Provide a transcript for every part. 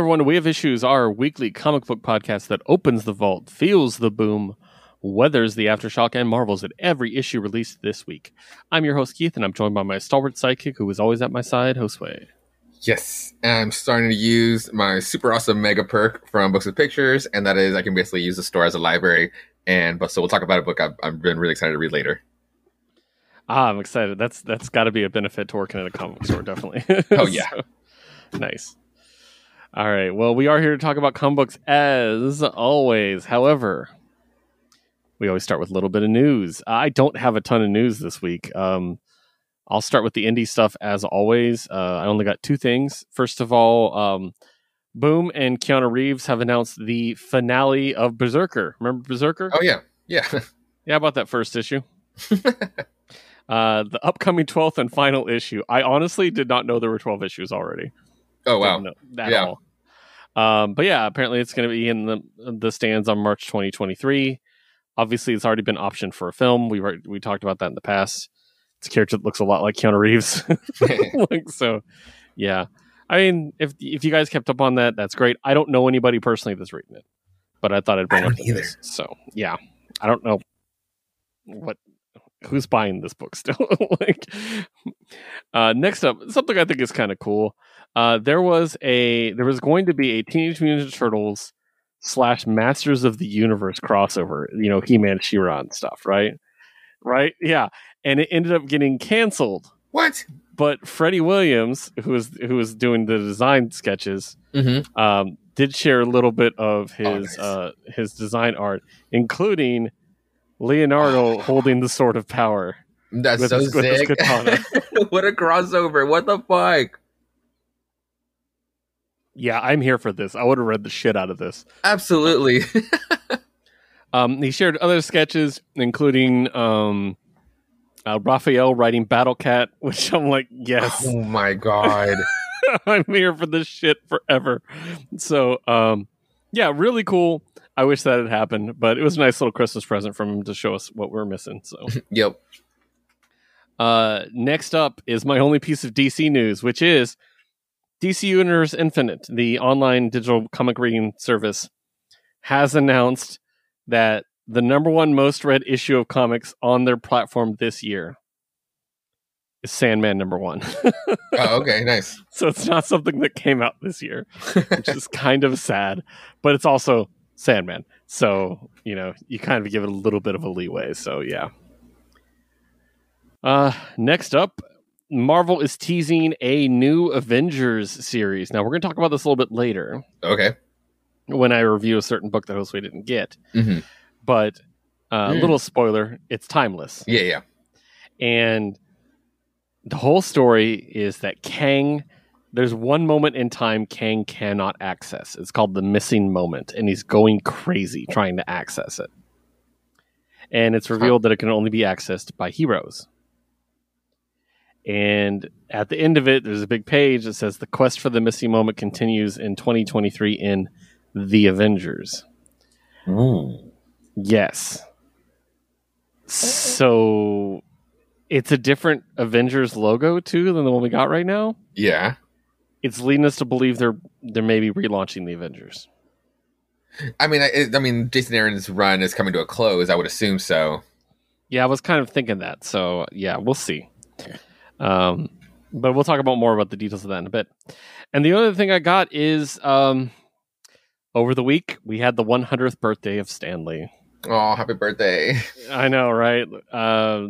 welcome everyone We Have Issues, our weekly comic book podcast that opens the vault, feels the boom, weathers the aftershock, and marvels at every issue released this week. I'm your host Keith, and I'm joined by my stalwart sidekick, who is always at my side, Josue. Yes, I'm starting to use my super awesome mega perk from Books with Pictures, and that is I can basically use the store as a library. And but so we'll talk about a book I've, I've been really excited to read later. Ah, I'm excited. That's that's got to be a benefit to working at a comic store, definitely. Oh yeah, So, nice. All right. Well, we are here to talk about comic books as always. However, we always start with a little bit of news. I don't have a ton of news this week. Um, I'll start with the indie stuff as always. Uh, I only got two things. First of all, um, Boom and Keanu Reeves have announced the finale of Berserker. Remember Berserker? oh yeah, yeah. Yeah, about that first issue. uh, the upcoming 12th and final issue. I honestly did not know there were 12 issues already. Oh wow, Yeah. all. Um, but yeah, apparently it's going to be in the the stands on March 2023. Obviously, it's already been optioned for a film. We were, we talked about that in the past. It's a character that looks a lot like Keanu Reeves. like so, yeah. I mean, if if you guys kept up on that, that's great. I don't know anybody personally that's reading it, but I thought I'd bring up either. news. So yeah, I don't know what who's buying this book still. like, uh, next up, something I think is kind of cool. Uh, there was a there was going to be a Teenage Mutant Ninja Turtles slash Masters of the Universe crossover. You know, He Man, She-Ra, and stuff. Right, right, yeah. And it ended up getting canceled. what? But Freddie Williams, who was who was doing the design sketches, Mm-hmm. um, did share a little bit of his Oh, nice. uh, his design art, including Leonardo holding the sword of power. That's so his- sick. what a crossover! What the fuck? Yeah, I'm here for this. I would have read the shit out of this. Absolutely. Um, he shared other sketches, including um, uh, Raphael writing Battle Cat, which I'm like, yes, oh my god. I'm here for this shit forever. So, um, yeah, really cool. I wish that had happened, but it was a nice little Christmas present from him to show us what we're missing. So, yep. uh, next up is my only piece of DC news, which is DC Universe Infinite, the online digital comic reading service, has announced that the number one most read issue of comics on their platform this year is Sandman number one. Oh, okay. Nice. so it's not something that came out this year, which is kind of sad, but it's also Sandman. So, you know, you kind of give it a little bit of a leeway. So, yeah. Uh, next up, Marvel is teasing a new Avengers series. Now, we're going to talk about this a little bit later okay. when I review a certain book that Josue didn't get. hmm But uh, a Mm. little spoiler, it's timeless. Yeah. Yeah. And the whole story is that Kang, there's one moment in time Kang cannot access. It's called the missing moment, and he's going crazy trying to access it. And it's revealed that it can only be accessed by heroes. And at the end of it, there's a big page that says the quest for the missing moment continues in 2023 in The Avengers. Hmm. Yes. So it's a different Avengers logo too than the one we got right now. Yeah. It's leading us to believe they're they're maybe relaunching the Avengers. I mean, I, I mean, Jason Aaron's run is coming to a close. I would assume so. Yeah, I was kind of thinking that. So yeah, we'll see. Um, but we'll talk about more about the details of that in a bit. And the other thing I got is um, over the week we had the 100th birthday of Stan Lee. Oh, happy birthday! I know, right? Uh,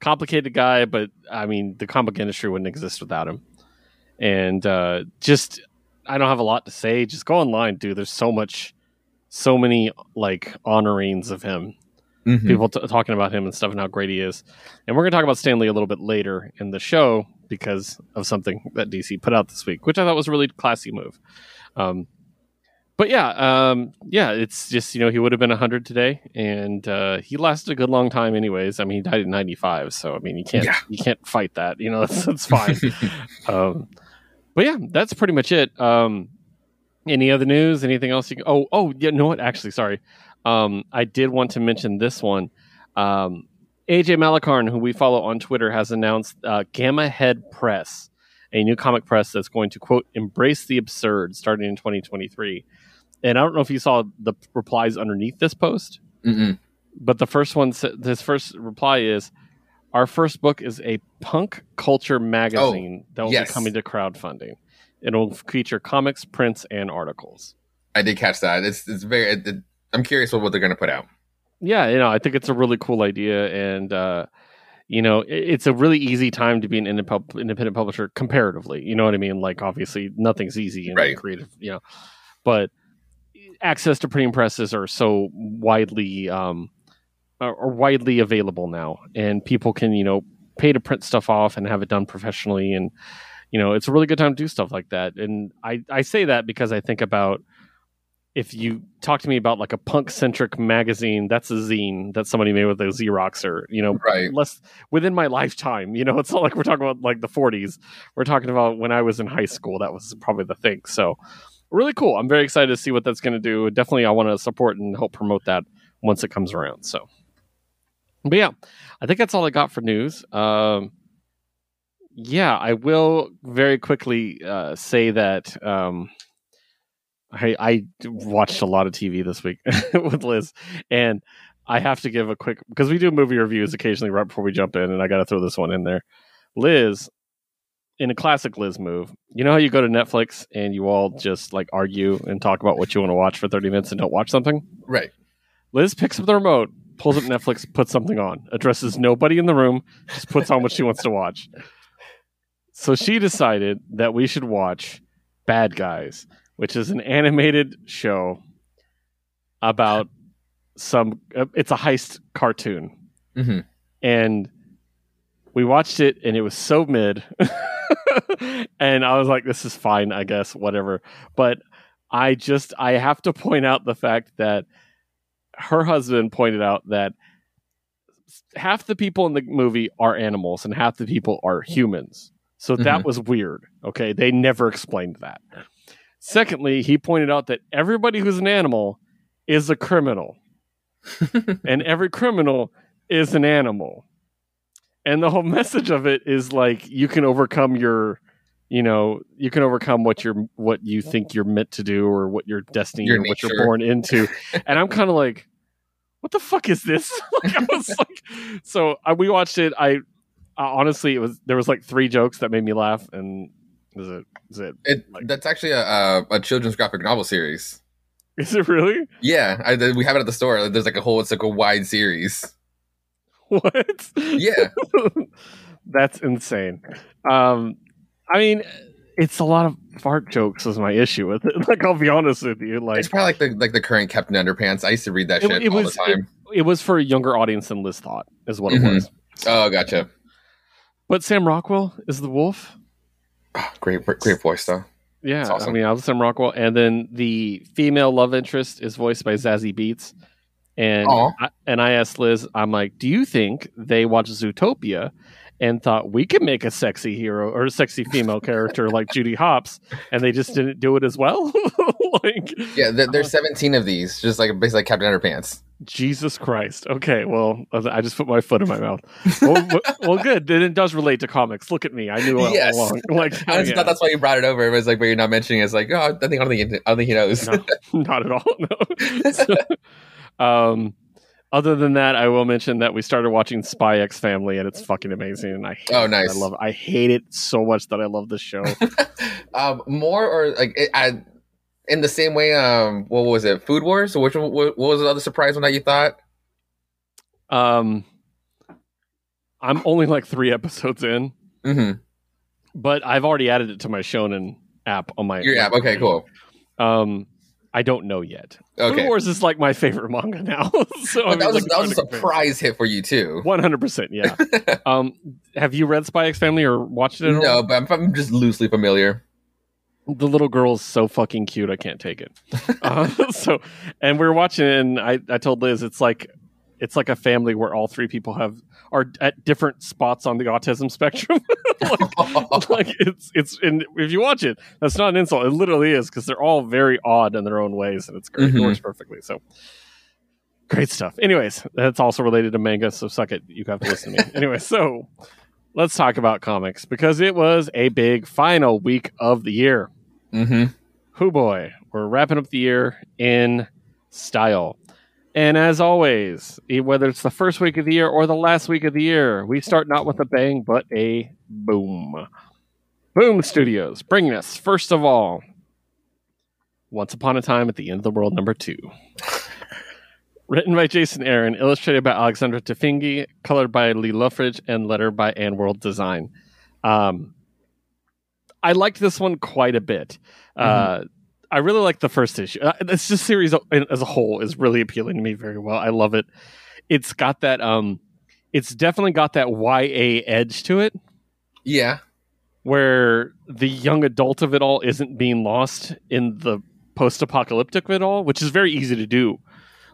complicated guy, but I mean, the comic industry wouldn't exist without him. And uh, just, I don't have a lot to say. Just go online, dude. There's so much, so many like honorings of him. Mhm. People t- talking about him and stuff and how great he is. And we're gonna talk about Stan Lee a little bit later in the show because of something that DC put out this week, which I thought was a really classy move. Um, but yeah, um, yeah, it's just you know he would have been hundred today, and uh, he lasted a good long time. Anyways, I mean he died at ninety five, so I mean you can't Yeah. you can't fight that. You know that's, that's fine. um, but yeah, that's pretty much it. Um, any other news? Anything else? You can, oh oh yeah, no what? Actually, sorry. Um, I did want to mention this one. Um, AJ Malakarn, who we follow on Twitter, has announced uh, Gamma Head Press, a new comic press that's going to quote embrace the absurd starting in 2023. And I don't know if you saw the replies underneath this post, Mm-mm. but the first one, his first reply is, "Our first book is a punk culture magazine that will yes. be coming to crowdfunding. It'll feature comics, prints, and articles." I did catch that. It's it's very. It, it- I'm curious what, what they're going to put out. yeah you know i think it's a really cool idea and uh you know it, it's a really easy time to be an independent independent publisher comparatively you know what i mean like obviously nothing's easy in Right. creative you know but access to printing presses are so widely um are are widely available now and people can you know pay to print stuff off and have it done professionally and you know it's a really good time to do stuff like that and i i say that because i think about if you talk to me about like a punk centric magazine, that's a zine that somebody made with a Xerox or, you know, Right. less within my lifetime. You know, it's not like we're talking about like the 40s. We're talking about when I was in high school. That was probably the thing. So, really cool. I'm very excited to see what that's going to do. Definitely, I want to support and help promote that once it comes around. So, but yeah, I think that's all I got for news. Um, yeah, I will very quickly uh, say that. Um, I, I watched a lot of TV this week with Liz, and I have to give a quick because we do movie reviews occasionally right before we jump in, and I got to throw this one in there. Liz, in a classic Liz move, you know how you go to Netflix and you all just like argue and talk about what you want to watch for 30 minutes and don't watch something? Right. Liz picks up the remote, pulls up Netflix, puts something on, addresses nobody in the room, just puts on what she wants to watch. So she decided that we should watch Bad Guys, which is an animated show about some. uh, It's a heist cartoon, hmm and we watched it, and it was so mid. and I was like, "This is fine, I guess, whatever." But I just I have to point out the fact that her husband pointed out that half the people in the movie are animals and half the people are humans. So that Mhm. was weird. Okay. They never explained that. Secondly, he pointed out that everybody who's an animal is a criminal, and every criminal is an animal. And the whole message of it is like you can overcome your you know you can overcome what you're what you think you're meant to do or what your destiny Your or what you're born into. And i'm kind of like what the fuck is this? Like i was like so I, we watched it. I uh, honestly it was there was like three jokes that made me laugh and is it is it It, Like- that's actually a, a a children's graphic novel series. is it really Yeah, I, we have it at the store. There's like a whole, it's like a wide series. what Yeah, that's insane um i mean it's a lot of fart jokes is my issue with it like i'll be honest with you like it's probably like the like the current Captain Underpants. I used to read that It- shit it all was- the time. it was for a younger audience than liz thought is what it Mhm. was oh, gotcha. but sam rockwell is the wolf great, great voice though. Yeah, awesome. I mean, I was Sam Rockwell, and then the female love interest is voiced by Zazie Beetz, and I, and I asked Liz, I'm like, do you think they watch Zootopia and thought we could make a sexy hero or a sexy female character like Judy Hopps, and they just didn't do it as well? like, Yeah, there, there's 17 of these, just like basically like Captain Underpants. Jesus Christ. Okay, well, I just put my foot in my mouth. Well, well good. Then it does relate to comics. Look at me. I knew all Yes. along. Like, I just yeah. thought that's why you brought it over. It was like, but you're not mentioning it. It's like, oh, I think I don't think he, I don't think he knows. no, not at all. No. So, um, other than that, I will mention that we started watching Spy X Family, and it's fucking amazing. And I hate Oh, it. nice. I love. It. I hate it so much that I love this show. um, more or like it, I, in the same way. Um, what was it? Food Wars. So which one? What, what was the other surprise one that you thought? um, I'm only like three episodes in, Mm-hmm. but I've already added it to my Shonen app on my Your app. Okay, cool. Um, I don't know yet. Okay, Wars is like my favorite manga now. so But that was that was a surprise hit for you too. One hundred percent, yeah. um, have you read Spy X Family or watched it? At all? No, but I'm, I'm just loosely familiar. the little girl's so fucking cute i can't take it uh, so and we are watching it and I, I told liz it's like it's like a family where all three people have are at different spots on the autism spectrum like, like it's it's and if you watch it that's not an insult it literally is because they're all very odd in their own ways and it's great Mhm. it works perfectly so great stuff anyways that's also related to manga so suck it you have to listen to me anyway so let's talk about comics because it was a big final week of the year. Mm-hmm. Who boy, we're wrapping up the year in style. And as always, whether it's the first week of the year or the last week of the year, we start not with a bang, but a boom. Boom Studios bringing us, first of all, Once Upon a Time at the End of the World number two. Written by Jason Aaron, illustrated by Alexandra Tefenkgi, colored by Lee Loughridge, and letter by AndWorld Design. Um, I liked this one quite a bit. Uh, I really like the first issue. Uh, this just series as a whole is really appealing to me very well. I love it. It's got that. Um, it's definitely got that YA edge to it, Yeah. where the young adult of it all isn't being lost in the post-apocalyptic of it all, which is very easy to do.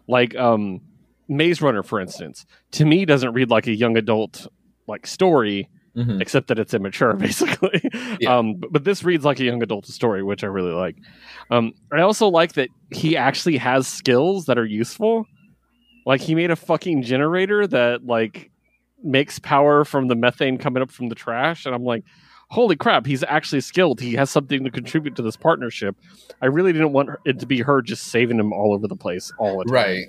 Like um, Maze Runner, for instance, to me doesn't read like a young adult like story Mm-hmm. except that it's immature basically Yeah. um but, but this reads like a young adult story which i really like um i also like that he actually has skills that are useful like he made a fucking generator that like makes power from the methane coming up from the trash and i'm like holy crap he's actually skilled he has something to contribute to this partnership i really didn't want it to be her just saving him all over the place all the time Right.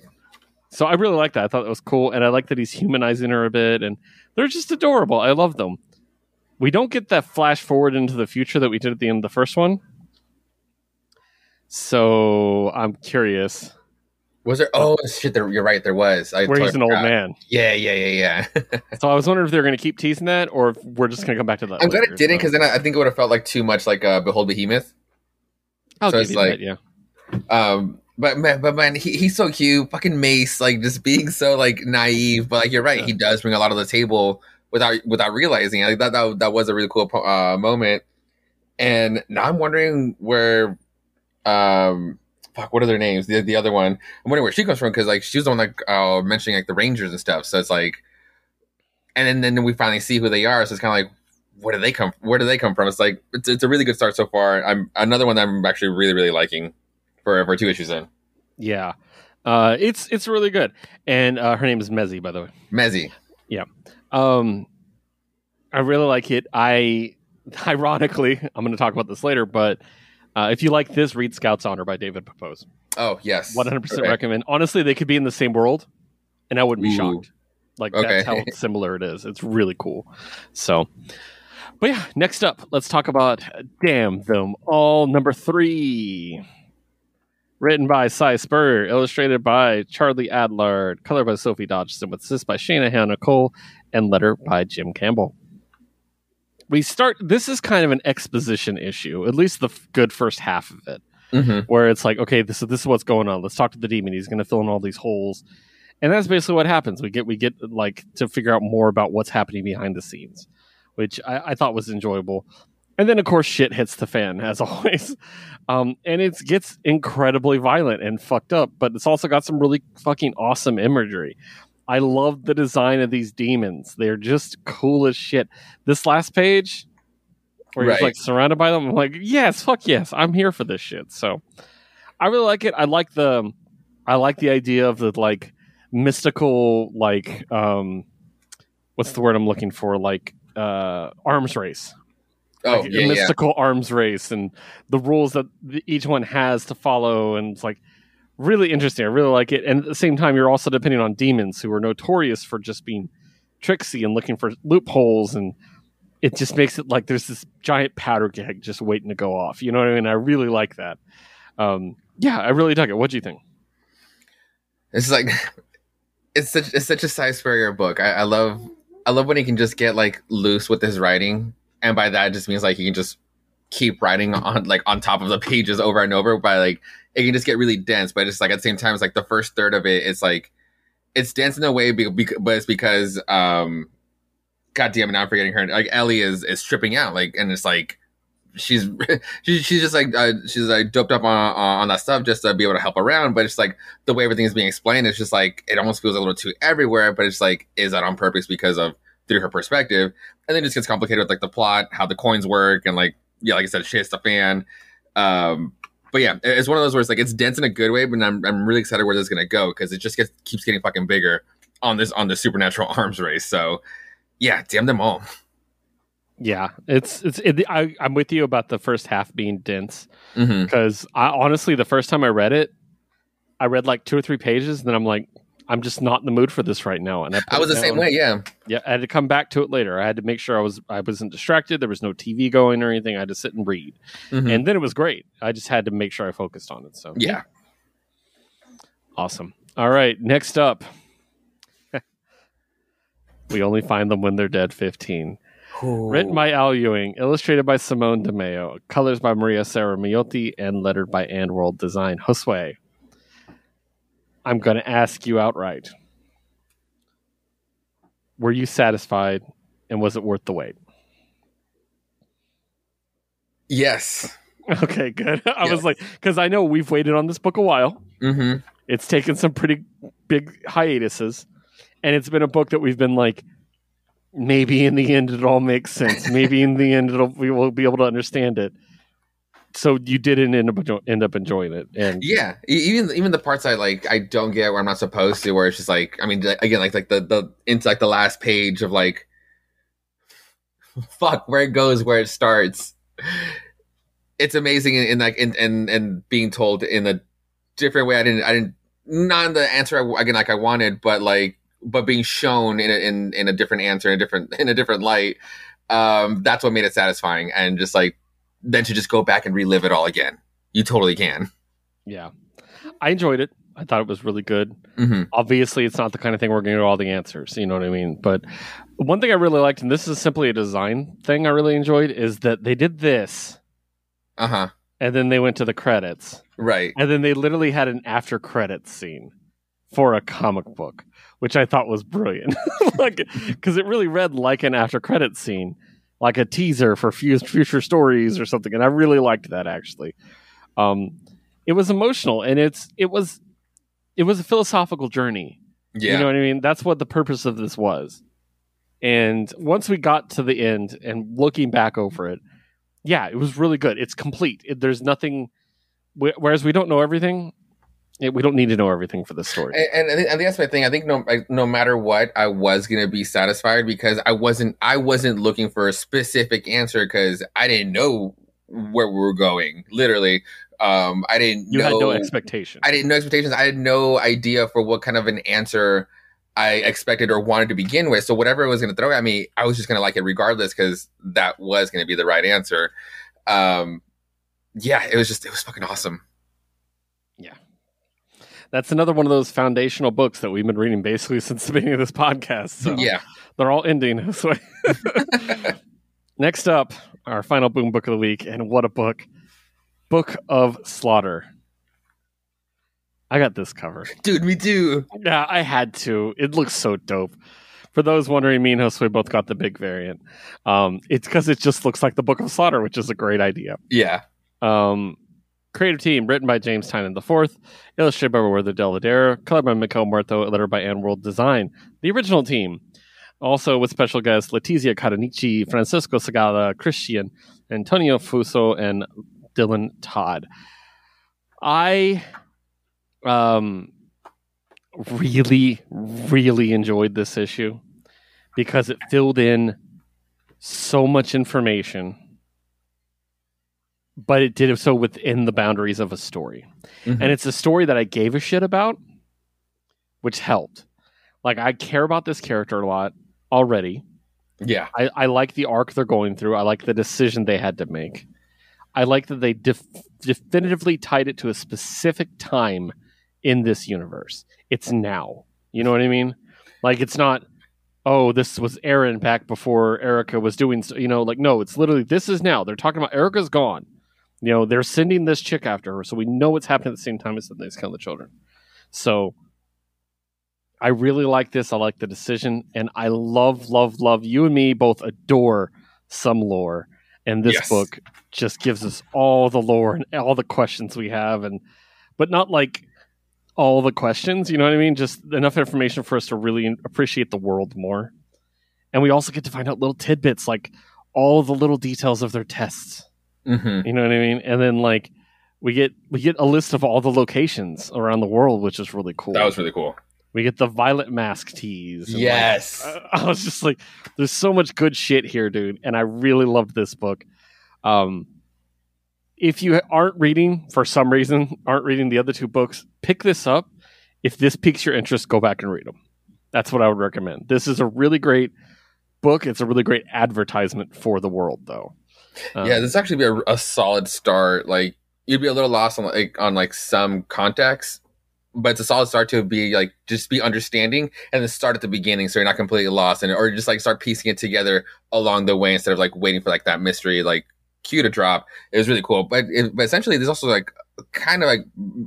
So I really like that. I thought that was cool, and I like that he's humanizing her a bit, and they're just adorable. I love them. We don't get that flash forward into the future that we did at the end of the first one, so I'm curious. Was there? Oh shit! There, you're right. There was. I Where totally he's an old man. Yeah, yeah, yeah, yeah. So I was wondering if they're going to keep teasing that, or if we're just going to come back to that. I'm glad it didn't so. because then I, I think it would have felt like too much like uh, Behold Behemoth. I'll so give it's you like- that, yeah. Um, but man, but man, he, he's so cute. Fucking Mace, like just being so like naive. But like you're right, Yeah. he does bring a lot to the table without without realizing. I thought that that was a really cool uh, moment. And now I'm wondering where, um, fuck, what are their names? The the other one. I'm wondering where she comes from because like she was the one like uh, mentioning like the Rangers and stuff. So it's like, and then then we finally see who they are. So it's kind of like. Where do they come? Where do they come from? It's like it's, it's a really good start so far. I'm another one that I'm actually really really liking for for two issues in. Yeah, uh, it's it's really good, and uh, her name is Mezzy, by the way. Mezzy. Um, I really like it. I ironically, I'm going to talk about this later, but uh, if you like this, read Scout's Honor by David Pepose. Oh yes, 100 percent Okay. recommend. Honestly, they could be in the same world, and I wouldn't be Ooh. shocked. Like Okay. that's how similar it is. It's really cool. So, but yeah, next up, let's talk about Damn Them All number three. Written by Si Spurrier, illustrated by Charlie Adlard, color by Sofie Dodgson, with assist by Shana Hannah Cole, and letter by Jim Campbell. We start. This is kind of an exposition issue, at least the f- good first half of it Mhm. where it's like, okay, this is this is what's going on. Let's talk to the demon. He's going to fill in all these holes, and that's basically what happens. We get we get like to figure out more about what's happening behind the scenes, which I, I thought was enjoyable. And then of course shit hits the fan as always, um, and it gets incredibly violent and fucked up. But it's also got some really fucking awesome imagery. I love the design of these demons. They're just cool as shit. This last page, where he's Right. like surrounded by them, I'm like, yes, fuck yes, I'm here for this shit. So I really like it. I like the I like the idea of the like mystical like um what's the word I'm looking for? Like uh arms race. Oh like yeah, yeah. mystical arms race and the rules that each one has to follow and it's like really interesting. I really like it. And at the same time you're also depending on demons who are notorious for just being tricksy and looking for loopholes and it just makes it like there's this giant powder keg just waiting to go off. You know what I mean? I really like that. Um, yeah, I really dug it. What do you think? It's like it's such it's such a Si Spurrier book. I, I love I love when he can just get like loose with his writing, and by that it just means like he can just keep writing on like on top of the pages over and over. By like it can just get really dense, but it's like at the same time, it's like the first third of it, it's like it's dense in a way, be, be, but it's because um, God damn it, now I'm forgetting her. Like Ellie is is stripping out, like, and it's like she's she's she's just like uh, she's like doped up on on that stuff just to be able to help around. But it's like the way everything is being explained, it's just like it almost feels a little too everywhere. But it's like, is that on purpose because of through her perspective? And then it just gets complicated with like the plot, how the coins work, and like yeah, like I said, shit's the fan. Um, but yeah, it's one of those where it's like it's dense in a good way, but I'm I'm really excited where this is gonna go because it just gets keeps getting fucking bigger on this on the supernatural arms race. So yeah, damn them all. Yeah, it's it's. It, I, I'm with you about the first half being dense because I honestly the first time I read it, I read like two or three pages, and then I'm like, I'm just not in the mood for this right now. And I, I was the same way. Yeah. Yeah, I had to come back to it later. I had to make sure I was I wasn't distracted. There was no TV going or anything. I had to sit and read, Mhm. and then it was great. I just had to make sure I focused on it. So yeah. awesome. All right, next up, we only find them when they're dead. Fifteen. Written by Al Ewing, illustrated by Simone Di Meo, colors by Mariasara Miotti, and lettered by AndWorld Design. Josue, I'm going to ask you outright. Were you satisfied, and was it worth the wait? Yes. Okay, good. I was like, because I know we've waited on this book a while. hmm It's taken some pretty big hiatuses, and it's been a book that we've been like, maybe in the end it all makes sense. Maybe in the end it'll we will be able to understand it. So you didn't end up end up enjoying it, and Yeah. Even even the parts I like I don't get where I'm not supposed to, where it's just like I mean again like like the the into like the last page of like fuck where it goes where it starts. It's amazing in, like in and and being told in a different way. I didn't I didn't not in the answer I, again like I wanted, but like but being shown in a, in in a different answer in a different in a different light. Um, that's what made it satisfying, and just like then to just go back and relive it all again. You totally can. yeah, I enjoyed it. I thought it was really good. hmm Obviously, it's not the kind of thing we're going to get all the answers. You know what I mean? But one thing I really liked, and this is simply a design thing I really enjoyed, is that they did this, Uh huh. and then they went to the credits. Right. And then they literally had an after credits scene for a comic book, which I thought was brilliant. like, because it really read like an after credits scene, like a teaser for future stories or something. And I really liked that actually. Um, it was emotional, and it's it was it was a philosophical journey. Yeah. You know what I mean? That's what the purpose of this was. And once we got to the end and looking back over it, yeah, it was really good. It's complete. It, there's nothing. wh- Whereas we don't know everything, it, we don't need to know everything for this story. and, and think, that's my thing. I think no, like, no matter what, I was gonna be satisfied because I wasn't. I wasn't looking for a specific answer because I didn't know where we were going. Literally, um, I didn't. You know, had no expectation. I didn't know expectations. I had no idea for what kind of an answer I expected or wanted to begin with. So whatever it was going to throw at me, I was just going to like it regardless because that was going to be the right answer. Um, yeah, it was just it was fucking awesome. That's another one of those foundational books that we've been reading basically since the beginning of this podcast. So Yeah, they're all ending this way. Next up, our final boom book of the week, and what a book! Book of Slaughter. I got this cover. dude, We do. Yeah, I had to. It looks so dope. For those wondering, me and Josue both got the big variant. Um, it's because it just looks like the Book of Slaughter, which is a great idea. Yeah, Um, creative team written by James Tynion IV, illustrated by Roberto Dell'Edera, colored by Miquel Muerto, lettered by AndWorld Design. The original team, also with special guests Letizia Cadonici, Francesco Segala, Christian, Antonio Fuso, and Dylan Todd. I um really, really enjoyed this issue because it filled in so much information but it did so within the boundaries of a story. Mhm. And it's a story that I gave a shit about, which helped. Like, I care about this character a lot already. yeah, I, I like the arc they're going through. I like the decision they had to make. I like that they def- definitively tied it to a specific time in this universe. It's now. You know what I mean? Like, it's not, oh, this was Aaron back before Erica was doing, you know, like, no, it's literally, this is now. They're talking about Erica's gone. You know, they're sending this chick after her. So we know what's happening at the same time as they's killing the children. So I really like this. I like the decision. And I love, love, love you and me both adore some lore. And this Yes. book just gives us all the lore and all the questions we have and but not like all the questions, you know what I mean? Just enough information for us to really appreciate the world more. And we also get to find out little tidbits like all the little details of their tests. Hmm You know what I mean? And then like we get we get a list of all the locations around the world, which is really cool. that was really cool. We get the Violet Mask tease. and, like, Yes. I- I was just like, there's so much good shit here, dude, and I really loved this book. Um, if you aren't reading for some reason, aren't reading the other two books, pick this up. If this piques your interest, go back and read them. That's what I would recommend. This is a really great book. It's a really great advertisement for the world, though. Um, yeah, this actually be a, a solid start. Like you'd be a little lost on like on like some context, but it's a solid start to be like just be understanding and then start at the beginning so you're not completely lost and or just like start piecing it together along the way instead of like waiting for like that mystery like cue to drop. It was really cool, but, it, but essentially there's also like kind of like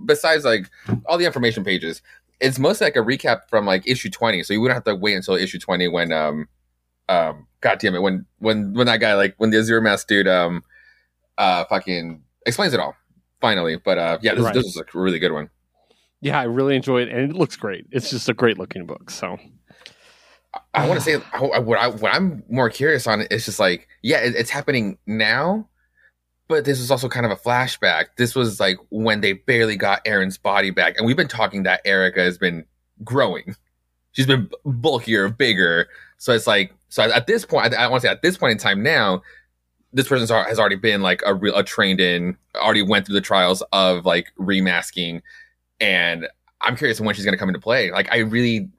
besides like all the information pages, it's mostly like a recap from like issue 20. So you wouldn't have to wait until issue 20 when um um god damn it when when when that guy like when the zero mask dude um uh fucking explains it all finally but uh yeah this, Right. this is a really good one yeah, I really enjoyed it, and it looks great. It's just a great looking book. So i want to say I, I- what, I, what i'm more curious on is just like yeah it, it's happening now but this is also kind of a flashback this was like when they barely got aaron's body back and we've been talking that erica has been growing she's been bulkier bigger so it's like so at this point i, I want to say at this point in time now this person has already been like a real a trained in already went through the trials of like remasking. And i'm curious when she's going to come into play. Like i really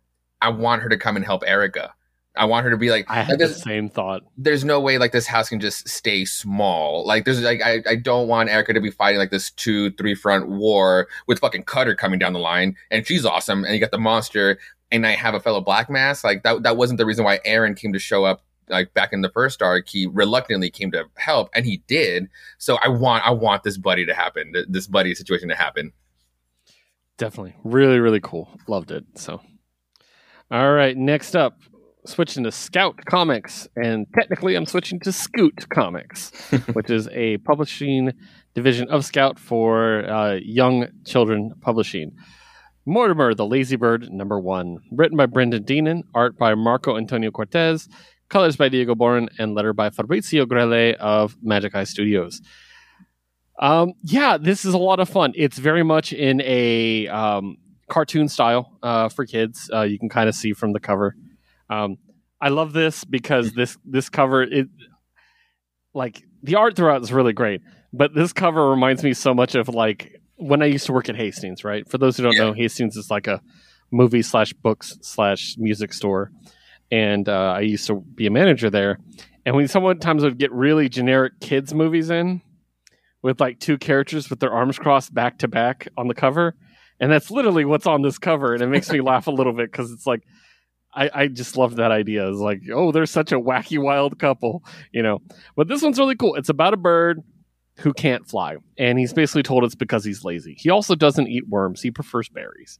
i want her to come and help erica. I want her to be like, I like had the same thought. there's no way like this house can just stay small. Like there's like I, I don't want erica to be fighting like this two three front war with fucking cutter coming down the line. And she's awesome. And you got the monster and i have a fellow black mass like that that wasn't the reason why aaron came to show up like back in the first arc he reluctantly came to help and he did so i want i want this buddy to happen th- this buddy situation to happen Definitely. Really, really cool. Loved it. So, all right. Next up, switching to Scout Comics. And technically, I'm switching to Scoot Comics, which is a publishing division of Scout for uh, young children publishing. Mortimer, the Lazy Bird, number one. Written by Brendan Deneen, art by Marco Antonio Cortez, colors by Diego Boren, and letter by Fabrizio Grele of Magic Eye Studios. Um, yeah, this is a lot of fun. It's very much in a um, cartoon style uh, for kids. Uh, you can kind of see from the cover. Um, I love this because this this cover it like the art throughout is really great, but this cover reminds me so much of like when I used to work at Hastings. Right, for those who don't Yeah. know, Hastings is like a movie slash books slash music store, and uh, I used to be a manager there. And when sometimes would get really generic kids movies in with like two characters with their arms crossed back to back on the cover, and that's literally what's on this cover, and it makes me laugh a little bit because it's like. I, I just love that idea. It's like, oh, they're such a wacky, wild couple, you know. But this one's really cool. It's about a bird who can't fly, and he's basically told it's because he's lazy. He also doesn't eat worms; he prefers berries.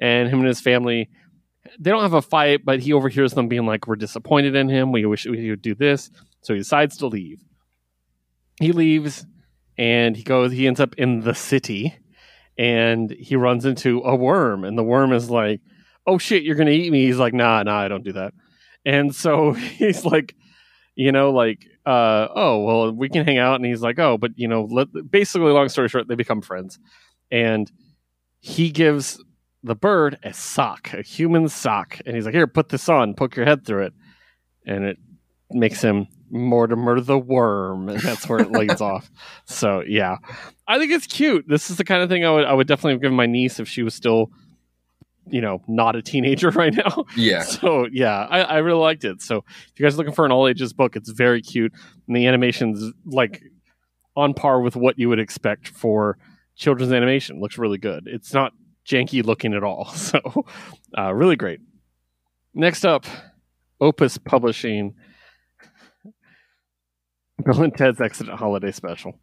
And him and his family, they don't have a fight, but he overhears them being like, "We're disappointed in him. We wish we would do this." So he decides to leave. He leaves, and he goes. He ends up in the city, and he runs into a worm, and the worm is like, "Oh shit, you're gonna eat me." He's like, "Nah, nah, I don't do that." And so he's like, you know, like, uh, oh, well, we can hang out. And he's like, oh, but, you know, let, basically, long story short, they become friends. And he gives the bird a sock, a human sock. And he's like, here, put this on, poke your head through it. And it makes him Mortimer the worm. And that's where it leads off. So, yeah, I think it's cute. This is the kind of thing I would, I would definitely give my niece if she was still, you know, not a teenager right now. yeah So yeah, I, I really liked it. So if you guys are looking for an all ages book, it's very cute, and the animation's like on par with what you would expect for children's animation. Looks really good. It's not janky looking at all. So uh, really great. Next up, Opus Publishing. Bill and Ted's Excellent Holiday Special.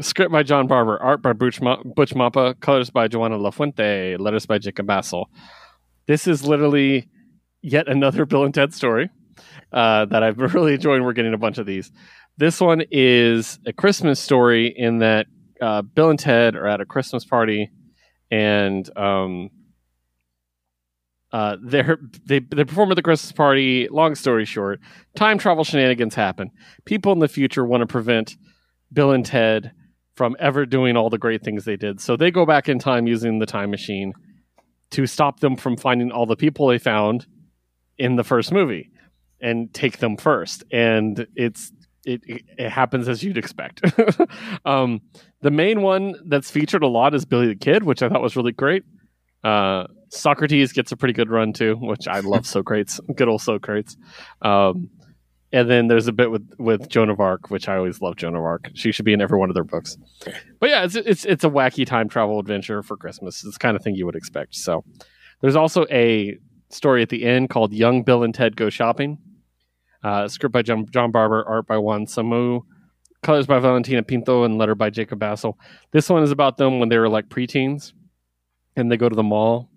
Script by John Barber. Art by Butch, Ma- Butch Mapa. Colors by Joanna Lafuente. Letters by Jacob Bascle. This is literally yet another Bill and Ted story uh, that I've been really enjoying. We're getting a bunch of these. This one is a Christmas story in that uh, Bill and Ted are at a Christmas party and um, uh, they're, they they perform at the Christmas party. Long story short, time travel shenanigans happen. People in the future want to prevent Bill and Ted from ever doing all the great things they did, so they go back in time using the time machine to stop them from finding all the people they found in the first movie and take them first. And it's it, it happens as you'd expect. um, the main one that's featured a lot is Billy the Kid, which I thought was really great. Uh, Socrates gets a pretty good run too, which I love Socrates, good old Socrates. Um, and then there's a bit with with Joan of Arc, which I always love Joan of Arc. She should be in every one of their books. But yeah, it's it's it's a wacky time travel adventure for Christmas. It's the kind of thing you would expect. So there's also a story at the end called Young Bill and Ted Go Shopping. Uh, script by John, John Barber, art by Juan Samu, colors by Valentina Pinto, and letter by Jacob Bascle. This one is about them when they were like preteens, and they go to the mall,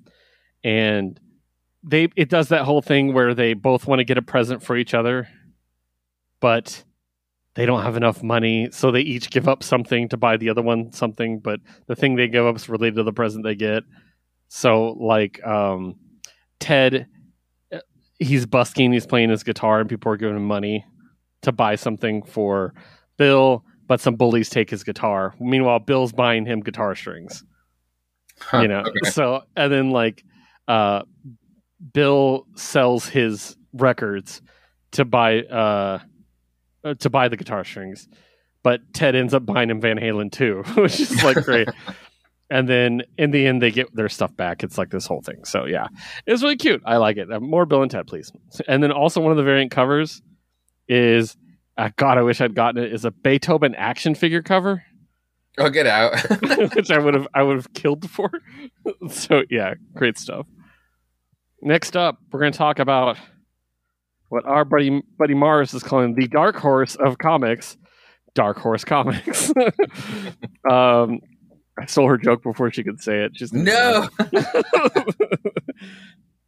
and they it does that whole thing where they both want to get a present for each other, but they don't have enough money, so they each give up something to buy the other one something, but the thing they give up is related to the present they get. So like um, Ted he's busking, he's playing his guitar, and people are giving him money to buy something for Bill, but some bullies take his guitar. Meanwhile, Bill's buying him guitar strings. You know, okay. so and then like uh, Bill sells his records to buy uh, uh, to buy the guitar strings, but Ted ends up buying him Van Halen II, which is like great. and then in the end, they get their stuff back. It's like this whole thing. So yeah, it's really cute. I like it. Uh, more Bill and Ted, please. And then also one of the variant covers is, uh, God, I wish I'd gotten it. Is a Beethoven action figure cover, Oh, get out. which I would have I would have killed for. so yeah, great stuff. Next up, we're going to talk about what our buddy buddy Mars is calling the dark horse of comics, Dark Horse Comics. um, I stole her joke before she could say it. She's no.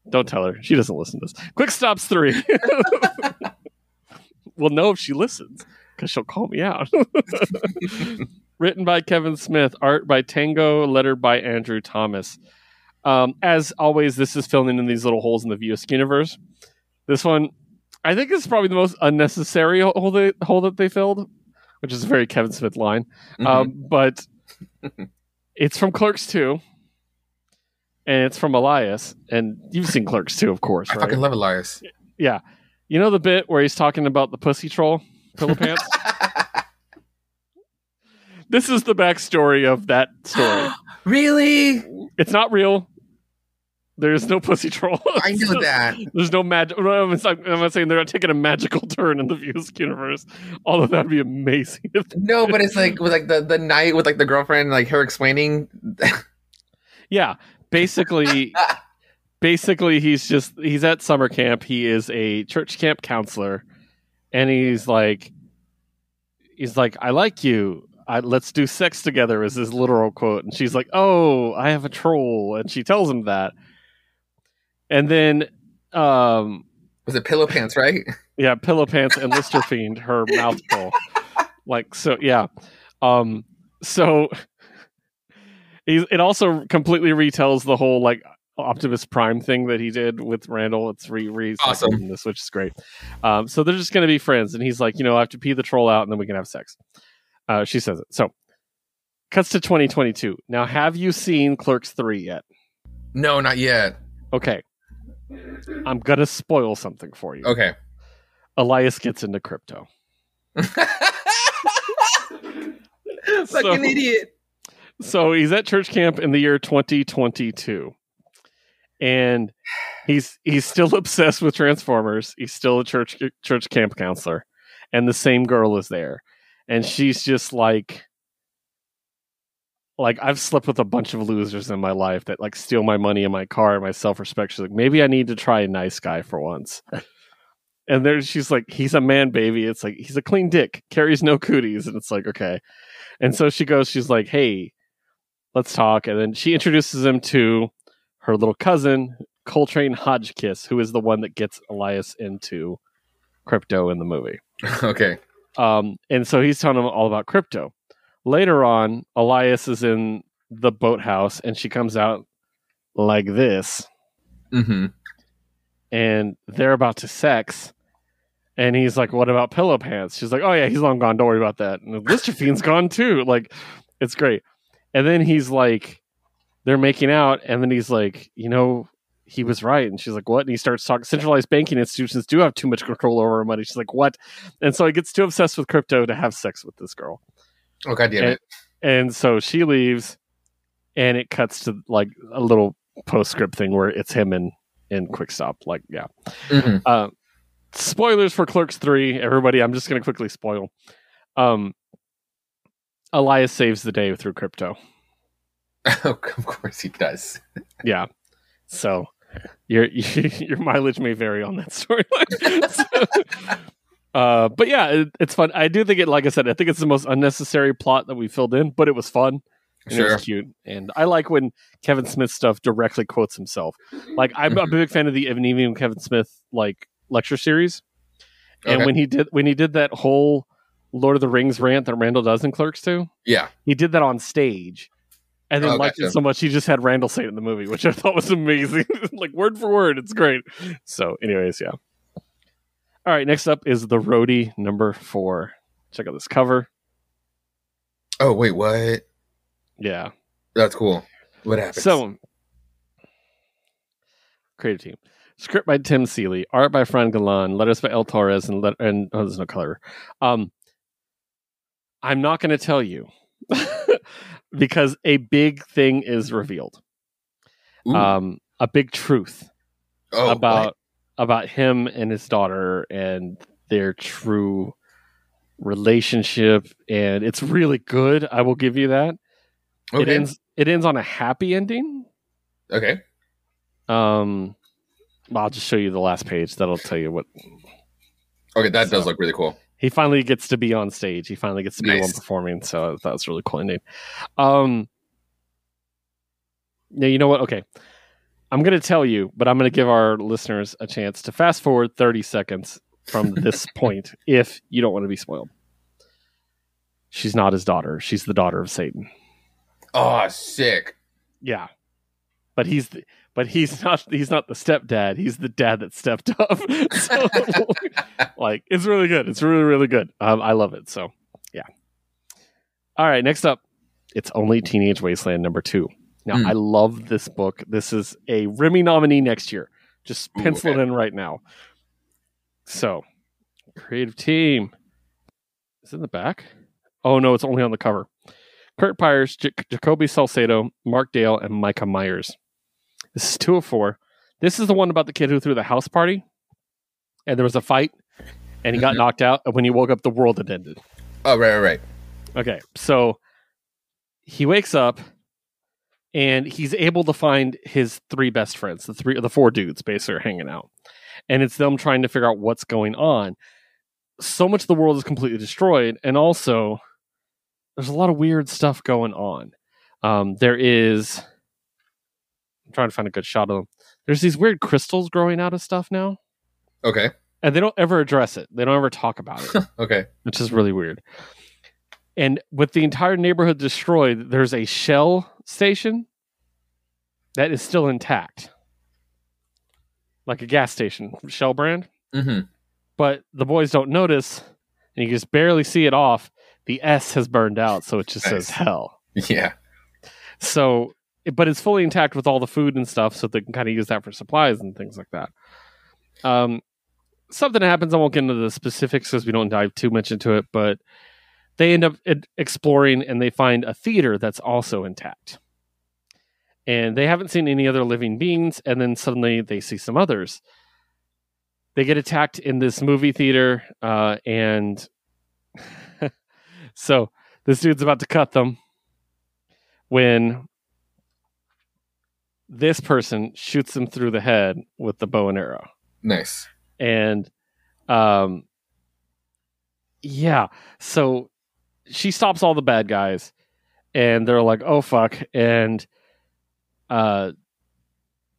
Don't tell her. She doesn't listen to this. Quick Stops 3. we'll know if she listens because she'll call me out. Written by Kevin Smith, art by Tango, letter by Andrew Thomas. Um, as always, this is filling in these little holes in the View universe. This one, I think, is probably the most unnecessary hole, they, hole that they filled, which is a very Kevin Smith line. Mhm. Um, but it's from Clerks 2, and it's from Elias. And you've seen Clerks 2, of course, I right? fucking love Elias. Yeah. You know the bit where he's talking about the pussy troll, Pillow Pants? this is the backstory of that story. really? it's not real. There's no pussy troll. I knew that. There's no magic. I'm, not- saying they're not taking a magical turn in the Views universe, although that'd be amazing. No, but it's like with like the the night with like the girlfriend, like her explaining. Yeah, basically, basically, he's just he's at summer camp. He is a church camp counselor, and he's like, he's like, I like you. I, let's do sex together is his literal quote. And she's like, Oh, I have a troll, and she tells him that. And then, um, Was it pillow pants, right? yeah, Pillow Pants and Lister Fiend, her mouth full. Like so, yeah. Um, so he's, it also completely retells the whole like Optimus Prime thing that he did with Randall. It's re re Awesome. this, which is great. Um, so they're just gonna be friends, and he's like, you know, I have to pee the troll out, and then we can have sex. Uh, she says it. So cuts to 2022. Now, have you seen Clerks three yet? No, not yet. Okay. I'm gonna spoil something for you. Okay. Elias gets into crypto. Fucking So- idiot. So he's at church camp in the year 2022. And he's he's still obsessed with Transformers. He's still a church church camp counselor. And the same girl is there. And she's just like like I've slept with a bunch of losers in my life that like steal my money and my car and my self-respect. She's like, maybe I need to try a nice guy for once. And there she's like, he's a man baby. It's like he's a clean dick, carries no cooties, and it's like, okay. And so she goes, she's like, hey, let's talk. And then she introduces him to her little cousin, Coltrane Hodgkiss, who is the one that gets Elias into crypto in the movie. okay. Um, and so he's telling him all about crypto. Later on, Elias is in the boathouse and she comes out like this, Mm-hmm. and they're about to sex. And he's like, What about pillow pants? She's like, Oh, yeah, he's long gone. Don't worry about that. And Lister Fiend's gone too. Like, it's great. And then he's like, they're making out, and then he's like, you know, he was right. And she's like, what? And he starts talking. Centralized banking institutions do have too much control over our money. She's like, what? And so he gets too obsessed with crypto to have sex with this girl. Oh god damn And- it! And so she leaves, and it cuts to like a little postscript thing where it's him and and Quick Stop. Like, yeah. Mhm. Uh, spoilers for Clerks Three. Everybody, I'm just going to quickly spoil. Um, Elias saves the day through crypto. Oh, of course he does. Yeah. So your your mileage may vary on that storyline. So, uh, but yeah, it, it's fun. I do think it. Like I said, I think it's the most unnecessary plot that we filled in, but it was fun. And It Sure. was cute, and I like when Kevin Smith stuff directly quotes himself. Like I'm a big fan of the Evan Kevin Smith like lecture series, and Okay. when he did when he did that whole Lord of the Rings rant that Randall does in Clerks 2, Yeah. he did that on stage and then Oh, liked gotcha. it so much he just had Randall say it in the movie, which I thought was amazing. like word for word, it's great. So, anyways, yeah. All right, next up is the roadie number four. Check out this cover. Oh wait, what? Yeah. That's cool. What happens? So, creative team. Script by Tim Seeley, art by Fran Galan, letters by El Torres, and let- and oh, there's no color. Um, I'm not going to tell you because a big thing is revealed. Ooh. Um, a big truth oh, about about him and his daughter and their true relationship, and it's really good. I will give you that. It ends. It ends on a happy ending. okay. Um, I'll just show you the last page. That'll tell you what Okay, that does look really cool. He finally gets to be on stage. He finally gets to be one performing. So that was really cool ending. Um, now you know what? Okay, I'm going to tell you, but I'm going to give our listeners a chance to fast forward 30 seconds from this point if you don't want to be spoiled. She's not his daughter. She's the daughter of Satan. Oh, sick. Yeah, but he's the, but he's not he's not the stepdad. He's the dad that stepped up. so, like it's really good. It's really really good. Um, I love it. So yeah. All right, next up, it's only Teenage Wasteland number two. Now Hmm. I love this book. This is a Remy nominee next year. Just Ooh, pencil okay. it in right now. So, creative team is it in the back. Oh no, it's only on the cover. Kurt Pires, J- Jacoby Salcedo, Mark Dale, and Micah Myers. This is two of four. This is the one about the kid who threw the house party, and there was a fight, and he got Mhm. knocked out. And when he woke up, the world had ended. Oh, right, right, right. Okay, so he wakes up, and he's able to find his three best friends, the three, the four dudes, basically are hanging out, and it's them trying to figure out what's going on. So much of the world is completely destroyed, and also there's a lot of weird stuff going on. Um, there is. Trying to find a good shot of them. There's these weird crystals growing out of stuff now, Okay. and they don't ever address it. They don't ever talk about it Okay. which is really weird. And with the entire neighborhood destroyed, there's a shell station that is still intact, like a gas station, Shell brand. Mm-hmm. But the boys don't notice, and you just barely see it off. The S has burned out, so it just says hell. Yeah. So, but it's fully intact with all the food and stuff, so they can kind of use that for supplies and things like that. Um, something happens. I won't get into the specifics because we don't dive too much into it, but they end up exploring and they find a theater that's also intact. And they haven't seen any other living beings, and then suddenly they see some others. They get attacked in this movie theater, uh, and so this dude's about to cut them when this person shoots him through the head with the bow and arrow. Nice. and um yeah so she stops all the bad guys and they're like oh fuck. And uh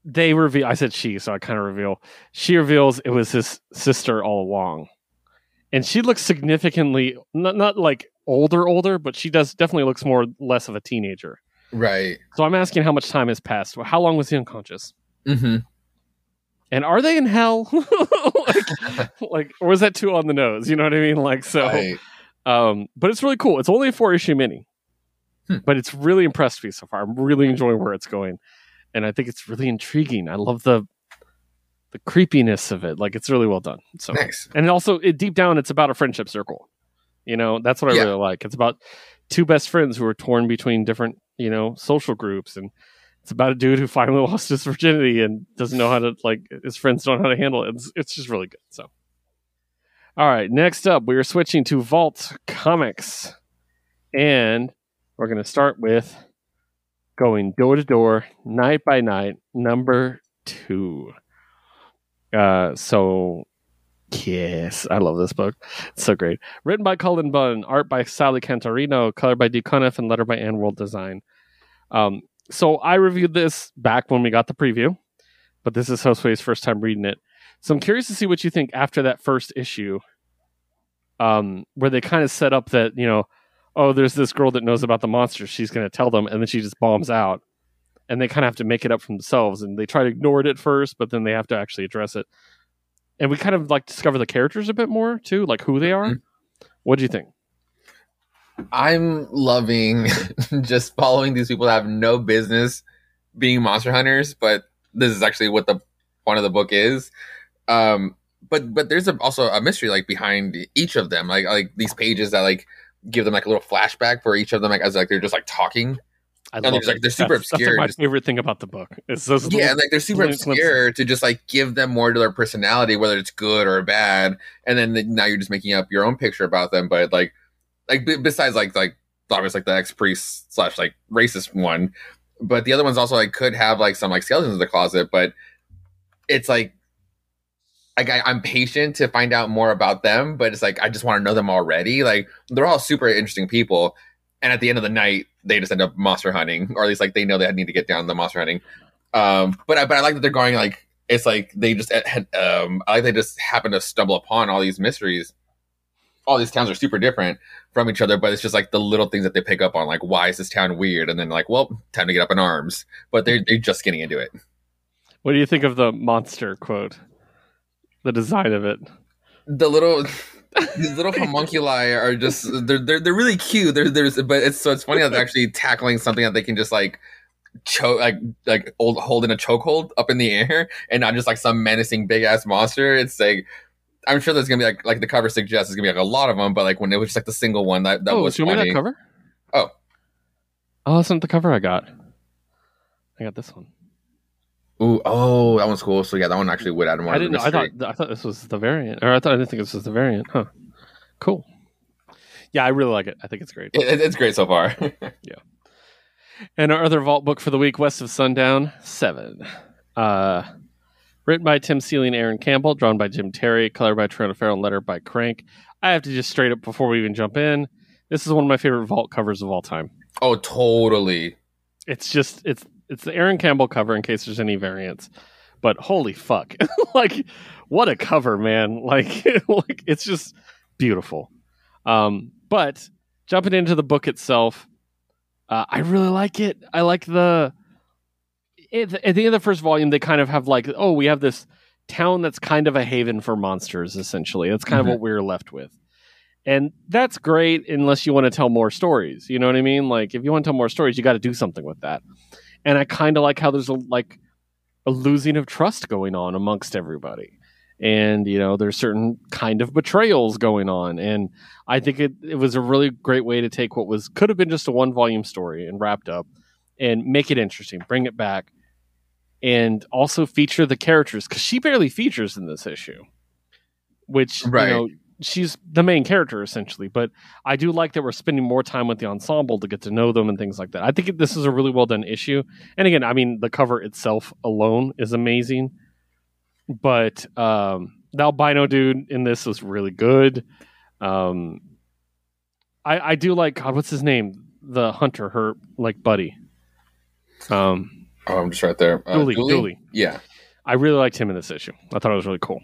they reveal i said she so i kind of reveal. She reveals it was his sister all along. And she looks significantly not, not like older older but she does definitely looks more less of a teenager Right. so i'm asking how much time has passed how long was he unconscious Mm-hmm. and are they in hell like, like or was that too on the nose you know what i mean like so Right. um but it's really cool it's only a four issue mini Hmm. but it's really impressed me so far. I'm really enjoying where it's going, and I think it's really intriguing. I love the the creepiness of it. Like it's really well done. So Nice. and also it, deep down it's about a friendship circle you know that's what i Yeah. really like it's about two best friends who are torn between different you know social groups and it's about a dude who finally lost his virginity and doesn't know how to like his friends don't know how to handle it. It's, it's just really good so. All right next up we are switching to vault comics. And we're going to start with going door to door night by night number two. Uh so Yes, I love this book. It's so great. Written by Cullen Bunn, art by Sally Cantirino, color by D. Cuniff, and letter by AndWorld Design. Um, so I reviewed this back when we got the preview, but this is Josue's first time reading it. So I'm curious to see what you think after that first issue, um, where they kind of set up that you know, oh, there's this girl that knows about the monsters. She's going to tell them, and then she just bombs out, and they kind of have to make it up for themselves. And they try to ignore it at first, but then they have to actually address it and we kind of like discover the characters a bit more too, like who they are. Mhm. What do you think? I'm loving just following these people that have no business being monster hunters, but this is actually what the point of the book is. Um, but but there's a, also a mystery like behind each of them, like like these pages that like give them like a little flashback for each of them, like as like they're just like talking. I And there's, like, they're super that's, obscure, That's like my favorite thing about the book. is those Yeah, little- like they're super little glimpses. obscure to just like give them more to their personality, whether it's good or bad. And then the, now you're just making up your own picture about them. But like, like b- besides like like obviously like the ex priest slash like racist one, but the other ones also like could have like some like skeletons in the closet. But it's like, like I, I'm patient to find out more about them, but it's like I just want to know them already. Like they're all super interesting people, and at the end of the night, they just end up monster hunting, or at least like they know they need to get down the monster hunting. Um, but I, but I like that they're going like it's like they just had um, I like they just happen to stumble upon all these mysteries. All these towns are super different from each other, but it's just like the little things that they pick up on, like why is this town weird, and then like, well, time to get up in arms. But they're they're just getting into it. What do you think of the monster quote? The design of it. The little these little homunculi are just they're they're, they're really cute. There's there's but it's so it's funny that they're actually tackling something that they can just like choke like like hold, hold in a chokehold up in the air and not just like some menacing big ass monster. It's like I'm sure there's gonna be like like the cover suggests there's gonna be like a lot of them, but like when it was just like the single one that that oh, was funny. that cover. Oh. oh, that's not the cover I got. I got this one. Ooh, oh, that one's cool. So yeah, that one actually would add more. I didn't. know I thought. I thought this was the variant, or I thought I didn't think this was the variant. Huh. Cool. Yeah, I really like it. I think it's great. It- it- it's great so far. Yeah. And our other vault book for the week, West of Sundown, seven. Uh, written by Tim Seeley and Aaron Campbell, drawn by Jim Terry, colored by Triona Farrell, and lettered by Crank. I have to just straight up before we even jump in. This is one of my favorite vault covers of all time. oh, totally. It's just it's it's the Aaron Campbell cover in case there's any variants. But holy fuck. like what a cover, man. Like like it's just beautiful. Um but jumping into the book itself, uh, I really like it. I like the at the at the end of the first volume they kind of have like oh, we have this town that's kind of a haven for monsters essentially. That's kind Mhm. of what we're left with. And that's great unless you want to tell more stories. You know what I mean? Like if you want to tell more stories, you got to do something with that. And I kind of like how there's a like a losing of trust going on amongst everybody. And you know, there's certain kind of betrayals going on and I think it, it was a really great way to take what was could have been just a one volume story and wrapped up and make it interesting, bring it back and also feature the characters cuz she barely features in this issue. Which Right. you know, she's the main character essentially, but I do like that we're spending more time with the ensemble to get to know them and things like that. I think this is a really well done issue. And again, I mean, the cover itself alone is amazing, but um, the albino dude in this was really good. Um, I I do like God. What's his name? The hunter, her like buddy. Um, Oh, I'm just right there. Uh, Dooley, Dooley. Yeah. I really liked him in this issue. I thought it was really cool.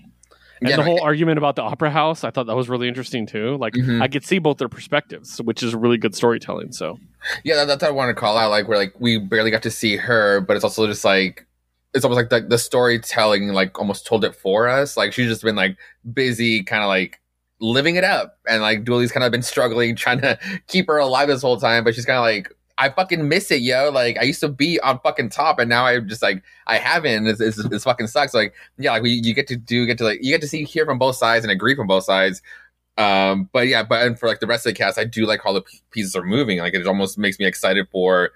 And Yeah, the whole argument about the opera house, I thought that was really interesting too. Like Mhm. I could see both their perspectives, which is really good storytelling. So Yeah, that, that's what I want to call out. Like, we're like we barely got to see her, but it's also just like it's almost like the, the storytelling like almost told it for us. Like she's just been like busy, kind of like living it up, and like Dooley's kind of been struggling, trying to keep her alive this whole time. But she's kind of like, I fucking miss it, yo. Like I used to be on fucking top, and now I'm just like I haven't. It's, it's, it's fucking sucks. Like yeah, like you get to do get to like you get to see hear from both sides and agree from both sides. Um, but yeah, but and for like the rest of the cast, I do like how the pieces are moving. Like it almost makes me excited for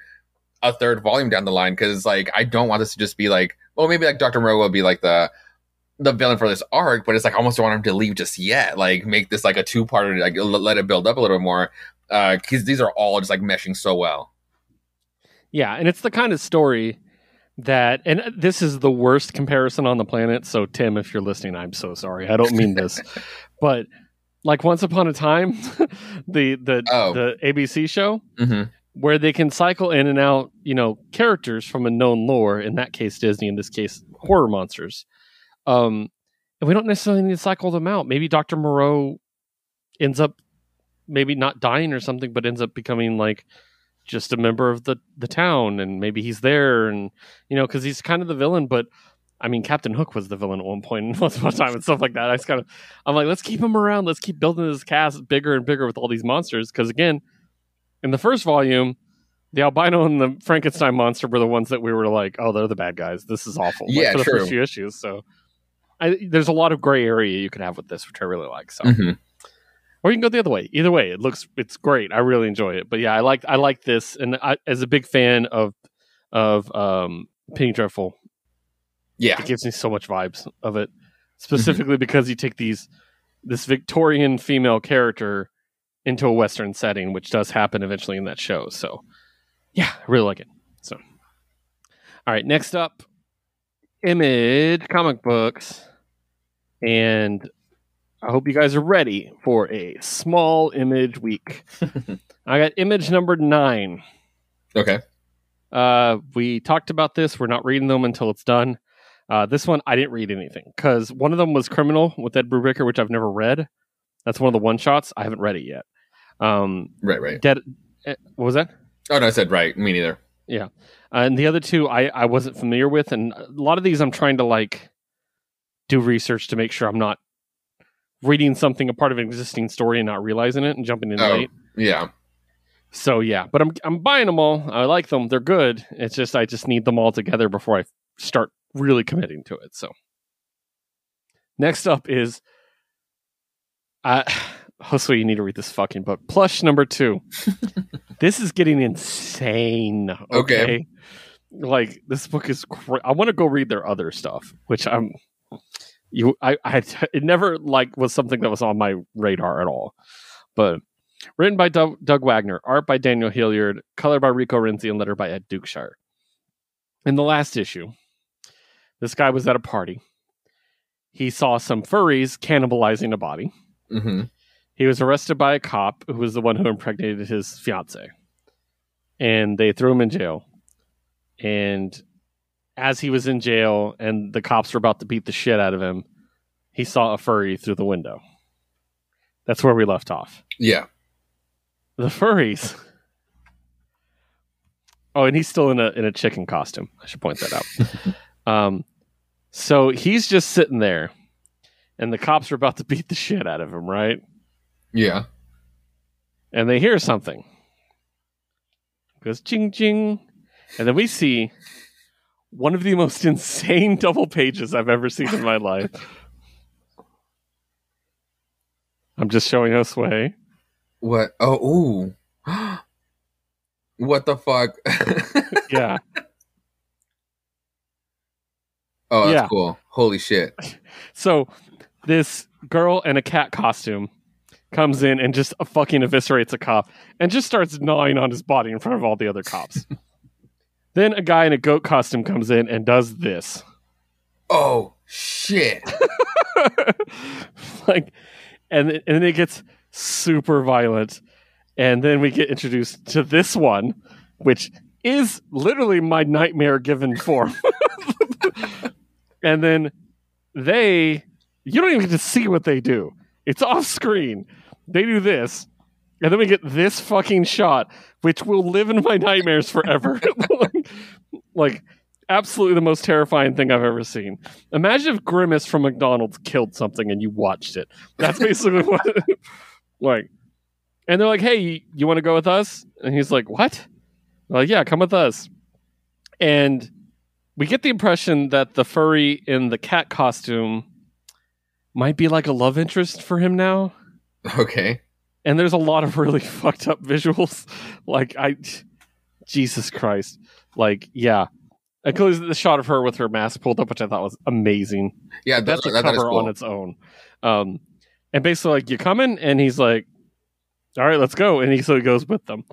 a third volume down the line because like I don't want this to just be like well maybe like Doctor Moreau will be like the the villain for this arc, but it's like I almost don't want him to leave just yet. Like make this like a two part, like let it build up a little more because uh, these are all just like meshing so well. Yeah, and it's the kind of story that, and this is the worst comparison on the planet. So, Tim, if you're listening, I'm so sorry. I don't mean this, but like Once Upon a Time, the the oh. the ABC show, mm-hmm. where they can cycle in and out, you know, characters from a known lore. In that case, Disney. In this case, horror monsters. Um, and we don't necessarily need to cycle them out. Maybe Doctor Moreau ends up maybe not dying or something, but ends up becoming like just a member of the the town, and maybe he's there, and you know, because he's kind of the villain. But I mean, Captain Hook was the villain at one point, once upon a time, and stuff like that. I just kind of, I'm like, let's keep him around. Let's keep building this cast bigger and bigger with all these monsters. Because again, in the first volume, the albino and the Frankenstein monster were the ones that we were like, oh, they're the bad guys. This is awful. Yeah, like, for the true. first few issues. So I, there's a lot of gray area you can have with this, which I really like. So. Mm-hmm or you can go the other way. Either way, it looks it's great. I really enjoy it. But yeah, I like I like this, and I, as a big fan of of um, Penny Dreadful, yeah, it gives me so much vibes of it. Specifically because you take these this Victorian female character into a Western setting, which does happen eventually in that show. So yeah, I really like it. So all right, next up, Image comic books, and I hope you guys are ready for a small image week. I got image number nine. Okay. Uh, we talked about this. We're not reading them until it's done. Uh, this one, I didn't read anything because one of them was Criminal with Ed Brubaker, which I've never read. That's one of the one shots. I haven't read it yet. Um, right, right. Dead. Uh, what was that? Oh no, I said right. Me neither. Yeah, uh, and the other two I I wasn't familiar with, and a lot of these I'm trying to like do research to make sure I'm not reading something a part of an existing story and not realizing it and jumping in oh, late. Yeah. So yeah, but I'm I'm buying them all. I like them. They're good. It's just I just need them all together before I start really committing to it. So next up is uh Josue, you need to read this fucking book. Plush number two. this is getting insane. Okay. okay. Like this book is cra- I want to go read their other stuff, which I'm you I, I it never like was something that was on my radar at all. But written by Doug, Doug Wagner, art by Daniel Hillyard, color by Rico Renzi, and letter by Ed Dukeshire. In the last issue, this guy was at a party. He saw some furries cannibalizing a body. Mm-hmm. He was arrested by a cop who was the one who impregnated his fiance, and they threw him in jail. And as he was in jail and the cops were about to beat the shit out of him, he saw a furry through the window. That's where we left off. Yeah. The furries. Oh, and he's still in a in a chicken costume. I should point that out. um, so he's just sitting there, and the cops are about to beat the shit out of him, right? Yeah. And they hear something. It goes ching ching, and then we see one of the most insane double pages I've ever seen in my life. I'm just showing us way. What? Oh, ooh. what the fuck? yeah. Oh, that's yeah. cool. Holy shit. So, this girl in a cat costume comes in and just fucking eviscerates a cop and just starts gnawing on his body in front of all the other cops. Then a guy in a goat costume comes in and does this. Oh shit! like, and and then it gets super violent, and then we get introduced to this one, which is literally my nightmare given form. and then they, you don't even get to see what they do. It's off screen. They do this, and then we get this fucking shot, which will live in my nightmares forever. like, like, absolutely the most terrifying thing I've ever seen. Imagine if Grimace from McDonald's killed something and you watched it. That's basically what. like, and they're like, "Hey, you want to go with us?" And he's like, "What?" Like, yeah, come with us. And we get the impression that the furry in the cat costume might be like a love interest for him now. Okay. And there's a lot of really fucked up visuals. Like I Jesus Christ. Like, yeah. Including the shot of her with her mask pulled up, which I thought was amazing. Yeah, That's that, a that, cover cool. on its own. Um, and basically, like, you coming? And he's like, all right, let's go. And he so he goes with them.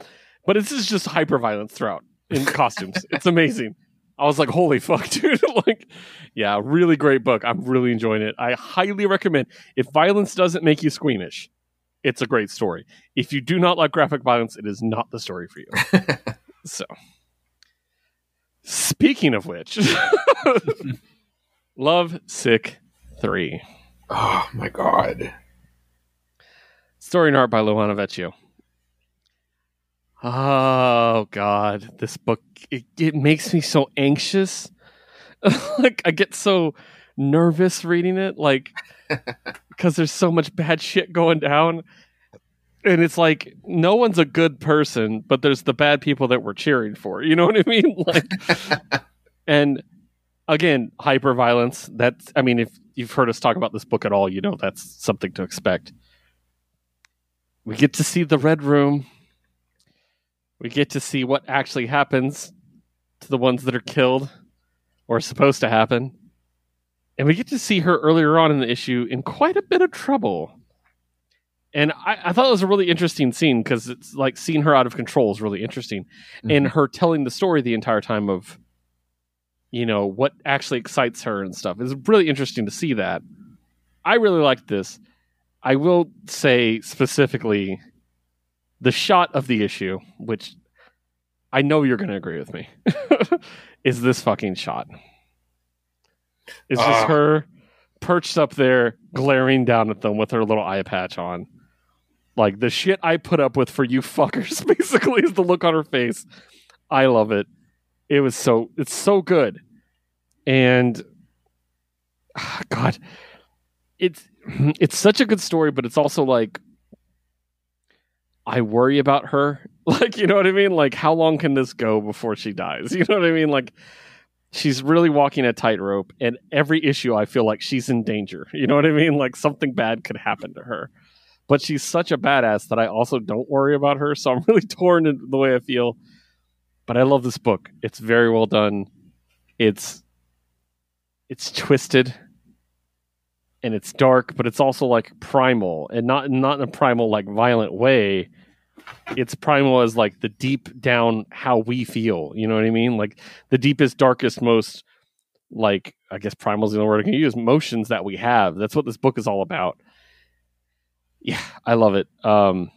But this is just hyper violence throughout in costumes. it's amazing. I was like, holy fuck, dude. like, yeah, really great book. I'm really enjoying it. I highly recommend. If violence doesn't make you squeamish, it's a great story. If you do not like graphic violence, it is not the story for you. so, speaking of which, Love Sick 3. Oh my god. Story and art by Luana Vecchio. Oh God, this book it, it makes me so anxious. like I get so nervous reading it, like because there's so much bad shit going down. And it's like no one's a good person, but there's the bad people that we're cheering for. You know what I mean? Like and again, hyper violence. That's I mean, if you've heard us talk about this book at all, you know that's something to expect. We get to see the red room. We get to see what actually happens to the ones that are killed or supposed to happen. And we get to see her earlier on in the issue in quite a bit of trouble. And I, I thought it was a really interesting scene because it's like seeing her out of control is really interesting. And mm-hmm. her telling the story the entire time of, you know, what actually excites her and stuff. It's really interesting to see that. I really liked this. I will say specifically the shot of the issue, which I know you're going to agree with me, is this fucking shot. It's just Ah. her perched up there, glaring down at them with her little eye patch on. Like the shit I put up with for you fuckers, basically, is the look on her face. I love it. It was so, it's so good. And, ah, God, it's, it's such a good story, but it's also like, I worry about her. Like, you know what I mean? Like, how long can this go before she dies? You know what I mean? Like, she's really walking a tightrope, and every issue I feel like she's in danger. You know what I mean? Like, something bad could happen to her. But she's such a badass that I also don't worry about her. So I'm really torn in the way I feel. But I love this book. It's very well done. It's it's twisted and it's dark, but it's also like primal and not not in a primal like violent way. It's primal as like the deep down how we feel. You know what I mean? Like the deepest, darkest, most like I guess primal is the only word I can use. Motions that we have. That's what this book is all about. Yeah, I love it. Um,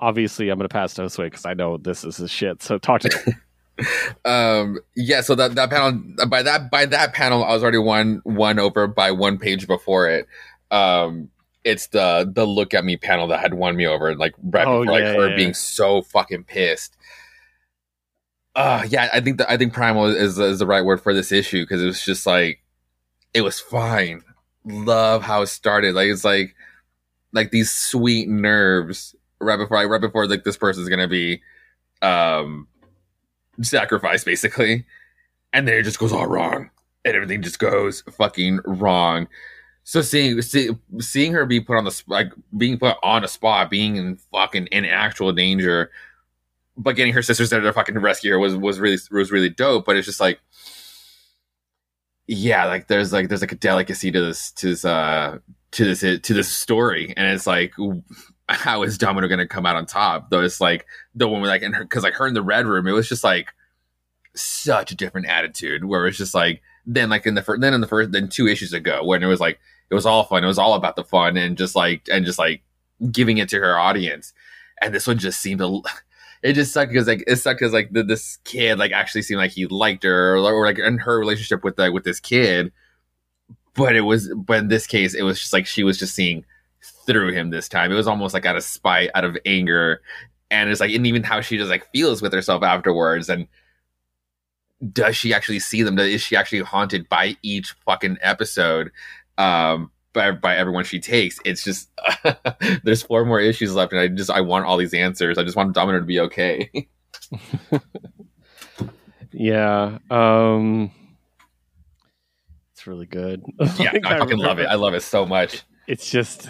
obviously, I'm going to pass to Josue because I know this is his shit. So talk to me. um yeah so that that panel by that by that panel i was already one one over by one page before it um it's the the look at me panel that had won me over like right Oh, before like her yeah. being so fucking pissed. Uh yeah i think that i think primal is is the right word for this issue because it was just like it was fine. Love how it started. Like it's like like these sweet nerves right before like, right before like this person's gonna be um sacrifice basically. And then it just goes all wrong. And everything just goes fucking wrong so seeing see, seeing her be put on the like being put on a spot being in fucking in actual danger but getting her sisters there to fucking rescue her was was really was really dope but it's just like yeah like there's like there's like a delicacy to this to this uh to this to this story and it's like how is domino gonna come out on top? Though it's like the woman like in her because like her in the red room it was just like such a different attitude where it's just like then like in the first then in the first then two issues ago when it was like it was all fun. It was all about the fun and just like and just like giving it to her audience. And this one just seemed to it just sucked because like it sucked because like the, this kid like actually seemed like he liked her or, or like in her relationship with the with this kid. But it was but in this case it was just like she was just seeing through him this time. It was almost like out of spite out of anger. And it's like and even how she just like feels with herself afterwards and does she actually see them? Is she actually haunted by each fucking episode um by, by everyone she takes it's just there's four more issues left and i just i want all these answers i just want domino to be okay yeah. Um, it's really good. Yeah, Like, I fucking love remember- it. I love it so much. It's just,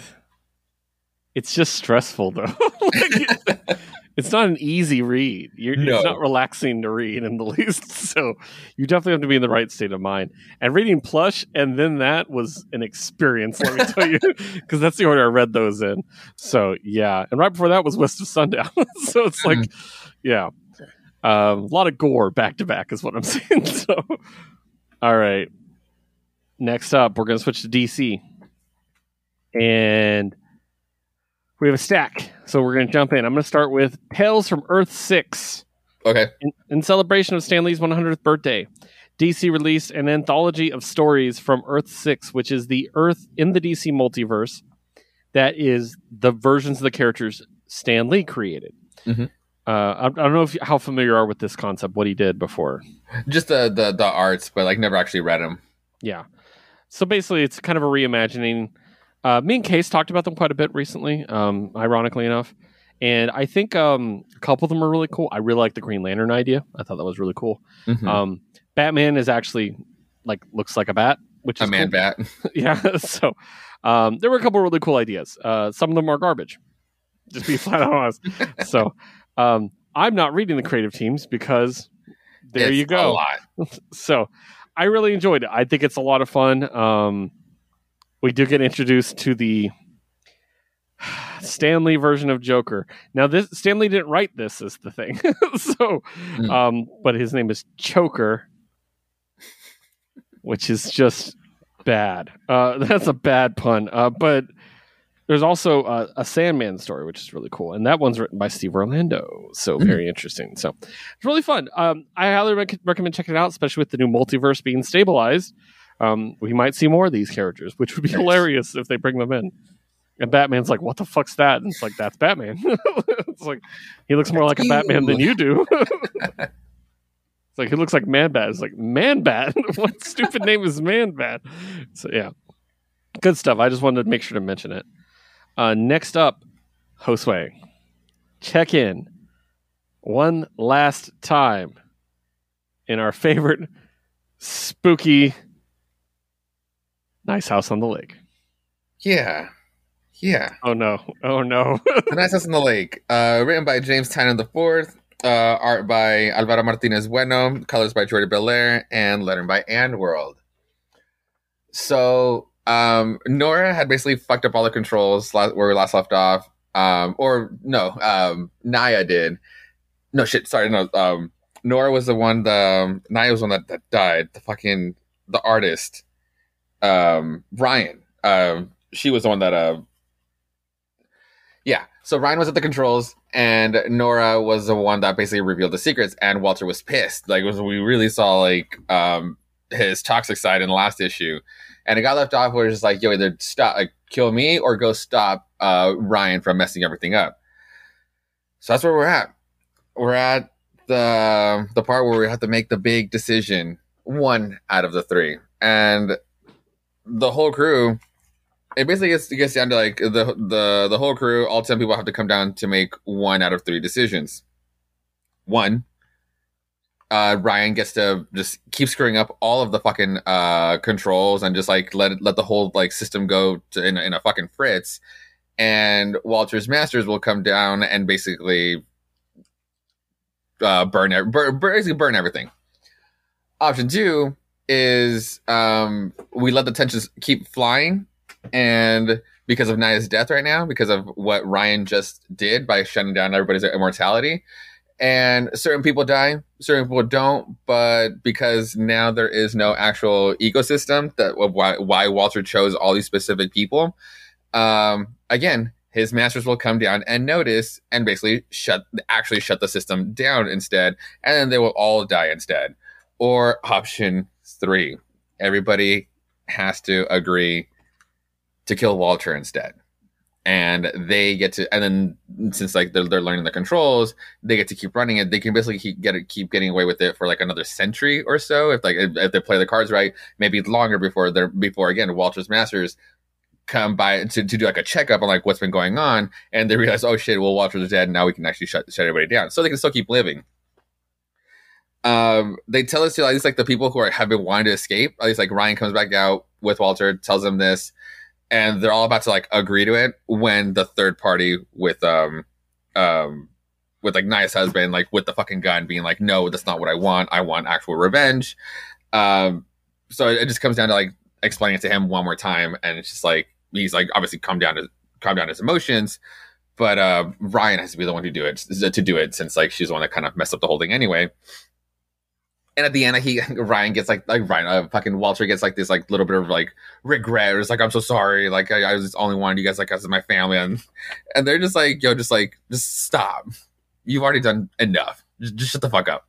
it's just stressful though. Like, it's not an easy read. You're, No. It's not relaxing to read in the least. So you definitely have to be in the right state of mind. And reading Plush and then that was an experience. Let me tell you, because that's the order I read those in. So yeah, and right before that was West of Sundown. so it's like, yeah, um, a lot of gore back to back is what I'm saying. So, all right. Next up, we're going to switch to DC. And we have a stack. So we're going to jump in. I'm going to start with Tales from Earth 6. Okay. In, in celebration of Stan Lee's 100th birthday, DC released an anthology of stories from Earth 6, which is the Earth in the DC multiverse that is the versions of the characters Stan Lee created. Mhm. Uh, I, I don't know if how familiar you are with this concept, what he did before. Just the, the the arts, but like never actually read them. Yeah. So basically, it's kind of a reimagining. Uh, me and Case talked about them quite a bit recently, um, ironically enough. And I think um, a couple of them are really cool. I really like the Green Lantern idea. I thought that was really cool. Mhm. Um, Batman is actually like looks like a bat, which a is man cool. bat. yeah. So um, there were a couple of really cool ideas. Uh, some of them are garbage. Just be flat out honest. So um, I'm not reading the creative teams because there It's you A go so I really enjoyed it. I think it's a lot of fun. Um, we do get introduced to the Stan Lee version of Joker. Now, this Stan Lee didn't write this, is the thing. so, Hmm. um, but his name is Choker, which is just bad. Uh, that's a bad pun. Uh, but there's also uh, a Sandman story, which is really cool, and that one's written by Steve Orlando. So Mm. very interesting. So it's really fun. Um, I highly rec- recommend checking it out, especially with the new multiverse being stabilized. Um, we might see more of these characters, which would be hilarious if they bring them in. And Batman's like, "What the fuck's that?" And it's like, "That's Batman." it's like he looks more like a Batman than you do. it's like he looks like Man Bat. It's like Man Bat. what stupid name is Man Bat? So yeah, good stuff. I just wanted to make sure to mention it. Uh, next up, Josue, check in one last time in our favorite spooky nice house on the lake. Yeah. Yeah. Oh no! Oh no! The Nice House on the Lake. Uh, written by James Tynion the Fourth. Uh, art by Alvaro Martinez Bueno. Colors by Jordie Bellaire. And lettering by AndWorld. So um, Nora had basically fucked up all the controls where we last left off. Um, or no, um, Naya did. No shit. Sorry, no. Um, Nora was the one. The um, Naya was the one that, that died. The fucking the artist. Um, Ryan. Um, she was the one that uh, yeah. So Ryan was at the controls, and Nora was the one that basically revealed the secrets. And Walter was pissed. Like, was we really saw like um his toxic side in the last issue, and it got left off where it's just like, yo, either stop, like, kill me, or go stop uh Ryan from messing everything up. So that's where we're at. We're at the the part where we have to make the big decision, one out of the three, and the whole crew it basically gets, it gets down to like the the the whole crew all 10 people have to come down to make one out of three decisions. One uh ryan gets to just keep screwing up all of the fucking uh controls and just like let let the whole like system go to, in, in a fucking fritz. And walter's masters will come down and basically uh burn, burn basically burn everything. Option two is um we let the tensions keep flying and because of Naya's death right now, because of what Ryan just did by shutting down everybody's immortality, and certain people die, certain people don't, but because now there is no actual ecosystem that why why Walter chose all these specific people, um, again, his masters will come down and notice and basically shut actually shut the system down instead, and then they will all die instead. Or option three, everybody has to agree to kill Walter instead. And they get to, and then since like they're, they're learning the controls, they get to keep running it. They can basically keep get keep getting away with it for like another century or so. If like if, if they play the cards right, maybe longer before they're before again Walter's masters come by to, to do like a checkup on like what's been going on, and they realize, oh shit, well Walter's dead, now we can actually shut shut everybody down, so they can still keep living. Um, they tell us to at least like the people who are have been wanting to escape. At least like Ryan comes back out with Walter, tells them this, and they're all about to like agree to it when the third party with um um with like Naya's husband like with the fucking gun being like no that's not what I want I want actual revenge um so it just comes down to like explaining it to him one more time and it's just like he's like obviously calm down to calm down his emotions but uh Ryan has to be the one to do it to do it since like she's the one that kind of messed up the whole thing anyway and at the end, he Ryan gets like like Ryan, uh, fucking Walter gets like this like little bit of like regret. It's like I'm so sorry. Like I, I was only wanted you guys like as my family, and and they're just like yo, just like just stop. You've already done enough. Just, just shut the fuck up.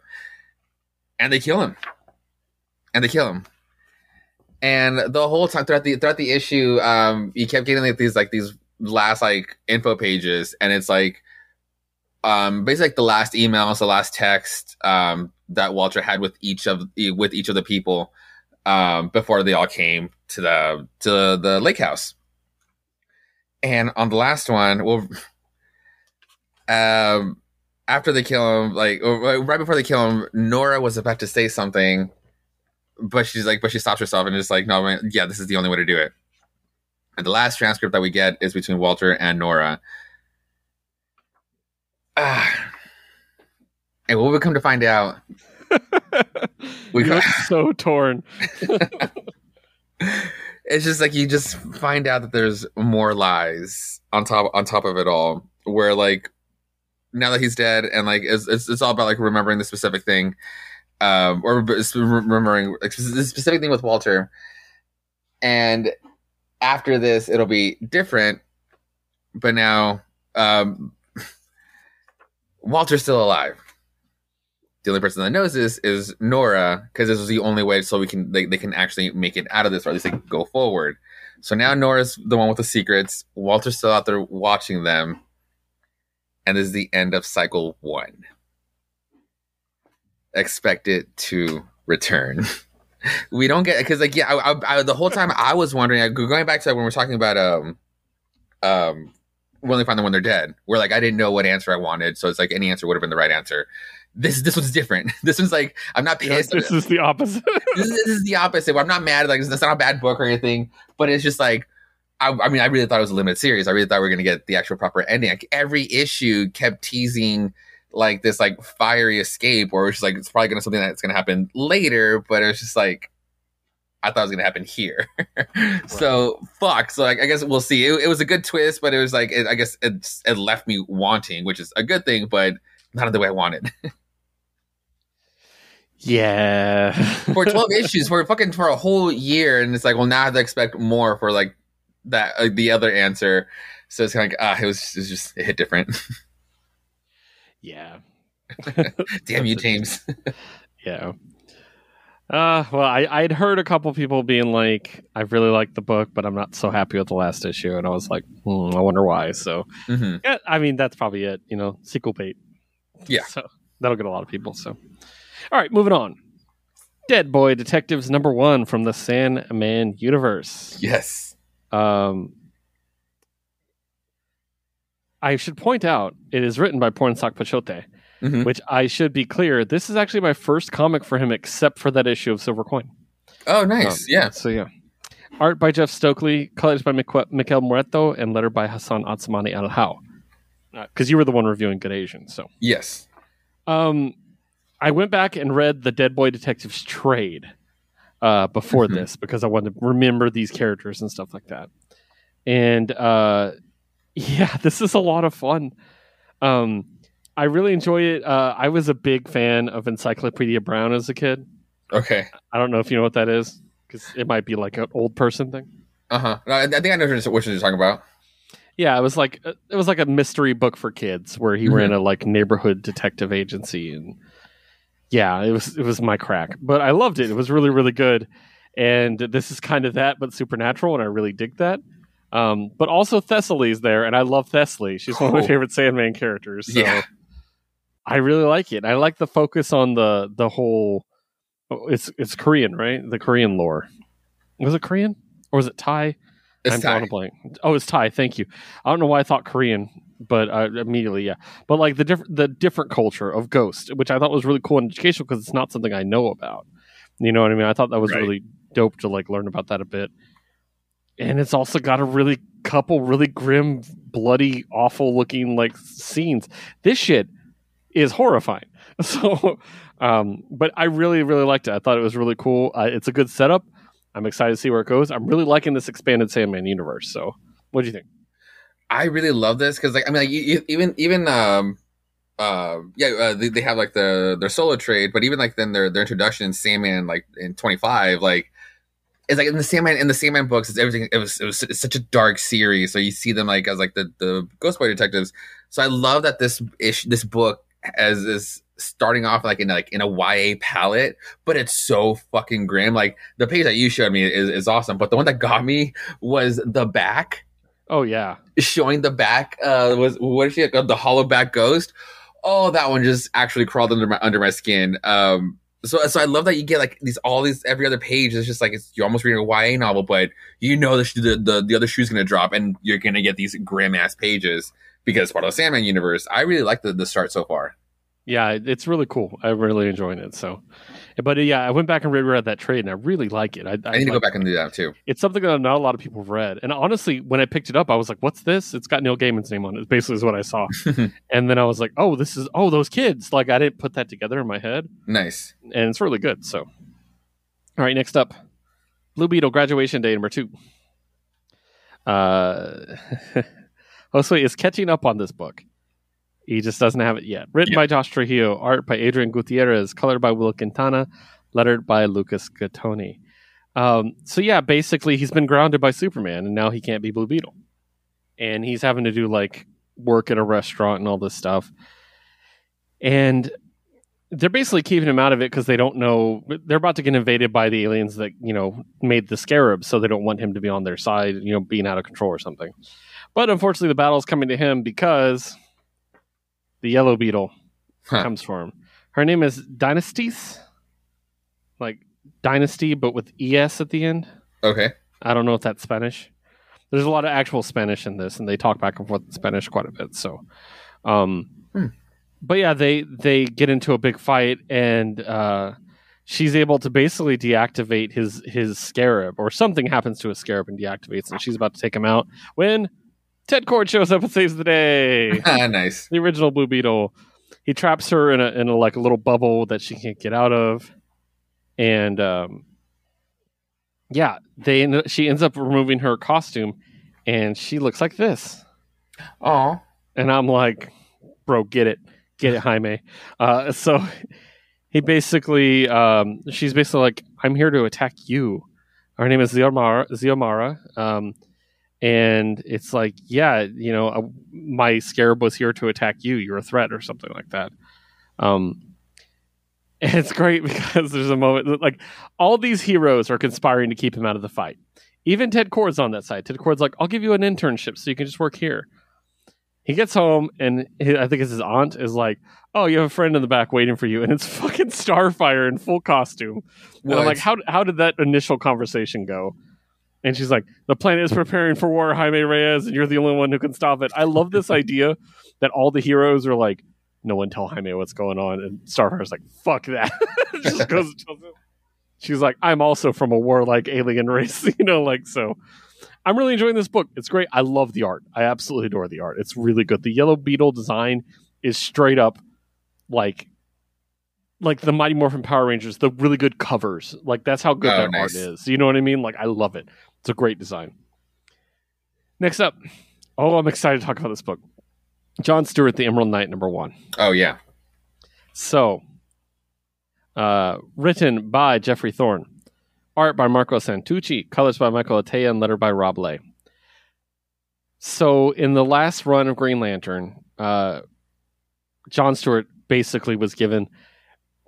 And they kill him. And they kill him. And the whole time throughout the throughout the issue, um, you kept getting like these like these last like info pages, and it's like um basically like the last emails, the last text, um, that Walter had with each of with each of the people um, before they all came to the to the lake house. And on the last one, well, um, after they kill him, like right before they kill him, Nora was about to say something, but she's like, but she stops herself and just like, no, man, yeah, this is the only way to do it. And the last transcript that we get is between Walter and Nora. Ah and what we come to find out, we got so torn. it's just like you just find out that there's more lies on top on top of it all. Where like now that he's dead, and like it's it's, it's all about like remembering the specific thing, um, or remembering like, the specific thing with Walter. And after this, it'll be different. But now, um, Walter's still alive the only person that knows this is Nora because this is the only way so we can they, they can actually make it out of this or at least go forward. So now Nora's the one with the secrets. Walter's still out there watching them, and this is the end of cycle one. Expect it to return. we don't get because like yeah, I, I, I, the whole time I was wondering. like, Going back to when we're talking about um um when they find them when they're dead, We're like I didn't know what answer I wanted, so it's like any answer would have been the right answer this this one's different. This one's like I'm not pissed. this is the opposite. this, is, this, is, the opposite. I'm not mad. Like it's not a bad book or anything, but it's just like I, I mean I really thought it was a limited series. I really thought we were gonna get the actual proper ending. Like every issue kept teasing like this like fiery escape, or it's just like it's probably gonna something that's gonna happen later, but it's just like I thought it was gonna happen here. so fuck. So like I guess we'll see. It, it was a good twist, but it was like it, I guess it, it left me wanting, which is a good thing, but not in the way I wanted. Yeah. for 12 issues, for fucking for a whole year. And it's like, well, now I have to expect more for like that, uh, the other answer. So it's kind of like, ah, it was, it was just, it hit different. yeah. Damn you, James. yeah. Uh, well, I, I'd heard a couple people being like, I really like the book, but I'm not so happy with the last issue. And I was like, hmm, I wonder why. So, mm-hmm. yeah, I mean, that's probably it, you know, sequel bait. Yeah. So that'll get a lot of people. So, all right, moving on. Dead Boy Detectives number one from the Sandman universe. Yes. Um, I should point out it is written by Pornsak Pichetshote, mm-hmm. which I should be clear. This is actually my first comic for him, except for that issue of Silver Coin. Oh, nice. Um, yeah. So yeah. Art by Jeff Stokely, colors by Miquel Muerto, and letter by Hassan Otsmane-Elhaou. Because uh, you were the one reviewing Good Asian, so yes. Um, I went back and read the Dead Boy Detectives trade uh, before mm-hmm. this because I wanted to remember these characters and stuff like that. And uh, yeah, this is a lot of fun. Um, I really enjoy it. Uh, I was a big fan of Encyclopedia Brown as a kid. Okay. I don't know if you know what that is because it might be like an old person thing. Uh huh. I think I know what you're talking about. Yeah, it was like it was like a mystery book for kids where he mm-hmm. ran a like neighborhood detective agency and yeah, it was it was my crack, but I loved it. It was really really good, and this is kind of that, but supernatural, and I really dig that. Um, but also Thessaly's there, and I love Thessaly. She's one of my favorite Sandman characters. So yeah. I really like it. I like the focus on the the whole. Oh, it's it's Korean, right? The Korean lore. Was it Korean or was it Thai? It's I'm Thai. blank. Oh, it's Thai. Thank you. I don't know why I thought Korean but uh, immediately, yeah. But like the different the different culture of Ghost, which I thought was really cool and educational because it's not something I know about. You know what I mean? I thought that was Right. really dope to like learn about that a bit. And it's also got a really couple really grim, bloody, awful looking like scenes. This shit is horrifying. So, um, but I really, really liked it. I thought it was really cool. Uh, it's a good setup. I'm excited to see where it goes. I'm really liking this expanded Sandman universe. So, what do you think? I really love this because, like, I mean, like, even even um, uh, yeah, uh, they, they have like the their solo trade, but even like then their their introduction in Sandman, like in twenty five, like it's like in the Sandman in the Sandman books, it's everything. It was it was such a dark series, so you see them like as like the the Ghost Boy detectives. So I love that this ish this book as is starting off like in like in a YA palette, but it's so fucking grim. Like the page that you showed me is, is awesome, but the one that got me was the back Oh yeah, showing the back uh was what is she uh, the hollow back ghost? Oh that one just actually crawled under my under my skin. Um so so i love that you get like these all these every other page it's just like it's you're almost reading a ya novel but you know the the the, the other shoe's gonna drop and you're gonna get these grim ass pages because part of the sandman universe. I really like the, the start so far yeah, it's really cool. I'm really enjoying it. So, but yeah, I went back and reread that trade, and I really like it. I, i need to go back and do that too It's something that not a lot of people have read, and honestly, when I picked it up, I was like, "What's this?" It's got Neil Gaiman's name on it. Basically, is what I saw, and then I was like, "Oh, this is oh those kids." Like I didn't put that together in my head, nice and it's really good. So, all right, next up, Blue Beetle graduation day number two. Uh, Josue is catching up on this book. He just doesn't have it yet. Written Yeah. by Josh Trujillo, art by Adrian Gutierrez, colored by Will Quintana, lettered by Lucas Gattoni. Um, so yeah, basically he's been grounded by Superman, and now he can't be Blue Beetle, and he's having to do like work at a restaurant and all this stuff. And they're basically keeping him out of it because they don't know they're about to get invaded by the aliens that you know made the scarab, so they don't want him to be on their side, you know, being out of control or something. But unfortunately, the battle's coming to him because the yellow beetle Huh. comes for him. Her name is Dynastes, like dynasty, but with es at the end. okay I don't know if that's Spanish. There's a lot of actual Spanish in this, and they talk back and forth in Spanish quite a bit. So, um, Hmm. but yeah, they they get into a big fight, and uh, she's able to basically deactivate his his scarab, or something happens to his scarab and deactivates, and she's about to take him out when Ted Kord shows up and saves the day. nice the original Blue Beetle. He traps her in a in a like a little bubble that she can't get out of, and um, yeah, they end, she ends up removing her costume, and she looks like this. oh And I'm like, bro, get it, get it, Jaime. Uh, so he basically, um, she's basically like, I'm here to attack you. Her name is Xiomara. Xiomara. Um, and it's like, yeah, you know, uh, my scarab was here to attack you. You're a threat or something like that. Um, and it's great because there's a moment that, like all these heroes are conspiring to keep him out of the fight. Even Ted Kord's on that side. Ted Kord's like, I'll give you an internship so you can just work here. He gets home and his, I think it's his aunt is like, "Oh, you have a friend in the back waiting for you," and it's fucking Starfire in full costume. And I'm like, "How how did that initial conversation go?" And she's like, "The planet is preparing for war, Jaime Reyes, and you're the only one who can stop it." I love this idea that all the heroes are like, "No one tell Jaime what's going on," and Starfire's like, "Fuck that!" just goes. and tells him. She's like, "I'm also from a warlike alien race," you know, like so. I'm really enjoying this book. It's great. I love the art. I absolutely adore the art. It's really good. The yellow beetle design is straight up like like the Mighty Morphin Power Rangers, the really good covers. Like that's how good Oh, that nice. art is. You know what I mean? Like I love it. It's a great design. Next up, oh, I'm excited to talk about this book. John Stewart, The Emerald Knight, number one. oh yeah So, uh, written by Geoffrey Thorne, art by Marco Santucci, colors by Michael Atiyeh, and letter by Rob Leigh. So, in the last run of Green Lantern, uh, John Stewart basically was given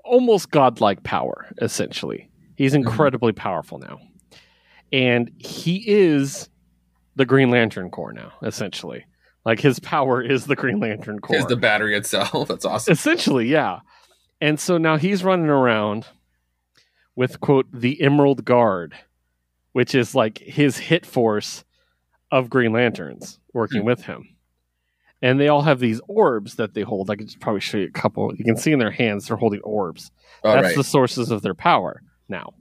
almost godlike power, essentially. He's incredibly powerful now. And he is the Green Lantern Corps now, essentially. Like his power is the Green Lantern Corps. Is the battery itself. That's awesome. Essentially, yeah. And so now he's running around with quote the Emerald Guard, which is like his hit force of Green Lanterns working Hmm. with him. and they all have these orbs that they hold. I could probably show you a couple. You can see in their hands they're holding orbs. All That's right. the sources of their power now.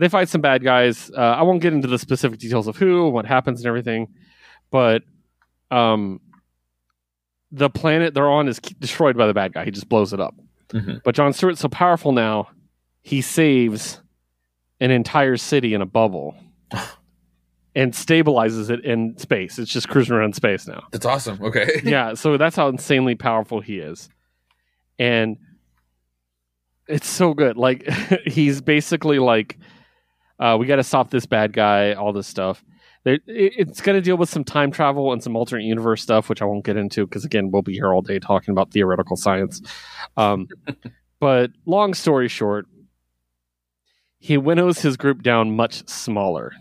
They fight some bad guys. Uh, I won't get into the specific details of who, what happens, and everything, but um, the planet they're on is destroyed by the bad guy. He just blows it up. Mhm. But John Stewart's so powerful now, he saves an entire city in a bubble and stabilizes it in space. It's just cruising around space now That's awesome. Okay. yeah, so that's how insanely powerful he is. And it's so good. Like he's basically like uh, we got to stop this bad guy, all this stuff. It, it's going to deal with some time travel and some alternate universe stuff, which I won't get into because again, we'll be here all day talking about theoretical science. Um, but long story short, he winnows his group down much smaller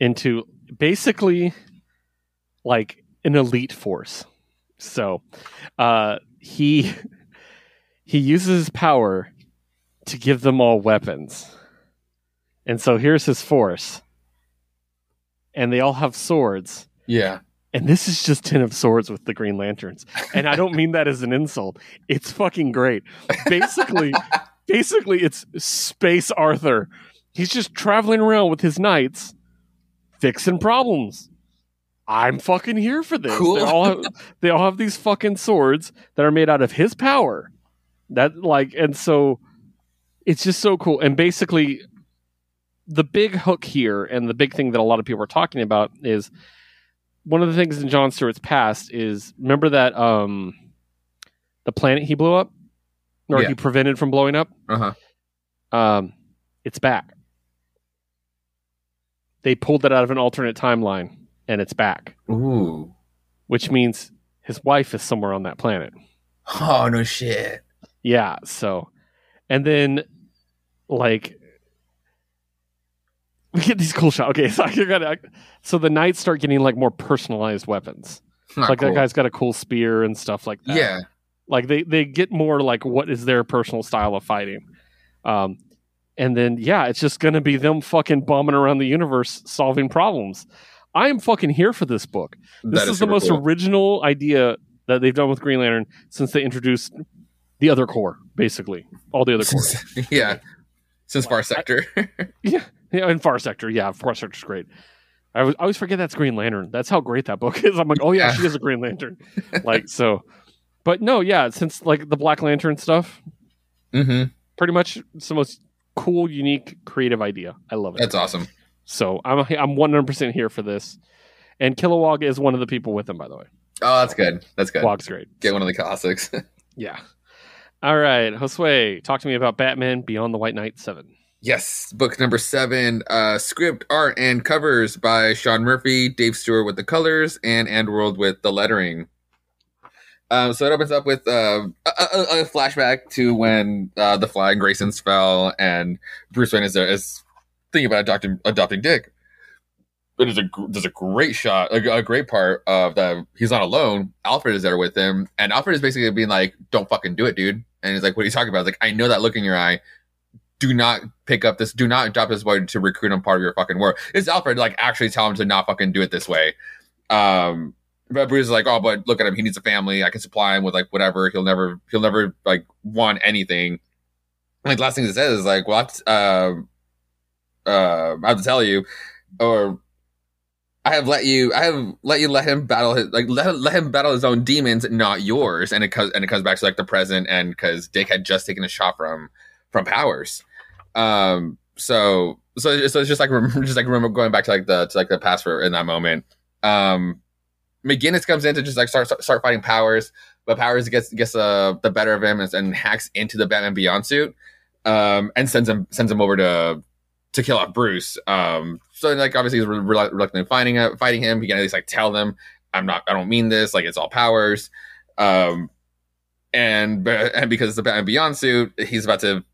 into basically like an elite force. So uh, he he uses his power to give them all weapons. And so here's his force. And they all have swords. yeah. And this is just 10 of swords with the Green Lanterns. And I don't mean that as an insult. It's fucking great. Basically, basically it's Space Arthur. He's just traveling around with his knights fixing problems. I'm fucking here for this. Cool. They all have, they all have these fucking swords that are made out of his power. That like and so it's just so cool. And basically the big hook here and the big thing that a lot of people are talking about is one of the things in John Stewart's past is remember that um the planet he blew up or Yeah. he prevented from blowing up Uh huh. um it's back they pulled it out of an alternate timeline and it's back Ooh. which means his wife is somewhere on that planet Oh no shit. yeah so and then like we get these cool shots okay so I gotta so the knights start getting like more personalized weapons like cool. that guy's got a cool spear and stuff like that Yeah. like they they get more like what is their personal style of fighting um and then yeah it's just gonna be them fucking bombing around the universe solving problems i am fucking here for this book this That is, the most cool. original idea that they've done with green lantern since they introduced the other Corps basically all the other cores yeah. Since Far Sector. yeah and far sector yeah far sector's great I, was, I always forget that's green lantern that's how great that book is i'm like oh yeah, Yeah. she is a green lantern like so but no yeah since like the black lantern stuff hmm pretty much it's the most cool, unique, creative idea. I love it. That's awesome. so I'm I'm 100% here for this. And Kilowog is one of the people with him, by the way. Oh, that's good. That's good. Wog's great. Get one of the classics. Yeah. All right, Josue, talk to me about Batman Beyond the White Knight 7. Yes, book number seven. Uh, script, art, and covers by Sean Murphy, Dave Stewart with the colors, and AndWorld with the lettering. Um, so it opens up with uh, a, a, flashback to when uh, the flying Grayson's fell, and Bruce Wayne is, there, is thinking about adopting adopting Dick. There's a there's a great shot, a, a great part of that. He's not alone. Alfred is there with him, and Alfred is basically being like, "Don't fucking do it, dude." And he's like, "What are you talking about?" He's like, "I know that look in your eye. Do not pick up this. Do not adopt this boy to recruit him part of your fucking war." It's Alfred like actually tell him to not fucking do it this way. Um, but Bruce is like, "Oh, but look at him. He needs a family. I can supply him with like whatever. He'll never he'll never like want anything." Like last thing he says is like, "Well, uh, uh, I have to tell you, or." I have let you. I have let you let him battle his like let, let him battle his own demons, not yours. And it comes and it comes back to like the present, and because Dick had just taken a shot from from Powers, um. So so so it's just like just like remember going back to like the to like the past for in that moment. Um, McGinnis comes in to just like start start fighting Powers, but Powers gets gets uh, the better of him and, and hacks into the Batman Beyond suit, um, and sends him sends him over to to kill off Bruce. Um, so like obviously he's re- relu- reluctantly fighting uh, fighting him. He can at least like tell them, "I'm not. I don't mean this. Like it's all powers." Um, and and because it's the Batman Beyond suit, he's about to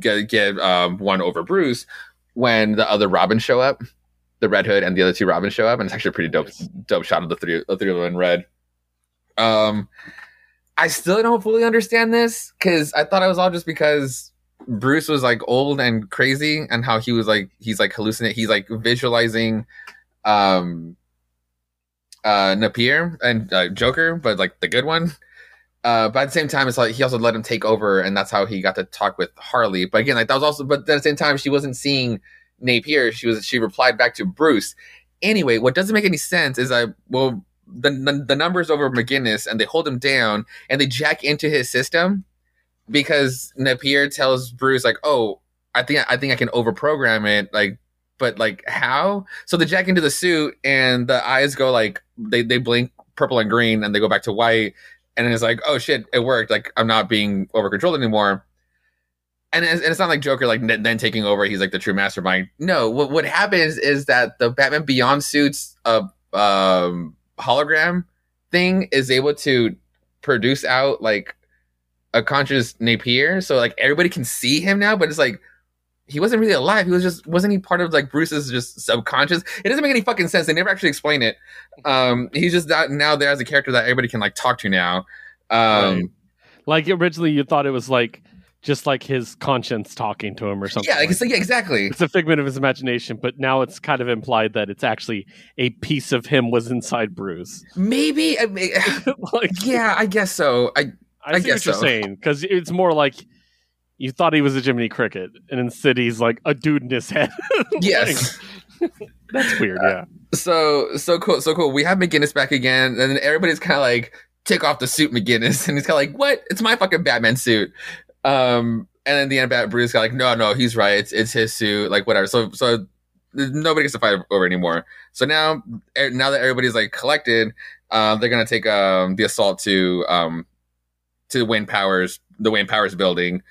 get get um one over Bruce when the other Robins show up. The Red Hood and the other two Robins show up, and it's actually a pretty dope dope shot of the three the three of them in red. Um, I still don't fully understand this because I thought it was all just because Bruce was like old and crazy and how he was like he's like hallucinating he's like visualizing um uh, Napier and uh, Joker, but like the good one. Uh, but at the same time, it's like he also let him take over, and that's how he got to talk with Harley. But again, like that was also, but at the same time, she wasn't seeing Napier. She was she replied back to Bruce. Anyway, what doesn't make any sense is I well the the, the numbers over McGinnis, and they hold him down, and they jack into his system because Napier tells Bruce like, "Oh, I think I think I can overprogram it." Like, but like how? So they jack into the suit, and the eyes go like they they blink purple and green, and they go back to white and it's like, oh shit, it worked. Like I'm not being over controlled anymore. And it's, and it's not like Joker like n- then taking over. He's like the true mastermind. No, what what happens is that the Batman Beyond suits uh, um, hologram thing is able to produce out like a conscious Napier, so like everybody can see him now. But it's like he wasn't really alive. He was just wasn't he part of like Bruce's just subconscious? It doesn't make any fucking sense. They never actually explain it. Um, he's just that now there as a character that everybody can like talk to now. Um, Right. Like originally, you thought it was like just like his conscience talking to him or something. yeah, like, like yeah, exactly. it's a figment of his imagination, but now it's kind of implied that it's actually a piece of him was inside Bruce. Maybe, I mean, like, yeah, I guess so. I I, I guess what you're so. saying because it's more like you thought he was a Jiminy Cricket, and instead he's like a dude in his head. Yes. that's weird. Yeah, so so cool, so cool. We have McGinnis back again, and everybody's kind of like, take off the suit, McGinnis, and he's kind of like, what? It's my fucking Batman suit. Um, and then the end, Bat Bruce got like, no, no, he's right. It's it's his suit, like whatever. So so nobody gets to fight over anymore. So now now that everybody's like collected, uh, they're gonna take um the assault to um to Wayne Powers, the Wayne Powers building.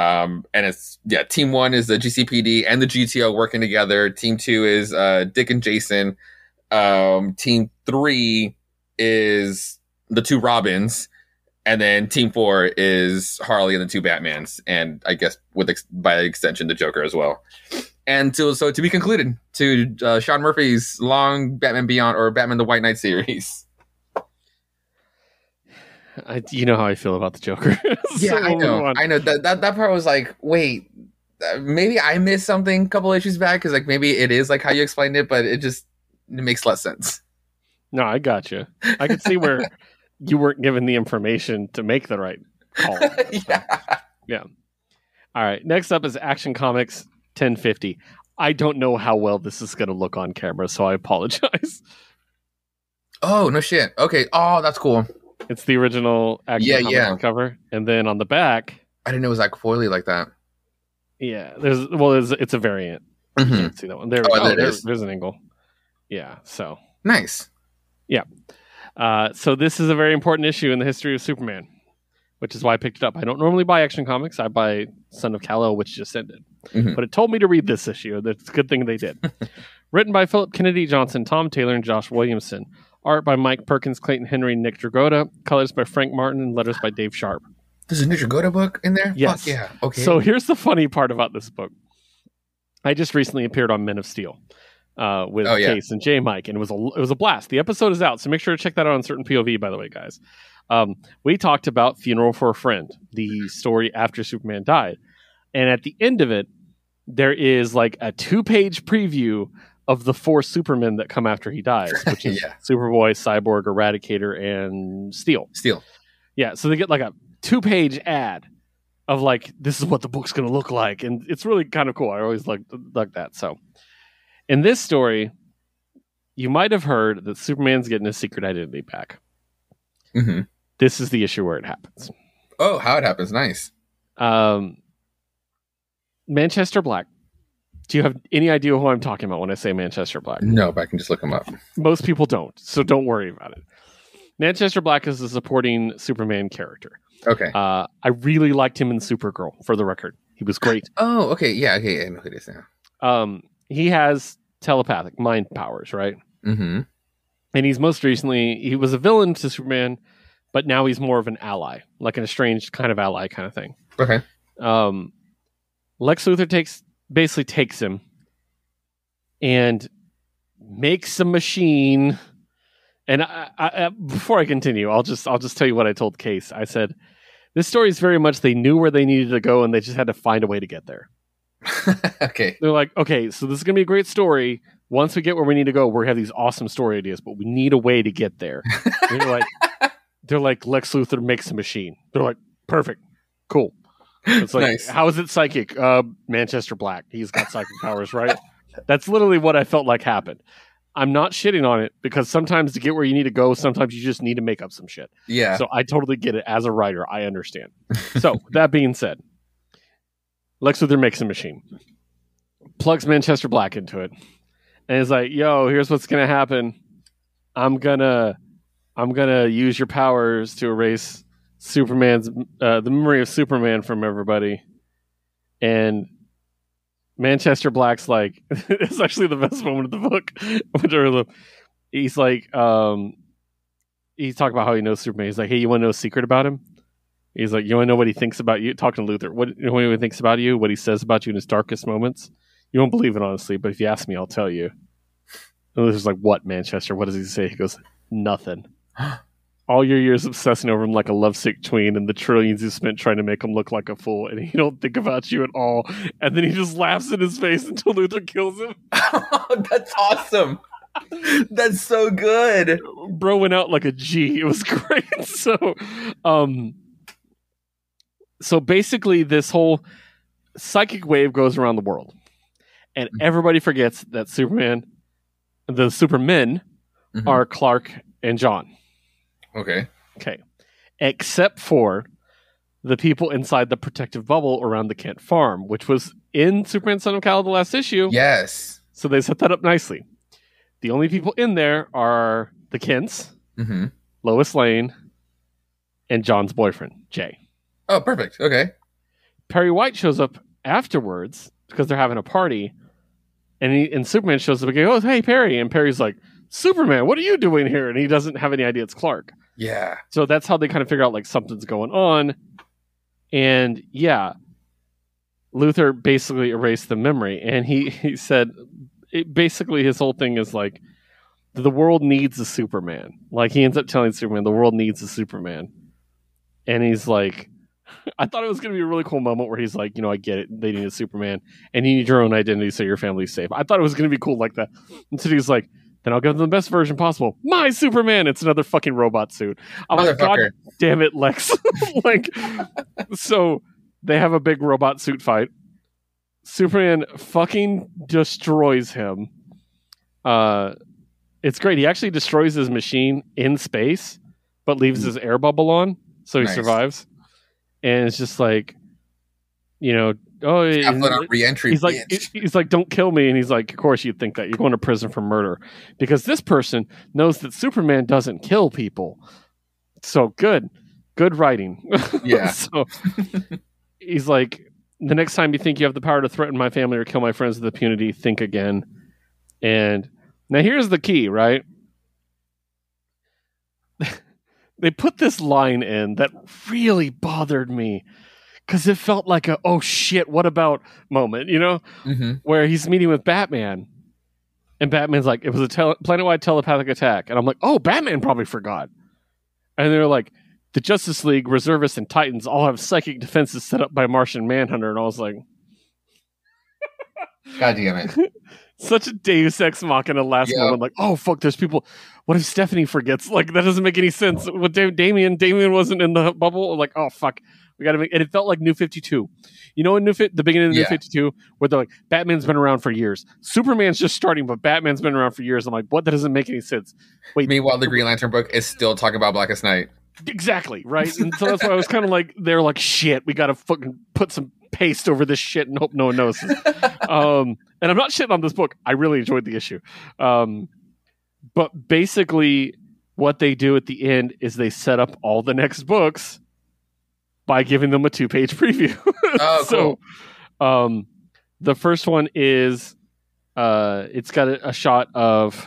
Um, and it's yeah, team one is the GCPD and the GTO working together. Team two is uh, Dick and Jason. Um, team three is the two Robins, and then team four is Harley and the two Batmans, and I guess with ex- by extension the Joker as well. And to, so to be concluded to uh, Sean Murphy's long Batman Beyond or Batman the White Knight series. I, you know how I feel about the Joker. So Yeah, I know. I know that that that part was like, wait, uh, maybe I missed something a couple issues back because like maybe it is like how you explained it, but it just it makes less sense. No, I got you. I could see where you weren't given the information to make the right call. Yeah, yeah. All right. Next up is Action Comics 1050. I don't know how well this is going to look on camera, so I apologize. Oh no shit. Okay. Oh, that's cool. It's the original Action Yeah, yeah. cover, and then on the back, I didn't know it was like foily like that. yeah, there's well, there's, it's a variant. You Mhm. can't see that one. There, Oh, we go. there it There- is. an angle. Yeah. So, Nice. Yeah, uh, so this is a very important issue in the history of Superman, which is why I picked it up. I don't normally buy Action Comics. I buy Son of Kal-El, which just ended. Mhm. But it told me to read this issue. That's a good thing they did. Written by Philip Kennedy Johnson, Tom Taylor, and Josh Williamson. Art by Mike Perkins, Clayton Henry, Nick Dragotta. Colors by Frank Martin, and letters by Dave Sharp. There's a Ninja Goda book in there. Yes. Fuck yeah. Okay. So here's the funny part about this book. I just recently appeared on Men of Steel uh, with Oh, yeah. Case and J Mike, and it was a it was a blast. The episode is out, so make sure to check that out on certain POV. By the way, guys, um, we talked about Funeral for a Friend, the story after Superman died, and at the end of it, there is like a two page preview of the four Supermen that come after he dies, which is Yeah. Superboy, Cyborg, Eradicator, and Steel. Steel. Yeah, so they get like a two page ad of like this is what the book's going to look like, and it's really kind of cool. I always like like that. So, in this story, you might have heard that Superman's getting his secret identity back. hmm This is the issue where it happens. Oh, how it happens. Nice. Um, Manchester Black. Do you have any idea who I'm talking about when I say Manchester Black? No, but I can just look him up. Most people don't, so don't worry about it. Manchester Black is a supporting Superman character. Okay. Uh, I really liked him in Supergirl, for the record. He was great. oh, okay. Yeah. Okay. I know who it is now. um, he has telepathic mind powers, right? Mm-hmm. And he's most recently he was a villain to Superman, but now he's more of an ally, like an estranged kind of ally kind of thing. Okay. Um, Lex Luthor takes basically takes him and makes a machine. And I, I, before I continue, I'll just I'll just tell you what I told Case. I said this story is very much they knew where they needed to go and they just had to find a way to get there. okay. they're like, okay, so this is gonna be a great story, once we get where we need to go, we're gonna have these awesome story ideas, but we need a way to get there. They're like, they're like Lex Luthor makes a machine. They're like, perfect, cool. It's like, Nice. how is it psychic? Uh, Manchester Black. He's got psychic powers, right? That's literally what I felt like happened. I'm not shitting on it because sometimes to get where you need to go, sometimes you just need to make up some shit. Yeah. So I totally get it as a writer. I understand. so that being said, Lex Luthor makes a machine, plugs Manchester Black into it, and is like, "Yo, here's what's gonna happen. I'm gonna, I'm gonna use your powers to erase Superman's, uh, the memory of Superman from everybody." And Manchester Black's like, it's actually the best moment of the book. which are the- he's like, um, he's talking about how he knows Superman. He's like, hey, you want to know a secret about him? He's like, you want to know what he thinks about you? Talking to Luthor, what, you know he thinks about you? What he says about you in his darkest moments? You won't believe it, honestly, but if you ask me, I'll tell you. And Luthor's like, what, Manchester? What does he say? He goes, nothing. All your years obsessing over him like a lovesick tween and the trillions you spent trying to make him look like a fool, and he don't think about you at all. And then he just laughs in his face until Luthor kills him. That's awesome. That's so good. bro went out like a G. It was great. so, um, so basically, this whole psychic wave goes around the world, and Mhm. everybody forgets that Superman, the Supermen, Mhm. are Clark and John. Okay. Okay, except for the people inside the protective bubble around the Kent farm, which was in Superman Son of Kal, the last issue. Yes. So they set that up nicely. The only people in there are the Kents, hmm Lois Lane, and John's boyfriend, Jay. Oh, perfect. Okay. Perry White shows up afterwards because they're having a party, and he and Superman shows up and goes, "Oh, hey Perry!" And Perry's like, "Superman, what are you doing here?" And he doesn't have any idea it's Clark. Yeah. So that's how they kind of figure out like something's going on. And yeah, Luthor basically erased the memory, and he he said, it, basically his whole thing is like, the world needs a Superman. Like he ends up telling Superman, the world needs a Superman, and he's like. I thought it was going to be a really cool moment where he's like, you know, I get it. They need a Superman, and you need your own identity so your family's safe. I thought it was going to be cool like that. And so he's like, then I'll give them the best version possible. My Superman. It's another fucking robot suit. I'm like, God damn it, Lex. like, so they have a big robot suit fight. Superman fucking destroys him. Uh, it's great. He actually destroys his machine in space, but leaves his air bubble on, so he Nice. survives. And it's just like, you know, oh, Scaffold on re-entry. he's like he's like don't kill me. And he's like of course you'd think that. You're going to prison for murder. Because this person knows that superman doesn't kill people. So good. Good writing. Yeah. so he's like the next time you think you have the power to threaten my family or kill my friends with impunity think again. And now here's the key right? They put this line in that really bothered me because it felt like a oh shit what about moment you know? Mhm. where he's meeting with batman and batman's like it was a tele- planet-wide telepathic attack. And i'm like oh batman probably forgot. And they're like the justice league reservists and titans all have psychic defenses set up by martian manhunter. And i was like God damn it. such a deus ex machina last Yeah. moment like oh fuck there's people what if stephanie forgets? Like that doesn't make any sense. With Da- damian damian wasn't in the bubble like oh fuck we gotta make and it felt like new 52 you know in new Fi- the beginning of new Yeah. 52 where they're like batman's been around for years superman's just starting but batman's been around for years i'm like what that doesn't make any sense Wait. Meanwhile, the Green Lantern book is still talking about Blackest Night. exactly right and so that's why i was kind of like they're like shit we gotta fucking put some paste over this shit and hope no one notices um, and I'm not shitting on this book. I really enjoyed the issue. Um, but basically, what they do at the end is they set up all the next books by giving them a two page preview. Oh, so, um, the first one is uh, it's got a, a shot of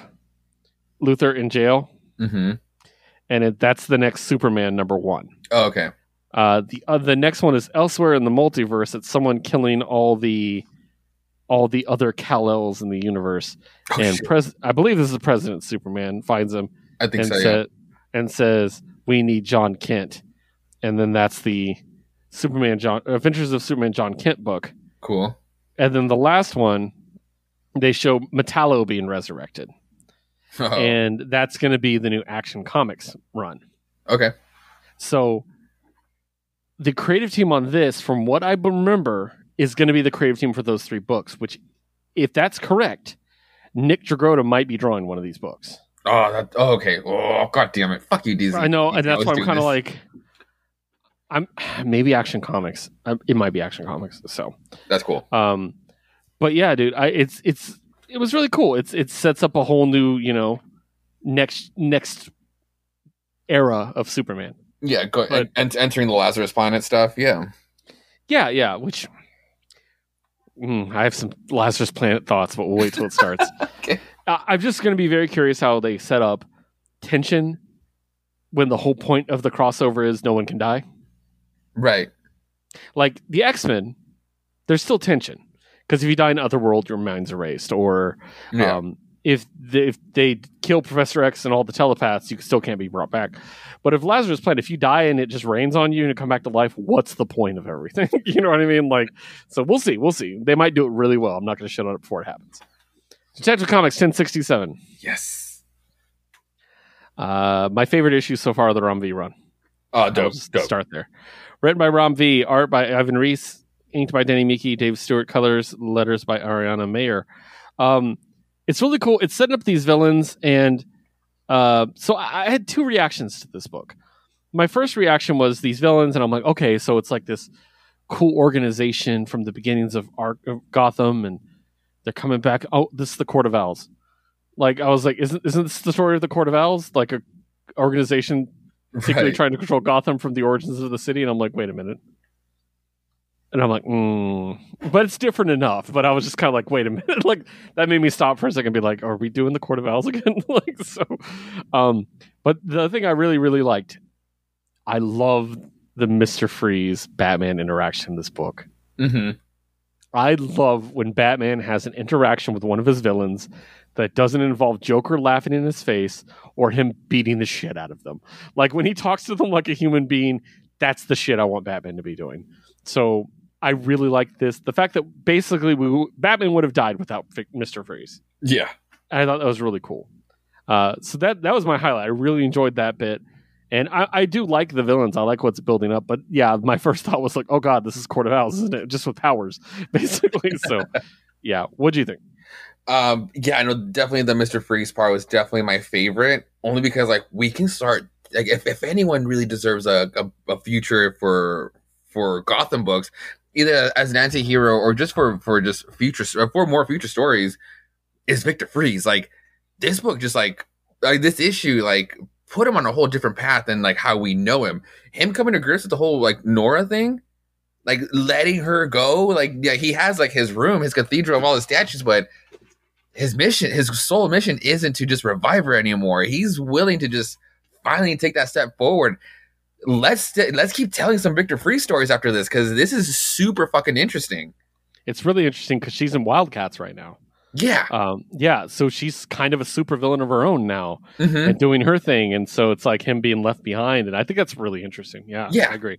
Luthor in jail, Mm-hmm. and it, that's the next Superman number one. Oh, okay. Uh, the uh, the next one is elsewhere in the multiverse. It's someone killing all the all the other Kal Els in the universe, Oh, and pres- I believe this is the President Superman finds him I think and so. Yeah. and says we need John Kent, and then that's the Superman John Adventures of Superman John Kent book, Cool. and then the last one they show Metallo being resurrected, Oh, and that's going to be the new Action Comics run. okay. So the creative team on this, from what I remember, is going to be the creative team for those three books. Which, if that's correct, Nick Dragotta might be drawing one of these books. Oh, that, oh, okay. Oh, god damn it. Fuck you, DZ. I know, You and that's why I'm kind of like, I'm maybe Action Comics. Um, It might be Action Comics. So, That's cool. um, but yeah, dude, I it's it's it was really cool. It's it sets up a whole new you know next next era of Superman. Yeah, go But- and, entering the Lazarus planet stuff. Yeah. Yeah, yeah. Which Mm, I have some Lazarus Planet thoughts, but we'll wait till it starts. Okay. Uh, I'm just going to be very curious how they set up tension when the whole point of the crossover is no one can die. Right. Like the X Men, there's still tension because if you die in Otherworld, your mind's erased. Or Yeah. um, if they, if they kill Professor X and all the telepaths, you still can't be brought back. But if Lazarus Planet, if you die and it just rains on you and you come back to life, what's the point of everything? you know what I mean? Like, so we'll see. We'll see. They might do it really well. I'm not going to shit on it before it happens. Detective Comics 1067. yes. Uh, my favorite issue so far, the Ram V run. Oh, I'll dope. Dope. Start there. Written by Ram V, art by Ivan Reis, inked by Danny Miki, Dave Stewart, colors, letters by Ariana Maher. Um, it's really cool. It's setting up these villains, and uh, so I, had two reactions to this book. My first reaction was these villains, and I'm like, okay, so it's like this cool organization from the beginnings of, Ar- of Gotham, and they're coming back. Oh, this is the Court of Owls. Like I was like, isn't isn't this the story of the Court of Owls? Like a organization secretly Right. trying to control Gotham from the origins of the city. And I'm like, wait a minute. And I'm like, mm. but it's different enough. But I was just kind of like, wait a minute. like that made me stop for a second and be like, are we doing the Court of Owls again? like, so, um, but the thing I really, really liked, I love the Mr. Freeze Batman interaction in this book. Mm-hmm. I love when Batman has an interaction with one of his villains that doesn't involve Joker laughing in his face or him beating the shit out of them. Like when he talks to them like a human being, that's the shit I want Batman to be doing. So I really like this. The fact that basically we, Batman would have died without Mr. Freeze. Yeah. I thought that was really cool. Uh, so that that was my highlight. I really enjoyed that bit, and I, I do like the villains. I like what's building up. But yeah, my first thought was like, oh god, this is Court of Owls, isn't it? Just with powers, basically. so yeah, what do you think? Um, yeah, I know definitely the Mr. Freeze part was definitely my favorite, only because like we can start like if, if anyone really deserves a, a, a future for for Gotham books, either as an anti-hero or just for for just future for more future stories, is Victor Fries. Like this book just like like this issue like put him on a whole different path than like how we know him. Him coming to grips with the whole like Nora thing, like letting her go. Like yeah, he has like his room, his cathedral of all the statues, but his mission, his sole mission isn't to just revive her anymore. He's willing to just finally take that step forward. Let's let's keep telling some Victor Free stories after this because this is super fucking interesting. It's really interesting because she's in Wildcats right now. Yeah. Um, yeah, so she's kind of a supervillain of her own now Mhm. and doing her thing, and so it's like him being left behind, and I think that's really interesting. Yeah, Yeah. I agree.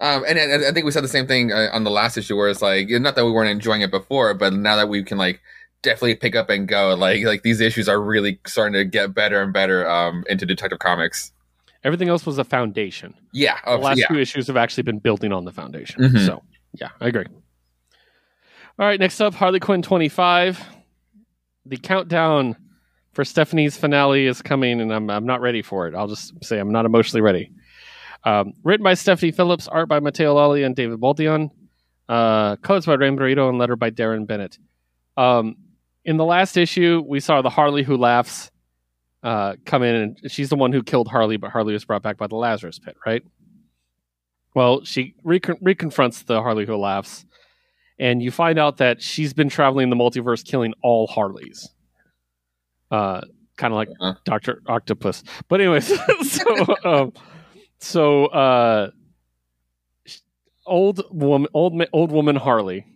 Um, and, and I think we said the same thing uh, on the last issue where it's like not that we weren't enjoying it before, but now that we can like definitely pick up and go, like like these issues are really starting to get better and better um, into Detective Comics. Everything else was a foundation. Yeah. the last yeah. few issues have actually been building on the foundation. Mhm. So, yeah, I agree. All right, next up, Harley Quinn 25. The countdown for Stephanie's finale is coming, and I'm, I'm not ready for it. I'll just say I'm not emotionally ready. Um, written by Stephanie Phillips, art by Matteo Lolli and David Baldeón, uh, colors by Rain Beredo, and letter by Deron Bennett. Um, in the last issue, we saw the Harley who laughs uh, come in, and she's the one who killed Harley, but Harley was brought back by the Lazarus Pit, right? Well, she recon- reconfronts the Harley who laughs, and you find out that she's been traveling the multiverse, killing all Harleys. Uh, kind of like Uh-huh. Doctor Octopus. But anyways, so um, so uh, old woman, old old woman Harley,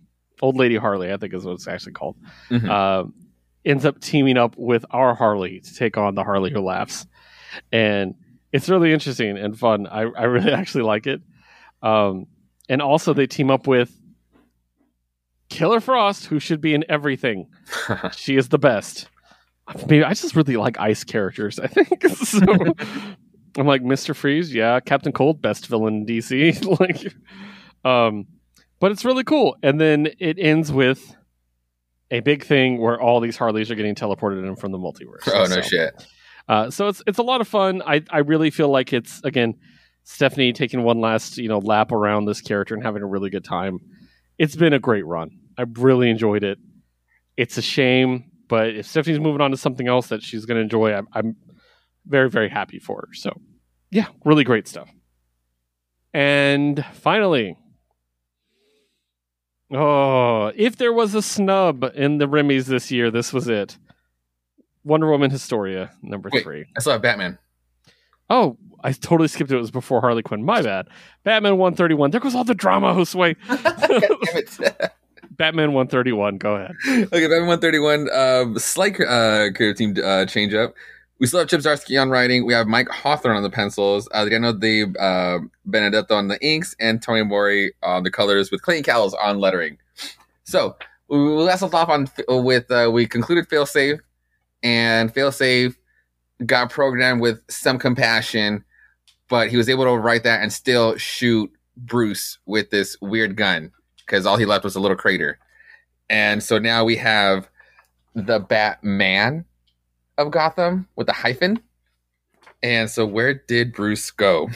old lady Harley, I think is what it's actually called. Mhm. Uh, ends up teaming up with our Harley to take on the Harley who laughs, and it's really interesting and fun. I, I really actually like it. Um, and also they team up with Killer Frost, who should be in everything. she is the best. Maybe I just really like ice characters. I think so. I'm like Mister Freeze, yeah. Captain Cold, best villain in DC. like, um, but it's really cool. And then it ends with a big thing where all these Harleys are getting teleported in from the multiverse. oh no So- shit. uh, so it's it's a lot of fun. I I really feel like it's again Stephanie taking one last you know lap around this character and having a really good time. It's been a great run. I really enjoyed it. It's a shame, but if Stephanie's moving on to something else that she's going to enjoy, I'm, I'm very very happy for her. So yeah, really great stuff. And finally. Oh, if there was a snub in the Remy's this year, this was it. Wonder Woman Historia, number Wait. three. I saw Batman. Oh, I totally skipped it. It was before Harley Quinn. My bad. Batman 131. There goes all the drama, Josue. God damn it. Batman 131. Go ahead. okay, Batman 131. Um, slight uh, creative team uh, change up. We still have Chip Zdarsky on writing. We have Mike Hawthorne on the pencils, Adriano De uh, Benedetto on the inks, and Tomeu Morey on the colors with Clayton Cowles on lettering. So we we last left off on with uh, we concluded Failsafe, and Failsafe got programmed with some compassion, but he was able to write that and still shoot Bruce with this weird gun because all he left was a little crater. And so now we have the Batman of Gotham with a hyphen. And so where did Bruce go?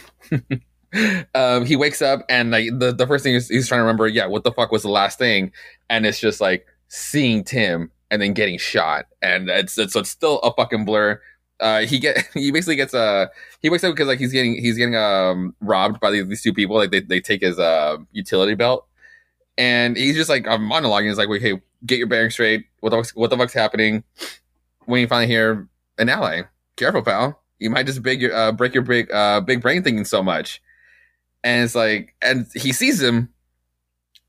um, he wakes up and like the, the first thing is he's trying to remember, yeah, what the fuck was the last thing? And it's just like seeing Tim and then getting shot. And it's it's, so it's still a fucking blur. Uh, he get he basically gets uh he wakes up because like he's getting he's getting um robbed by these, these two people like they, they take his uh utility belt and he's just like I'm monologuing. He's like, "Wait, hey, get your bearings straight. What the fuck's, what the fuck's happening?" When you finally hear an ally, careful, pal. You might just big your uh, break your big uh, big brain thinking so much. And it's like, and he sees him,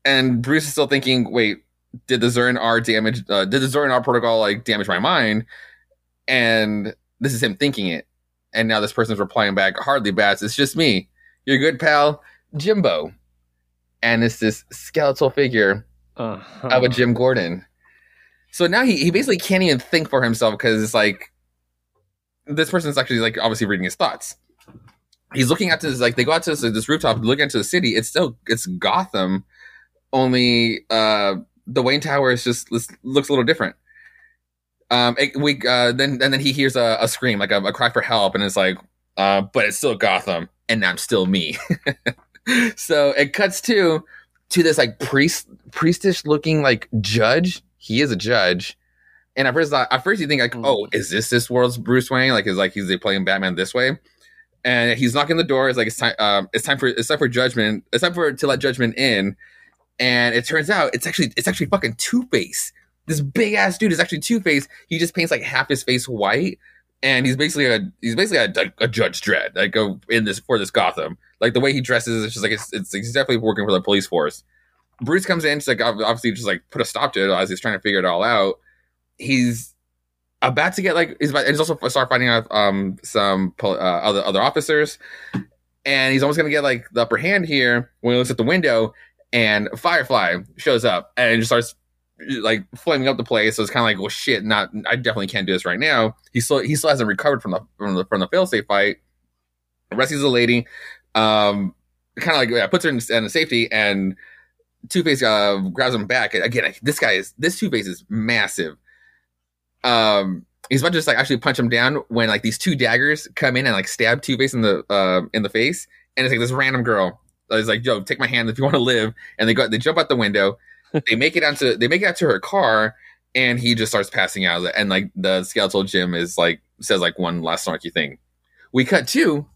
and Bruce is still thinking, "Wait, did the Zur-En-Arrh damage? Uh, did the Zur-En-Arrh protocol like damage my mind?" And this is him thinking it, and now this person's replying back, "Hardly bats. It's just me, your good pal, Jimbo." And it's this skeletal figure Uh-huh. of a Jim Gordon. So now he, he basically can't even think for himself because it's like this person's actually like obviously reading his thoughts. He's looking to this like they go out to this, this rooftop, looking into the city. It's still it's Gotham, only uh the Wayne Tower is just looks a little different. Um, it, we uh, then and then he hears a, a scream like a, a cry for help, and it's like, uh, but it's still Gotham, and I'm still me. so it cuts to to this like priest priestish looking like judge. He is a judge. And at first, I- at first you think like, Mm. oh, is this this world's Bruce Wayne? Like, is like he's playing Batman this way? And he's knocking the door. It's like it's time. Um, it's time for it's time for judgment. It's time for to let judgment in. And it turns out it's actually it's actually fucking Two Face. This big ass dude is actually Two Face. He just paints like half his face white, and he's basically a he's basically a, a Judge Dredd. Like go in this for this Gotham. Like the way he dresses, it's just like it's, it's he's definitely working for the police force. Bruce comes in, just like obviously just like put a stop to it as he's trying to figure it all out. He's about to get like he's about, he's also start fighting out um some uh, other other officers, and he's almost gonna get like the upper hand here when he looks at the window, and Firefly shows up and just starts like flaming up the place. So it's kind of like, well, shit, not I definitely can't do this right now. He still he still hasn't recovered from the from the from the failsafe fight. Rescues the lady, um, kind of like yeah, puts her in, in safety, and Two Face uh, grabs him back. And again, this guy is this Two Face is massive. Um, he's about to just like actually punch him down when like these two daggers come in and like stab Two Face in the uh, in the face, and it's like this random girl is like, "Yo, take my hand if you want to live." And they go, they jump out the window, they make it onto they make it out to her car, and he just starts passing out. And like the skeletal Jim is like says like one last snarky thing. We cut to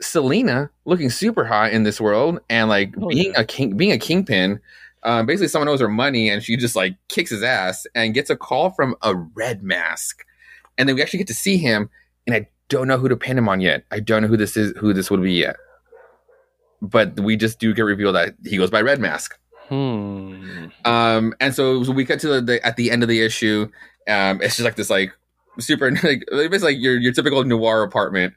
Selina looking super hot in this world and like Oh, being yeah. a king being a kingpin. Um, basically, someone owes her money, and she just like kicks his ass and gets a call from a red mask, and then we actually get to see him. And I don't know who to pin him on yet. I don't know who this is, who this would be yet. But we just do get revealed that he goes by Red Mask. Hmm. Um, and so, so we cut to the, the at the end of the issue. Um, it's just like this like super like it's like your your typical noir apartment.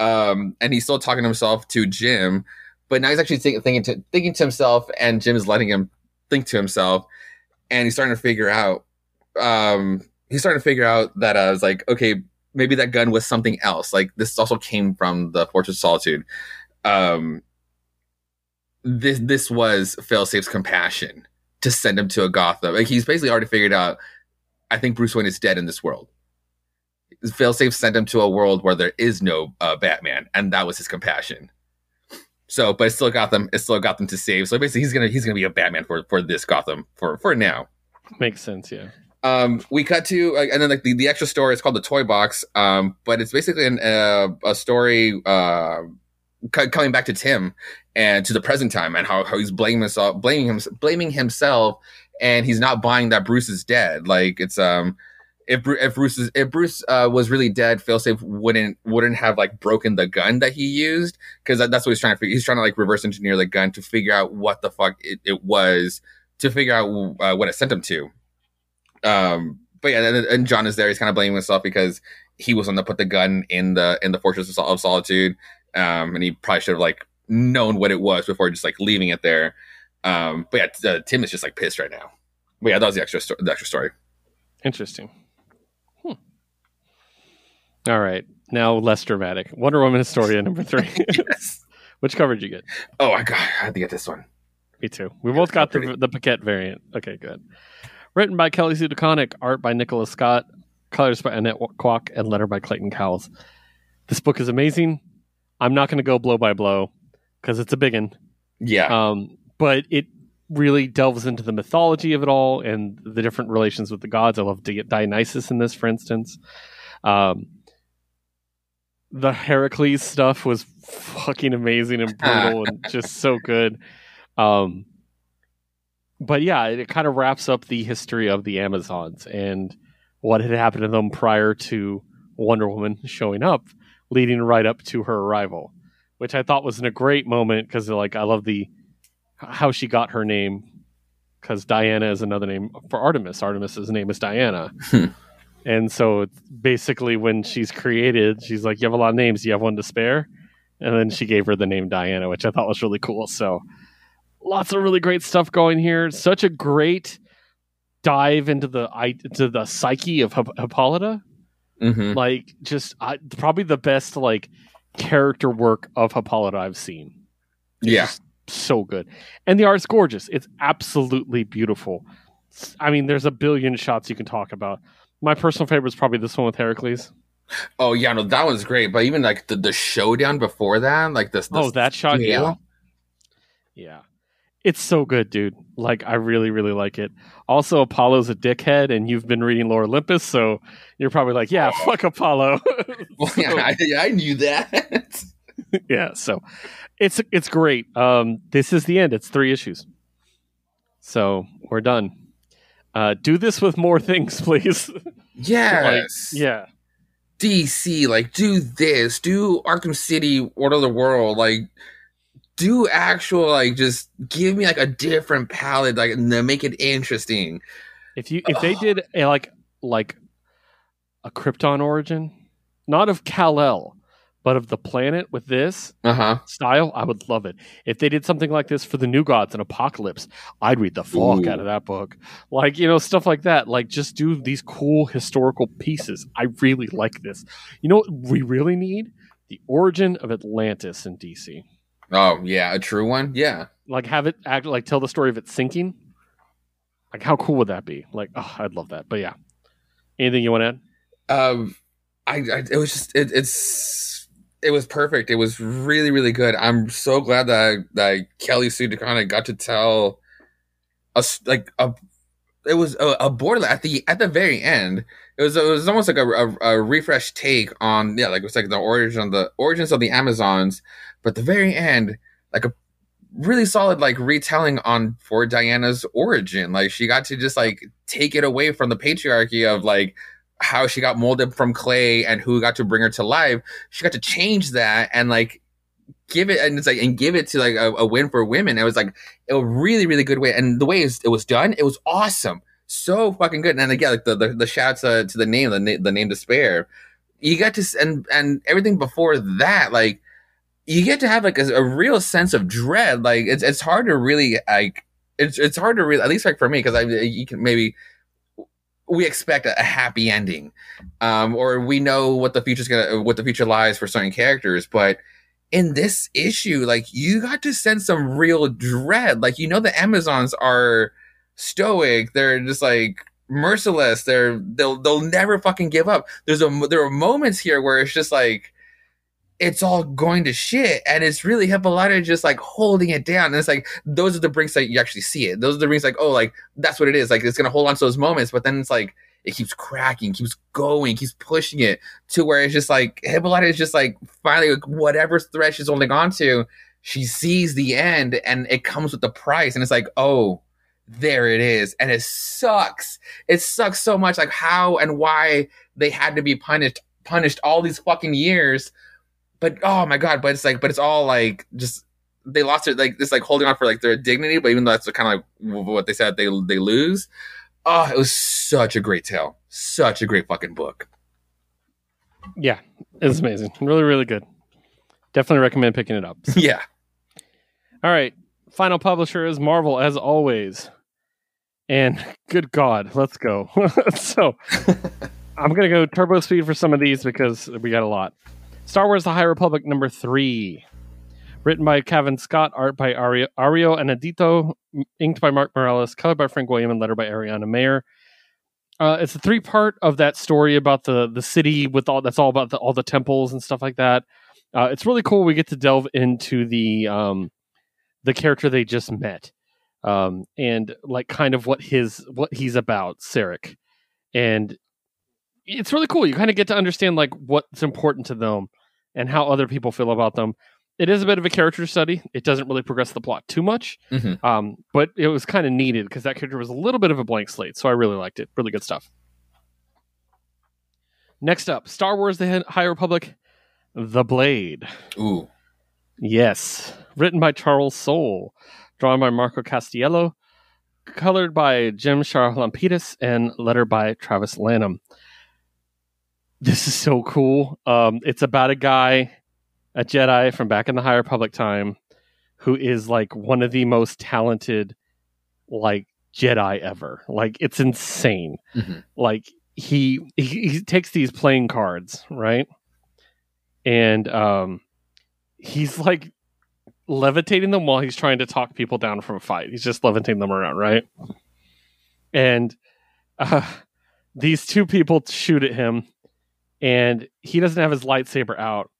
Um, and he's still talking to himself to Jim, but now he's actually think, thinking to thinking to himself, and Jim is letting him think to himself. and he's starting to figure out. Um, he's starting to figure out that uh, I was like, okay, maybe that gun was something else. Like this also came from the Fortress of Solitude. Um, this this was Failsafe's compassion to send him to a Gotham. Like he's basically already figured out. I think Bruce Wayne is dead in this world. Failsafe sent him to a world where there is no uh, Batman, and that was his compassion. So, but it still got them. It still got them to save. So basically, he's gonna he's gonna be a Batman for for this Gotham for for now. Makes sense, yeah. Um, we cut to uh, and then like the, the extra story is called the Toy Box. Um, but it's basically an, uh, a story uh, c- coming back to Tim and to the present time and how, how he's blaming himself, blaming him, blaming himself, and he's not buying that Bruce is dead. Like it's um if Bruce, if Bruce is, if Bruce uh, was really dead, Failsafe wouldn't wouldn't have like broken the gun that he used because that, that's what he's trying to figure. He's trying to like reverse engineer the gun to figure out what the fuck it, it was to figure out uh, what it sent him to. Um, but yeah, and, and John is there. He's kind of blaming himself because he was on to put the gun in the in the Fortress of, Sol- of Solitude, um, and he probably should have like known what it was before just like leaving it there. Um, but yeah, t- uh, Tim is just like pissed right now. But yeah, that was the extra sto- the extra story. Interesting. All right. Now less dramatic. Wonder Woman Historia number three. yes. Which cover did you get? Oh, I got. I had to get this one. Me too. We both got the the Paquette variant. Okay, good. Written by Kelly Sue DeConnick, art by Nicola Scott, colors by Annette Kwok, and letter by Clayton Cowles. This book is amazing. I'm not going to go blow by blow because it's a big one. Yeah. Um, but it really delves into the mythology of it all and the different relations with the gods. I love to get Dionysus in this, for instance. Um, the Heracles stuff was fucking amazing and brutal and just so good. Um, but yeah, it, kind of wraps up the history of the Amazons and what had happened to them prior to Wonder Woman showing up, leading right up to her arrival, which I thought was in a great moment because like I love the how she got her name because Diana is another name for Artemis. Artemis's name is Diana. And so basically when she's created, she's like, You have a lot of names, you have one to spare? And then she gave her the name Diana, which I thought was really cool. So lots of really great stuff going here. Such a great dive into the i- to the psyche of Hip- Hippolyta. hmm Like just I, probably the best like character work of Hippolyta I've seen Yeah. so good. And the art's gorgeous. It's absolutely beautiful. I mean, there's a billion shots you can talk about. My personal favorite is probably this one with Heracles. Oh yeah, no, that one's great. But even like the, the showdown before that, like this. oh, that shot, yeah. Yeah. It's so good, dude. Like, I really, really like it. Also, Apollo's a dickhead, and you've been reading Lore Olympus, so you're probably like, yeah, fuck Apollo. Well, yeah, I, I knew that. yeah, so it's it's great. Um, this is the end. It's three issues, so we're done. Uh, do this with more things, please. yes. yeah, DC, like, do this, do Arkham City, World of the World, like, do actual, like, just give me like a different palette, like, and make it interesting. if you if they did a, like like a Krypton origin, not of Kal El, but of the planet with this Uh huh. style, I would love it. If they did something like this for the New Gods and Apokolips, I'd read the fuck out of that book. Like you know stuff like that. Like just do these cool historical pieces. I really like this. You know what we really need? The origin of Atlantis in DC. Oh yeah, a true one. Yeah. Like have it act like tell the story of it sinking. Like how cool would that be? Like oh, I'd love that. But yeah, anything you want to add? Um, I, I it was just it, it's it was perfect. It was really really good. I'm so glad that that Kelly Sue DeConnick got to tell us like a it was a, a borderline at the at the very end. It was it was almost like a, a, a refresh take on yeah like it was like the origin the origins of the Amazons, but the very end like a really solid like retelling on for Diana's origin. Like she got to just like take it away from the patriarchy of like how she got molded from clay and who got to bring her to life. She got to change that and like give it and it's like and give it to like a, a win for women. It was like a really really good way and the way it was done, it was awesome, so fucking good. And then again, like the the, the shouts uh, to the name, the, na- the name despair. You got to and and everything before that, like you get to have like a, a real sense of dread. Like it's it's hard to really like it's it's hard to really At least like for me, because I you can maybe we expect a, happy ending, um, or we know what the future's gonna what the future lies for certain characters, but in this issue, like you got to sense some real dread. Like you know the Amazons are stoic. They're just like merciless. They're they'll they'll never fucking give up. There's a there are moments here where it's just like it's all going to shit, and it's really Hippolyta just like holding it down. And it's like those are the brinks that you actually see it. Those are the brinks like oh like that's what it is. Like it's gonna hold on to those moments, but then it's like it keeps cracking, keeps going, keeps pushing it to where it's just like Hippolyta is just like finally like, whatever threat she's holding on to, she sees the end and it comes with the price, and it's like oh there it is and it sucks it sucks so much like how and why they had to be punished punished all these fucking years but oh my god but it's like but it's all like just they lost it like it's like holding on for like their dignity but even though that's kind of like what they said they they lose oh it was such a great tale such a great fucking book Yeah, it's amazing. Really, really good. Definitely recommend picking it up. yeah All right. Final publisher is Marvel, as always. And good God, let's go. so I'm going to go turbo speed for some of these because we got a lot. Star Wars The High Republic, number three. Written by Cavan Scott, art by Ario, Ario Anindito, inked by Mark Morales, colored by Frank William, and lettered by Ariana Maher. Uh, it's a three part of that story about the the city with all that's all about the, all the temples and stuff like that. Uh, it's really cool. We get to delve into the um, the character they just met, um, and like kind of what his what he's about, Sarek, and it's really cool. You kind of get to understand like what's important to them and how other people feel about them. It is a bit of a character study. It doesn't really progress the plot too much, Mhm. um, but it was kind of needed because that character was a little bit of a blank slate. So I really liked it. Really good stuff. Next up, Star Wars: The High Republic, The Blade. ooh Yes. Written by Charles Soule, drawn by Marco Castiello, colored by Jim Charalampidis, and lettered by Travis Lanham. This is so cool. Um, it's about a guy, a Jedi from back in the High Republic time, who is like one of the most talented, like Jedi ever. Like it's insane Mhm. like he, he he takes these playing cards right and um he's like levitating them while he's trying to talk people down from a fight he's just levitating them around right and uh these two people shoot at him and he doesn't have his lightsaber out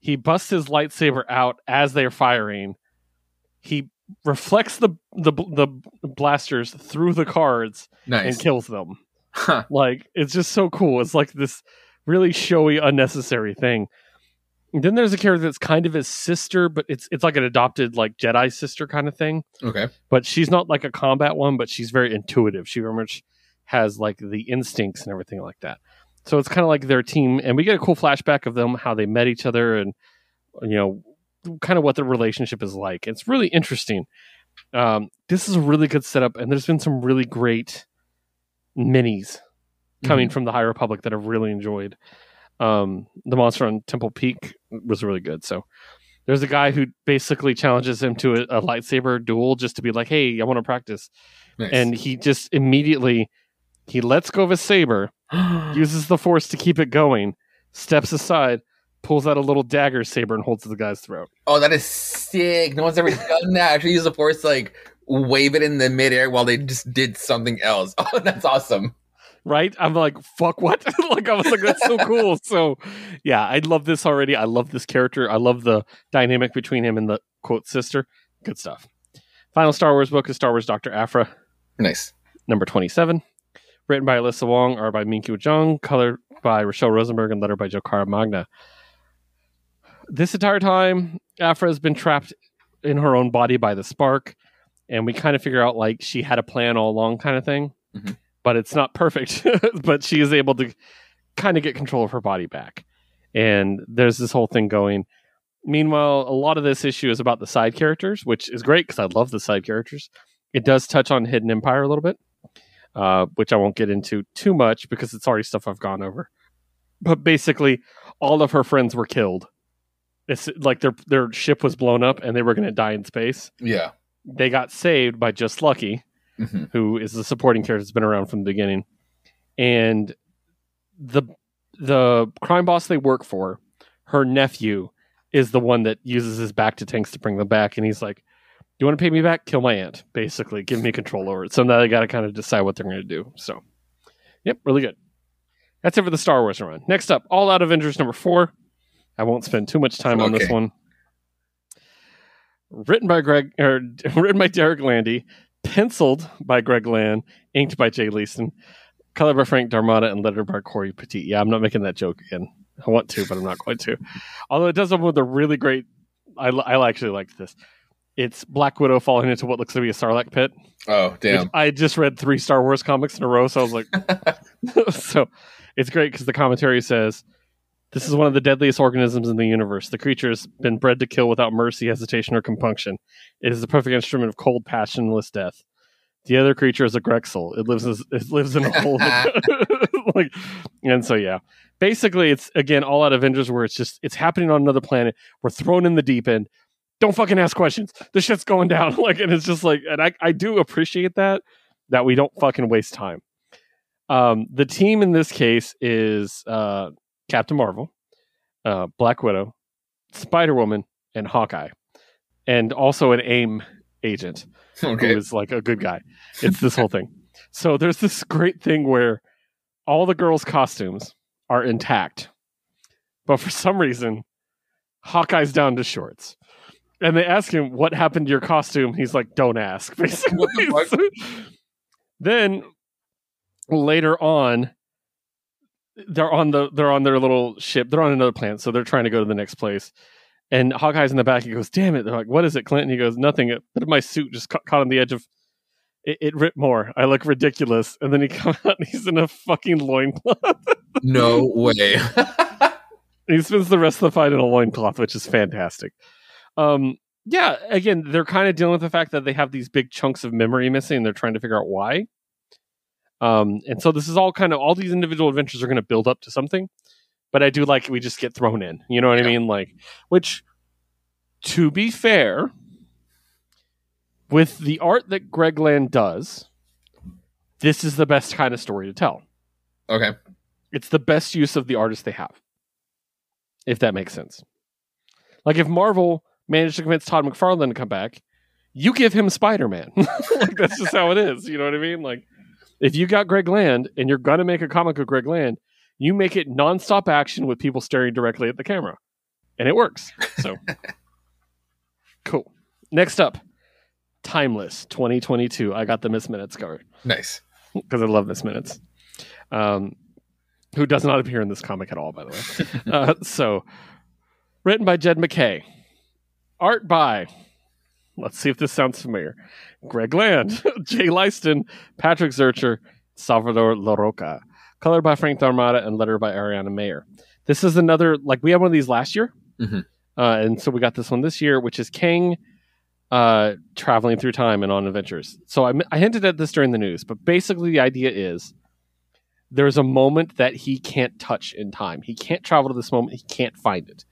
he busts his lightsaber out as they're firing he reflects the the the blasters through the cards nice and kills them. Huh. Like it's just so cool. It's like this really showy, unnecessary thing. And then there's a character that's kind of his sister, but it's it's like an adopted like Jedi sister kind of thing. okay But she's not like a combat one, but she's very intuitive. She very much has like the instincts and everything like that. So it's kind of like their team, and we get a cool flashback of them how they met each other and you know kind of what their relationship is like. It's really interesting. Um, this is a really good setup, and there's been some really great minis coming from the High Republic that I've really enjoyed. Um, the monster on Temple Peak was really good. So there's a guy who basically challenges him to a, a lightsaber duel just to be like, "Hey, I want to practice," nice. and he just immediately he lets go of his saber, uses the force to keep it going, steps aside, pulls out a little dagger saber, and holds the guy's throat. Oh, that is sick. No one's ever done that. Actually use the force to like wave it in the midair while they just did something else. Oh, that's awesome. right? I'm like, fuck what? like I was like, that's so cool. So yeah, I love this already. I love this character. I love the dynamic between him and the quote sister. Good stuff. Final Star Wars book is Star Wars Doctor Aphra, Nice. number 27. Written by Alyssa Wong, art by Minkyu Jung, colored by Rachelle Rosenberg, and lettered by Joe Caramagna. This entire time, Aphra has been trapped in her own body by the spark, and we kind of figure out like she had a plan all along, kind of thing. Mhm. But it's not perfect. but she is able to kind of get control of her body back, and there's this whole thing going. Meanwhile, a lot of this issue is about the side characters, which is great because I love the side characters. It does touch on Hidden Empire a little bit, uh, which I won't get into too much because it's already stuff I've gone over. But basically, all of her friends were killed. It's like their their ship was blown up and they were going to die in space. Yeah. they got saved by Just Lucky, Mhm. who is the supporting character that's been around from the beginning, and the the crime boss they work for, her nephew, is the one that uses his bacta tanks to bring them back, and he's like, "You want to pay me back? Kill my aunt. Basically, give me control over it." So now they got to kind of decide what they're going to do. So, yep, really good. That's it for the Star Wars run. Next up, All Out Avengers number four. I won't spend too much time on this one. Written by Greg, or written by Derek Landy, penciled by Greg Land, inked by Jay Leisten, colored by Frank D'Armata, and lettered by Cory Petit. Yeah, I'm not making that joke again. I want to, but I'm not going to. Although it does open with a really great. I, I actually like this. It's Black Widow falling into what looks to be a Sarlacc pit. Oh, damn. I just read three Star Wars comics in a row, so I was like, so it's great because the commentary says this is one of the deadliest organisms in the universe. The creature has been bred to kill without mercy, hesitation, or compunction. It is the perfect instrument of cold, passionless death. The other creature is a Grexel. It lives as, it lives in a hole. like, and so yeah, basically it's again all out Avengers where it's just it's happening on another planet. We're thrown in the deep end. Don't fucking ask questions. The shit's going down. Like, and it's just like, and I I do appreciate that that we don't fucking waste time. Um, the team in this case is uh, Captain Marvel, uh, Black Widow, Spider Woman, and Hawkeye, and also an AIM agent Okay. who is like a good guy. It's this whole thing. So there's this great thing where all the girls' costumes are intact, but for some reason, Hawkeye's down to shorts. And they ask him what happened to your costume. He's like, "Don't ask." Basically, the then later on, they're on the they're on their little ship. They're on another planet, so they're trying to go to the next place. And Hawkeye's in the back. He goes, "Damn it!" They're like, "What is it, Clint?" And he goes, "Nothing. A bit of my suit just ca- caught on the edge of." It, it ripped more. I look ridiculous, and then he comes out and he's in a fucking loincloth. No way. he spends the rest of the fight in a loincloth, which is fantastic. Um, yeah, again, they're kind of dealing with the fact that they have these big chunks of memory missing. And they're trying to figure out why. Um, and so this is all kind of all these individual adventures are going to build up to something. But I do like we just get thrown in. You know what I mean? Like, which, to be fair, with the art that Greg Land does, this is the best kind of story to tell okay. it's the best use of the artist they have. If that makes sense. Like if Marvel managed to convince Todd McFarlane to come back, you give him Spider Man. like that's just how it is. You know what I mean? Like if you got Greg Land and you're gonna make a comic of Greg Land, you make it nonstop action with people staring directly at the camera. And it works. So cool. Next up, Timeless 2022. I got the Miss Minutes covered Nice. because I love Miss Minutes. Um, who does not appear in this comic at all, by the way. uh, so, written by Jed MacKay, art by. Let's see if this sounds familiar. Greg Land, Jay Leisten, Patrick Zircher, Salvador Larroca. Colored by Frank D'Armata and letter by Ariana Maher. This is another like we had one of these last year, Mhm. uh, and so we got this one this year, which is Kang uh, traveling through time and on adventures. So I, I hinted at this during the news, but basically the idea is there's a moment that he can't touch in time. He can't travel to this moment. He can't find it,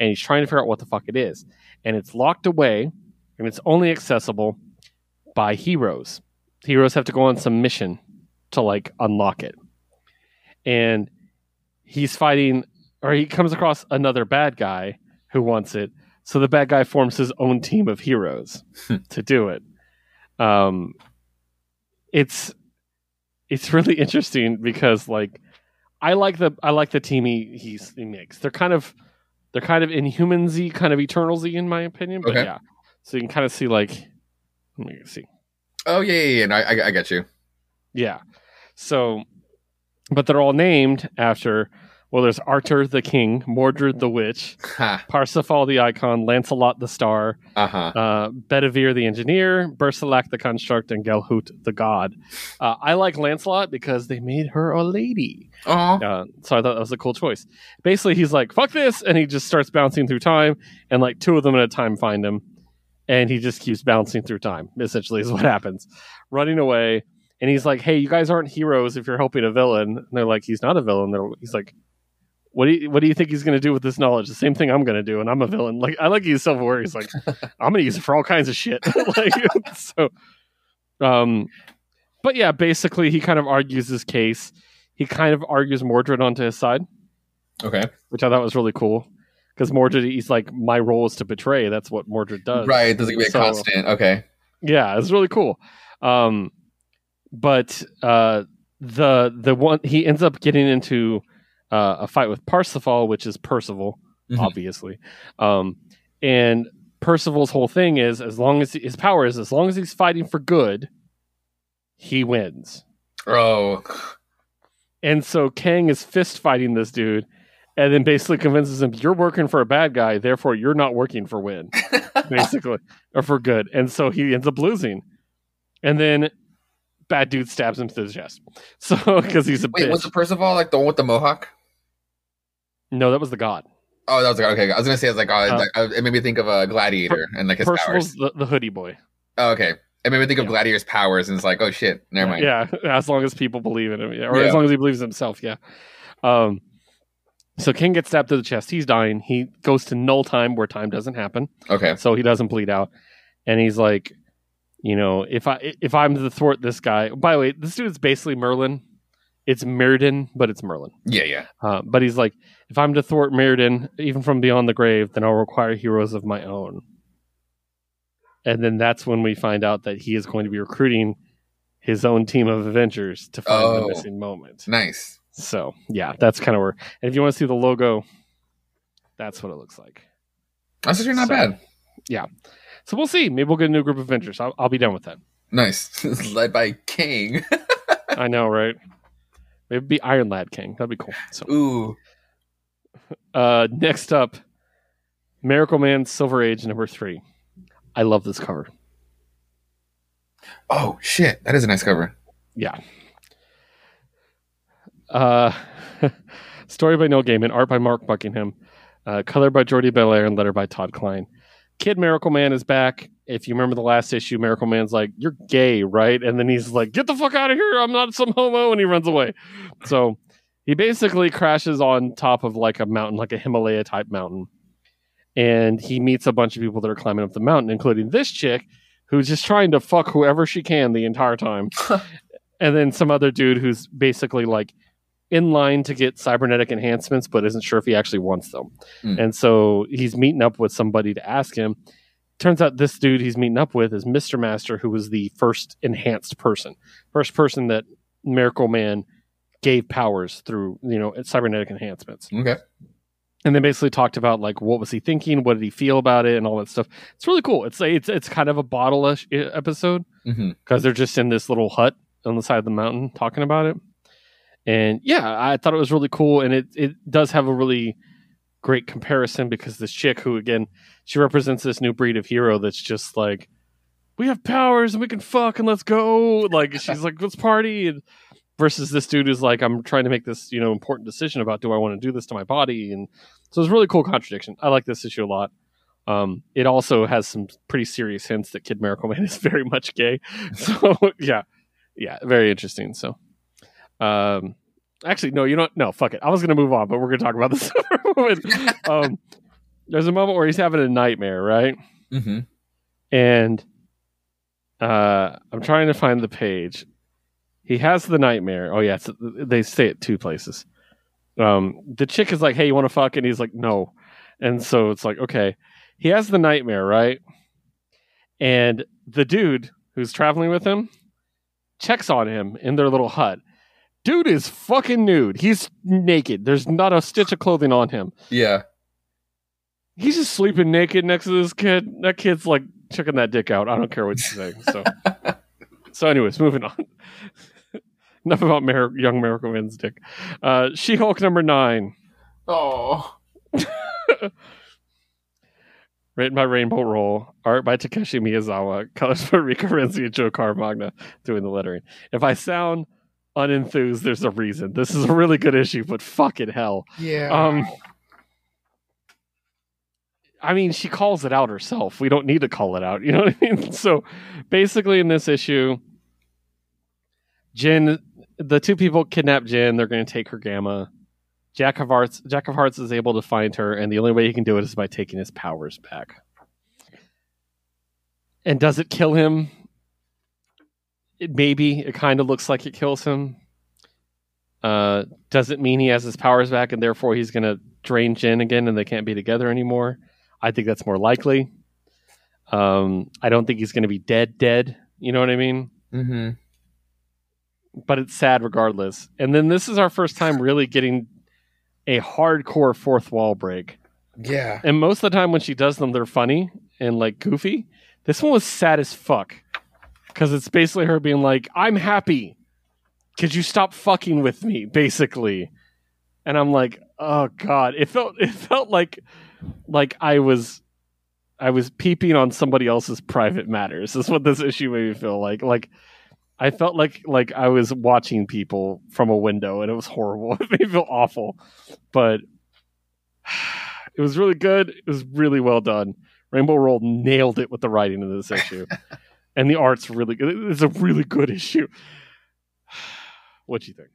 and he's trying to figure out what the fuck it is. And it's locked away, and it's only accessible by heroes. Heroes have to go on some mission to like unlock it, and he's fighting, or he comes across another bad guy who wants it. So the bad guy forms his own team of heroes to do it. Um, it's it's really interesting because like I like the I like the team he he's, he makes. They're kind of they're kind of inhumansy, kind of eternalsy in my opinion. But Okay. yeah, so you can kind of see like let me see. Oh yeah, yeah, yeah. No, I, I get you. Yeah. So, but they're all named after. Well, there's Arthur the King, Mordred the Witch, Ha. Parsifal the Icon, Lancelot the Star, Uh huh. uh, Bedivere the Engineer, Bersalak the Construct, and Gelhut the God. Uh, I like Lancelot because they made her a lady. Uh, so I thought that was a cool choice. Basically, he's like, fuck this. And he just starts bouncing through time, and like two of them at a time find him. And he just keeps bouncing through time, essentially, is what happens. Running away. And he's like, hey, you guys aren't heroes if you're helping a villain. And they're like, he's not a villain. They're, he's like, what do you what do you think he's going to do with this knowledge? The same thing I'm going to do, and I'm a villain. Like I like he's self aware. He's like, I'm going to use it for all kinds of shit. like so, um, but yeah, basically he kind of argues his case. He kind of argues Mordred onto his side, Okay. which I thought was really cool because Mordred he's like, my role is to betray. That's what Mordred does. Right. There's gonna be a So- constant. Okay. Yeah, it's really cool. Um, but uh, the the one he ends up getting into uh, a fight with Parsifal, which is Percival, Mhm. obviously. Um, and Percival's whole thing is as long as his power is as long as he's fighting for good, he wins. Oh. And so Kang is fist fighting this dude, and then basically convinces him you're working for a bad guy, therefore you're not working for win. basically, or for good. And so he ends up losing. And then bad dude stabs him through the chest. So because he's a Wait, was bitch. it Percival like the one with the mohawk? No, that was the god. Oh, that was like okay. I was gonna say it's like, oh, Uh, like uh, it made me think of a gladiator and like his Percival's powers. the, the hoodie boy. Oh, okay. It made me think of Yeah. gladiator's powers, and it's like, oh shit, never mind. Yeah, as long as people believe in him, yeah, or Yeah. as long as he believes in himself, yeah. Um, so King gets stabbed to the chest. He's dying. He goes to null time where time doesn't happen, Okay. so he doesn't bleed out. And he's like, you know, if I if I'm to thwart this guy. By the way, this dude is basically Merlin. It's Mirrodin, but it's Merlin. Yeah, yeah. Uh, but he's like, if I'm to thwart Mirrodin, even from beyond the grave, then I'll require heroes of my own. And then that's when we find out that he is going to be recruiting his own team of Avengers to find Oh. the missing moment. Nice. So yeah, that's kind of where. And if you want to see the logo, that's what it looks like. That's actually not So- bad. Yeah. So we'll see. Maybe we'll get a new group of Avengers. I'll, I'll be done with that. Nice. Led by King. I know, right? It'd be Iron Lad King. That'd be cool. So Ooh. uh, next up, Miracle Man Silver Age number three. I love this cover. Oh shit, that is a nice cover. Yeah. Uh, story by Neil Gaiman, art by Mark Buckingham, uh, color by Jordie Bellaire, and letter by Todd Klein. Kid Miracle Man is back. If you remember the last issue, Miracle Man's like, "You're gay, right?" And then he's like, "Get the fuck out of here! I'm not some homo," and he runs away. So he basically crashes on top of like a mountain, like a Himalaya type mountain, and he meets a bunch of people that are climbing up the mountain, including this chick who's just trying to fuck whoever she can the entire time and then some other dude who's basically like in line to get cybernetic enhancements but isn't sure if he actually wants them. Hmm. and so he's meeting up with somebody to ask him. Turns out this dude he's meeting up with is mr master who was the first enhanced person first person that miracle man gave powers through you know cybernetic enhancements. Okay. and they basically talked about like what was he thinking? What did he feel about it? And all that stuff. It's really cool. It's it's it's kind of a bottle-ish episode hmm because they're just in this little hut on the side of the mountain talking about it. And yeah, I thought it was really cool, and it it does have a really great comparison because this chick, who again, she represents this new breed of hero that's just like, we have powers and we can fuck and let's go. Like she's like, let's party. And versus this dude who's like, I'm trying to make this you know important decision about do I want to do this to my body, and so it's a really cool contradiction. I like this issue a lot. Um, it also has some pretty serious hints that Kid Miracle Man is very much gay. So yeah, yeah, very interesting. So, um, actually, no, you know, what? no, fuck it. I was gonna move on, but we're gonna talk about this for a moment. Um, there's a moment where he's having a nightmare, right? hmm And uh, I'm trying to find the page. He has the nightmare. Oh yeah, it's, they say it two places. Um, the chick is like, "Hey, you want to fuck?" And he's like, "No." And so it's like, okay, he has the nightmare, right? And the dude who's traveling with him checks on him in their little hut. Dude is fucking nude. He's naked. There's not a stitch of clothing on him. Yeah. He's just sleeping naked next to this kid. That kid's like checking that dick out. I don't care what you say. So, so anyways, moving on. Enough about Mer- young Miracle Man's dick. Uh, she Hulk number nine, Oh. written by Rainbow Rowell, art by Takeshi Miyazawa, colors by Rico Renzi and Joe Caramagna, doing the lettering. If I sound unenthused, there's a reason. This is a really good issue, but fucking hell. Yeah. Um, I mean, she calls it out herself. We don't need to call it out. You know what I mean? So basically, in this issue, Jin, the two people kidnap Jin. They're going to take her gamma. Jack of Hearts Jack of Hearts is able to find her, and the only way he can do it is by taking his powers back. And does it kill him? It maybe it kind of looks like it kills him. Uh, doesn't mean he has his powers back and therefore he's going to drain Jin again and they can't be together anymore? I think that's more likely. Um, I don't think he's going to be dead, dead. You know what I mean? Mm-hmm. But it's sad regardless. And then this is our first time really getting a hardcore fourth wall break. Yeah. And most of the time when she does them, they're funny and like goofy. This one was sad as fuck because it's basically her being like, "I'm happy. Could you stop fucking with me?" Basically, and I'm like, "Oh god!" It felt it felt like like I was I was peeping on somebody else's private matters. Is what this issue made me feel like. Like I felt like like I was watching people from a window, and it was horrible. It made me feel awful, but it was really good. It was really well done. Rainbow Rowell nailed it with the writing of this issue, and the art's really good. It's a really good issue. What do you think?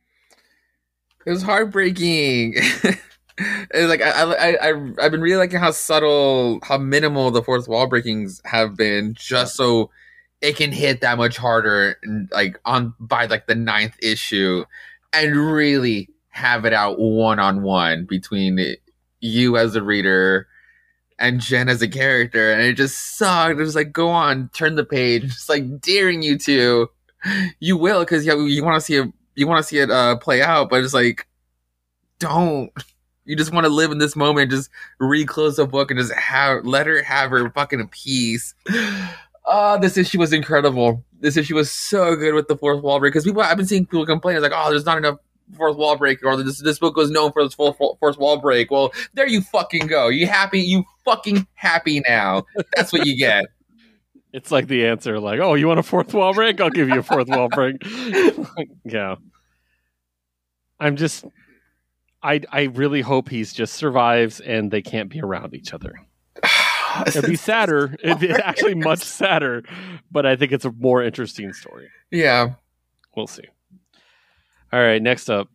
It was heartbreaking. it's like I, I, I, I've been really liking how subtle, how minimal the fourth wall breakings have been, just so it can hit that much harder, and like on by like the ninth issue, and really have it out one on one between you as a reader and Jen as a character, and it just sucked. It was like, go on, turn the page, just like daring you to. You will because you, you want to see it. You want to see it uh, play out, but it's like, don't. You just want to live in this moment. Just reclose the book and just have let her have her fucking peace. Oh, this issue was incredible. This issue was so good with the fourth wall break because people. I've been seeing people complain. It's like, oh, there's not enough fourth wall break, or this this book was known for its fourth, fourth wall break. Well, there you fucking go. You happy? You fucking happy now? That's what you get. It's like the answer, like, oh, you want a fourth wall break? I'll give you a fourth wall break. yeah. I'm just, I I really hope he's just survives and they can't be around each other. It'd be sadder. It'd be actually much sadder, but I think it's a more interesting story. Yeah. We'll see. All right, next up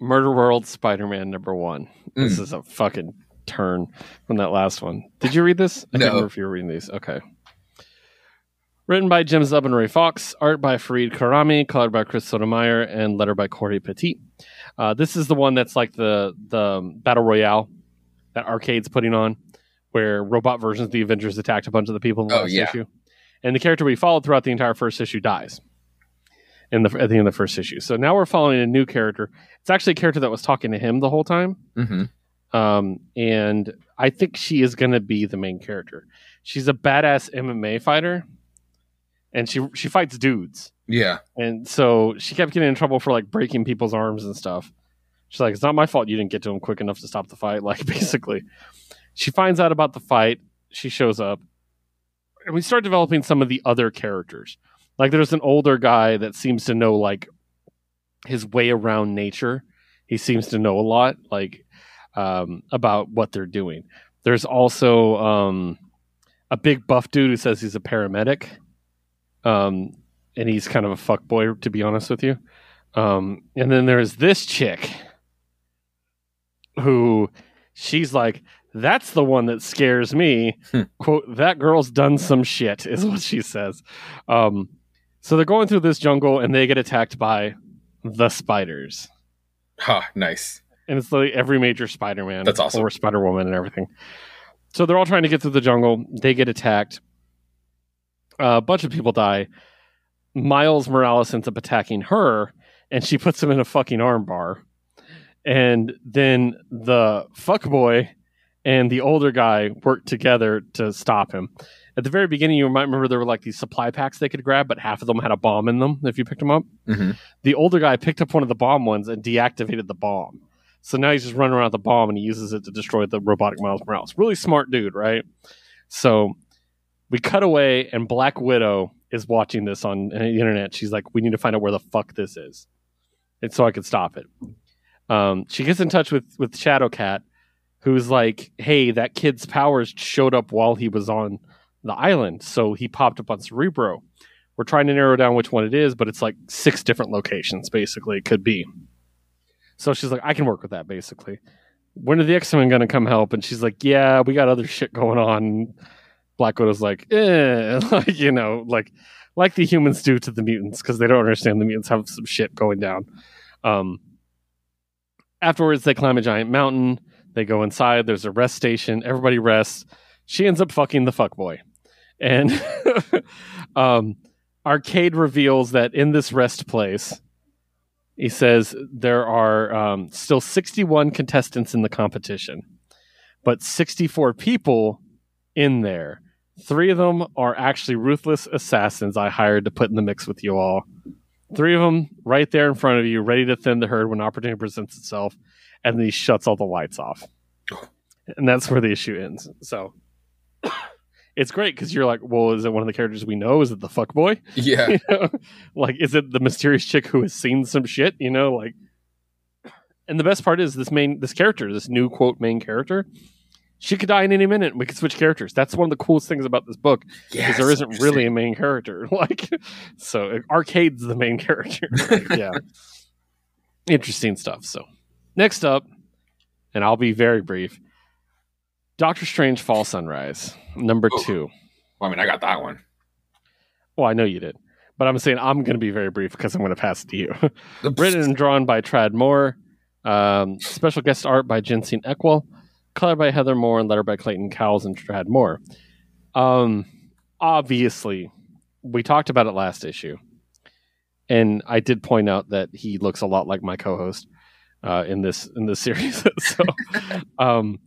Murder World Spider Man number one. Mm. This is a fucking turn from that last one. Did you read this? I no. can't remember if you were reading these. Okay. Written by Jim Zub and Ray Fawkes, art by Farid Karami, colored by Chris Sotomayor, and letter by Cory Petit. Uh, this is the one that's like the the battle royale that Arcade's putting on, where robot versions of the Avengers attacked a bunch of the people in the oh, last yeah. issue, and the character we followed throughout the entire first issue dies in the at the end of the first issue. So now we're following a new character. It's actually a character that was talking to him the whole time, Mm-hmm. um, and I think she is going to be the main character. She's a badass MMA fighter, and she she fights dudes. Yeah. And so she kept getting in trouble for like breaking people's arms and stuff. She's like, it's not my fault you didn't get to him quick enough to stop the fight. Like, basically, she finds out about the fight. She shows up. And we start developing some of the other characters. Like, there's an older guy that seems to know, like, his way around nature. He seems to know a lot, like, um, about what they're doing. There's also um, a big buff dude who says he's a paramedic. Um, and he's kind of a fuck boy, to be honest with you. Um, and then there's this chick who she's like, that's the one that scares me. Hmm. Quote, that girl's done some shit, is what she says. Um, so they're going through this jungle and they get attacked by the spiders. Ha, nice. And it's like every major Spider Man. That's awesome. Or Spider Woman and everything. So they're all trying to get through the jungle. They get attacked. Uh, a bunch of people die. Miles Morales ends up attacking her, and she puts him in a fucking armbar. And then the fuckboy and the older guy work together to stop him. At the very beginning, you might remember there were like these supply packs they could grab, but half of them had a bomb in them if you picked them up. Mhm. The older guy picked up one of the bomb ones and deactivated the bomb. So now he's just running around with the bomb and he uses it to destroy the robotic Miles Morales. Really smart dude, right? So we cut away, and Black Widow is watching this on the internet. She's like, "We need to find out where the fuck this is," and so I could stop it. Um, she gets in touch with with Shadowcat, who's like, "Hey, that kid's powers showed up while he was on the island, so he popped up on Cerebro. We're trying to narrow down which one it is, but it's like six different locations, basically. It could be." So she's like, I can work with that basically. When are the X Men going to come help? And she's like, Yeah, we got other shit going on. Black Widow's like, eh, like you know, like like the humans do to the mutants because they don't understand the mutants have some shit going down. Um, afterwards, they climb a giant mountain. They go inside. There's a rest station. Everybody rests. She ends up fucking the fuck boy, and um, Arcade reveals that in this rest place, he says there are um, still 61 contestants in the competition, but 64 people in there. Three of them are actually ruthless assassins I hired to put in the mix with you all. Three of them right there in front of you, ready to thin the herd when opportunity presents itself, and then he shuts all the lights off. And that's where the issue ends. So it's great because you're like, well, is it one of the characters we know? Is it the fuck boy? Yeah. You know? like, is it the mysterious chick who has seen some shit? You know, like, and the best part is this main this character, this new quote main character, she could die in any minute. We could switch characters. That's one of the coolest things about this book Yes, because there isn't really a main character. Like, so Arcade's the main character. yeah, interesting stuff. So, next up, and I'll be very brief. Doctor Strange Fall Sunrise, number Ooh. two. Well, I mean, I got that one. Well, I know you did, but I'm saying I'm going to be very brief because I'm going to pass it to you. Written and drawn by Tradd Moore. Um, special guest art by Jensine Eckwall. Color by Heather Moore and letter by Clayton Cowles and Tradd Moore. Um, obviously, we talked about it last issue, and I did point out that he looks a lot like my co-host uh, in this in this series. so, um,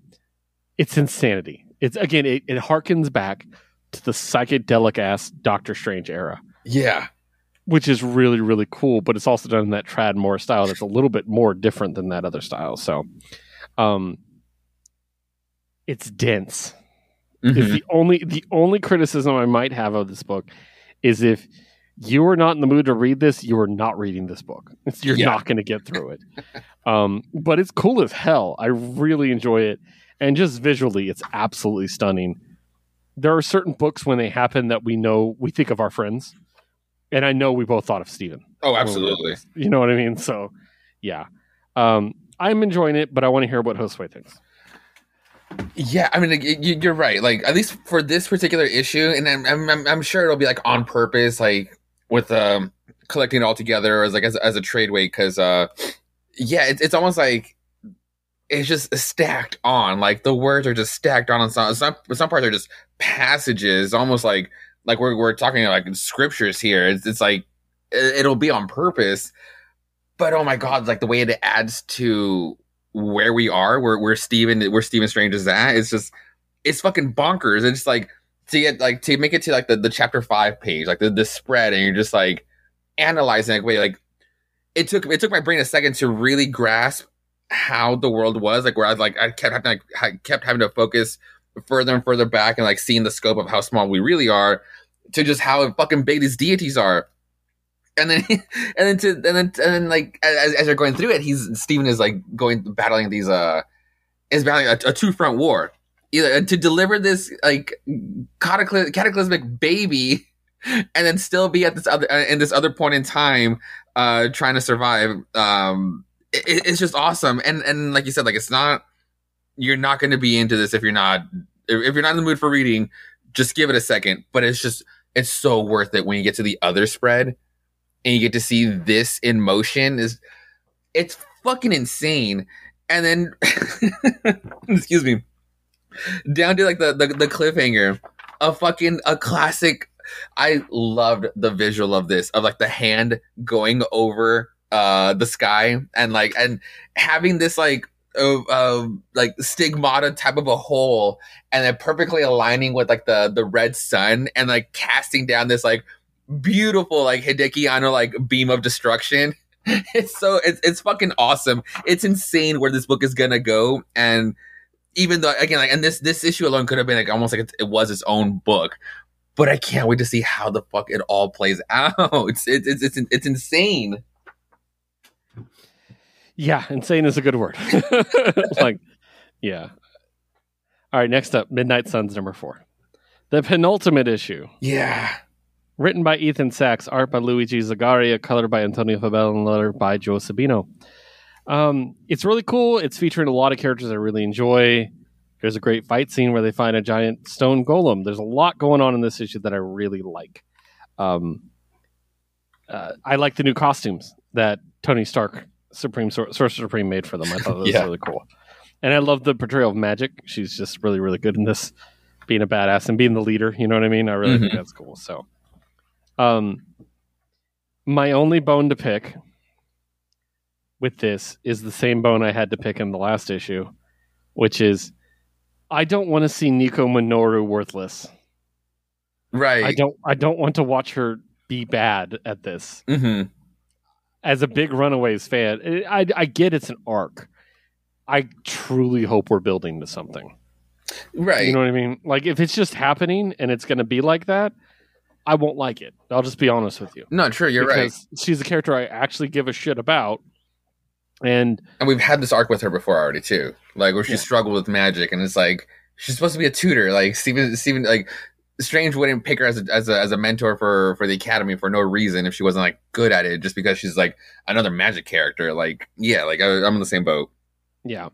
it's insanity. It's again, it, it harkens back to the psychedelic ass Doctor Strange era Yeah. which is really really cool but it's also done in that Tradd Moore style that's a little bit more different than that other style so um it's dense is Mhm. the only the only criticism i might have of this book is if you are not in the mood to read this you are not reading this book you're Yeah. not going to get through it um but it's cool as hell i really enjoy it and just visually it's absolutely stunning. There are certain books when they happen that we know we think of our friends. And i know we both thought of steven Oh, absolutely. you know what i mean? So yeah. Um i'm enjoying it but i want to hear what josue thinks. Yeah, I mean, you, you're right. Like, at least for this particular issue, and I'm, I'm, I'm- sure it'll be like on purpose, like with um collecting it all together as like as, as a trade weight, because uh, yeah, it's it's almost like it's just stacked on. Like the words are just stacked on. Some some some parts are just passages, almost like like we're we're talking like scriptures here. It's it's like it, it'll be on purpose, but oh my god, like the way it adds to where we are, where where Stephen where Stephen Strange is at, it's just it's fucking bonkers. It's like to get like to make it to like the, the chapter five page, like the, the spread, and you're just like analyzing like wait, like it took it took my brain a second to really grasp how the world was, like where I was like I kept having like I kept having to focus further and further back and like seeing the scope of how small we really are to just how fucking big these deities are. And then and then to and then and then like as, as you're going through it he's Stephen is like going battling these uh is battling a, a two front war. Either to deliver this like cataclysm, cataclysmic baby and then still be at this other uh, in this other point in time uh trying to survive um it, it's just awesome. And and like you said like it's not you're not going to be into this if you're not if, you're not in the mood for reading just give it a second. But it's just it's so worth it when you get to the other spread and you get to see this in motion is it's fucking insane. And then excuse me down to like the, the the cliffhanger a fucking a classic i loved the visual of this of like the hand going over uh the sky and like and having this like uh, uh like stigmata type of a hole and then perfectly aligning with like the the red sun and like casting down this like beautiful like Hideaki Anno like beam of destruction. It's so it's it's fucking awesome. It's insane where this book is gonna go, and even though again like and this this issue alone could have been like almost like it, it was its own book, but I can't wait to see how the fuck it all plays out. It's it's it's it's, it's insane. Yeah, insane is a good word. like, yeah. All right, next up, Midnight Suns number four. The penultimate issue. Yeah, Written by Ethan Sacks, art by Luigi Zagaria, color by Antonio Fabel, and letter by Joe Sabino. Um, it's really cool. It's featuring a lot of characters I really enjoy. There's a great fight scene where they find a giant stone golem. There's a lot going on in this issue that I really like. Um, uh, I like the new costumes that Tony Stark, Supreme Sor- Sorcerer Supreme, made for them. I thought that was Yeah. really cool. And I love the portrayal of Magik. She's just really, really good in this, being a badass and being the leader. You know what I mean? I really think Mhm. that's cool. So, um, my only bone to pick with this is the same bone I had to pick in the last issue, which is I don't want to see Nico Minoru worthless. Right. I don't I don't want to watch her be bad at this. hmm As a big Runaways fan, I, I, get it's an arc. I truly hope we're building to something. Right. You know what I mean? Like if it's just happening and it's going to be like that, I won't like it. I'll just be honest with you. no, true. You're right. she's a character I actually give a shit about. And And we've had this arc with her before already too. Like where she Yeah. struggled with magic, and it's like she's supposed to be a tutor. Like Stephen, Steven, like Strange wouldn't pick her as a, as a as a mentor for for the academy for no reason if she wasn't like good at it, just because she's like another magic character. Like yeah, like I, I'm in the same boat. Yeah.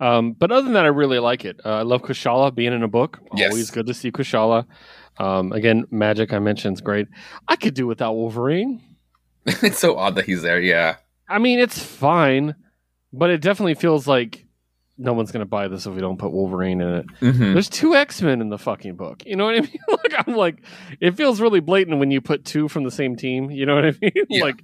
Um, but other than that, I really like it. Uh, I love Kushala being in a book. Yes. Always good to see Kushala. Um, again, magic I mentioned is great. I could do without Wolverine. it's so odd that he's there. Yeah. I mean, it's fine, but it definitely feels like no one's going to buy this if we don't put Wolverine in it. hmm There's two X Men in the fucking book. You know what I mean? like I'm like, it feels really blatant when you put two from the same team. You know what I mean? Yeah. Like,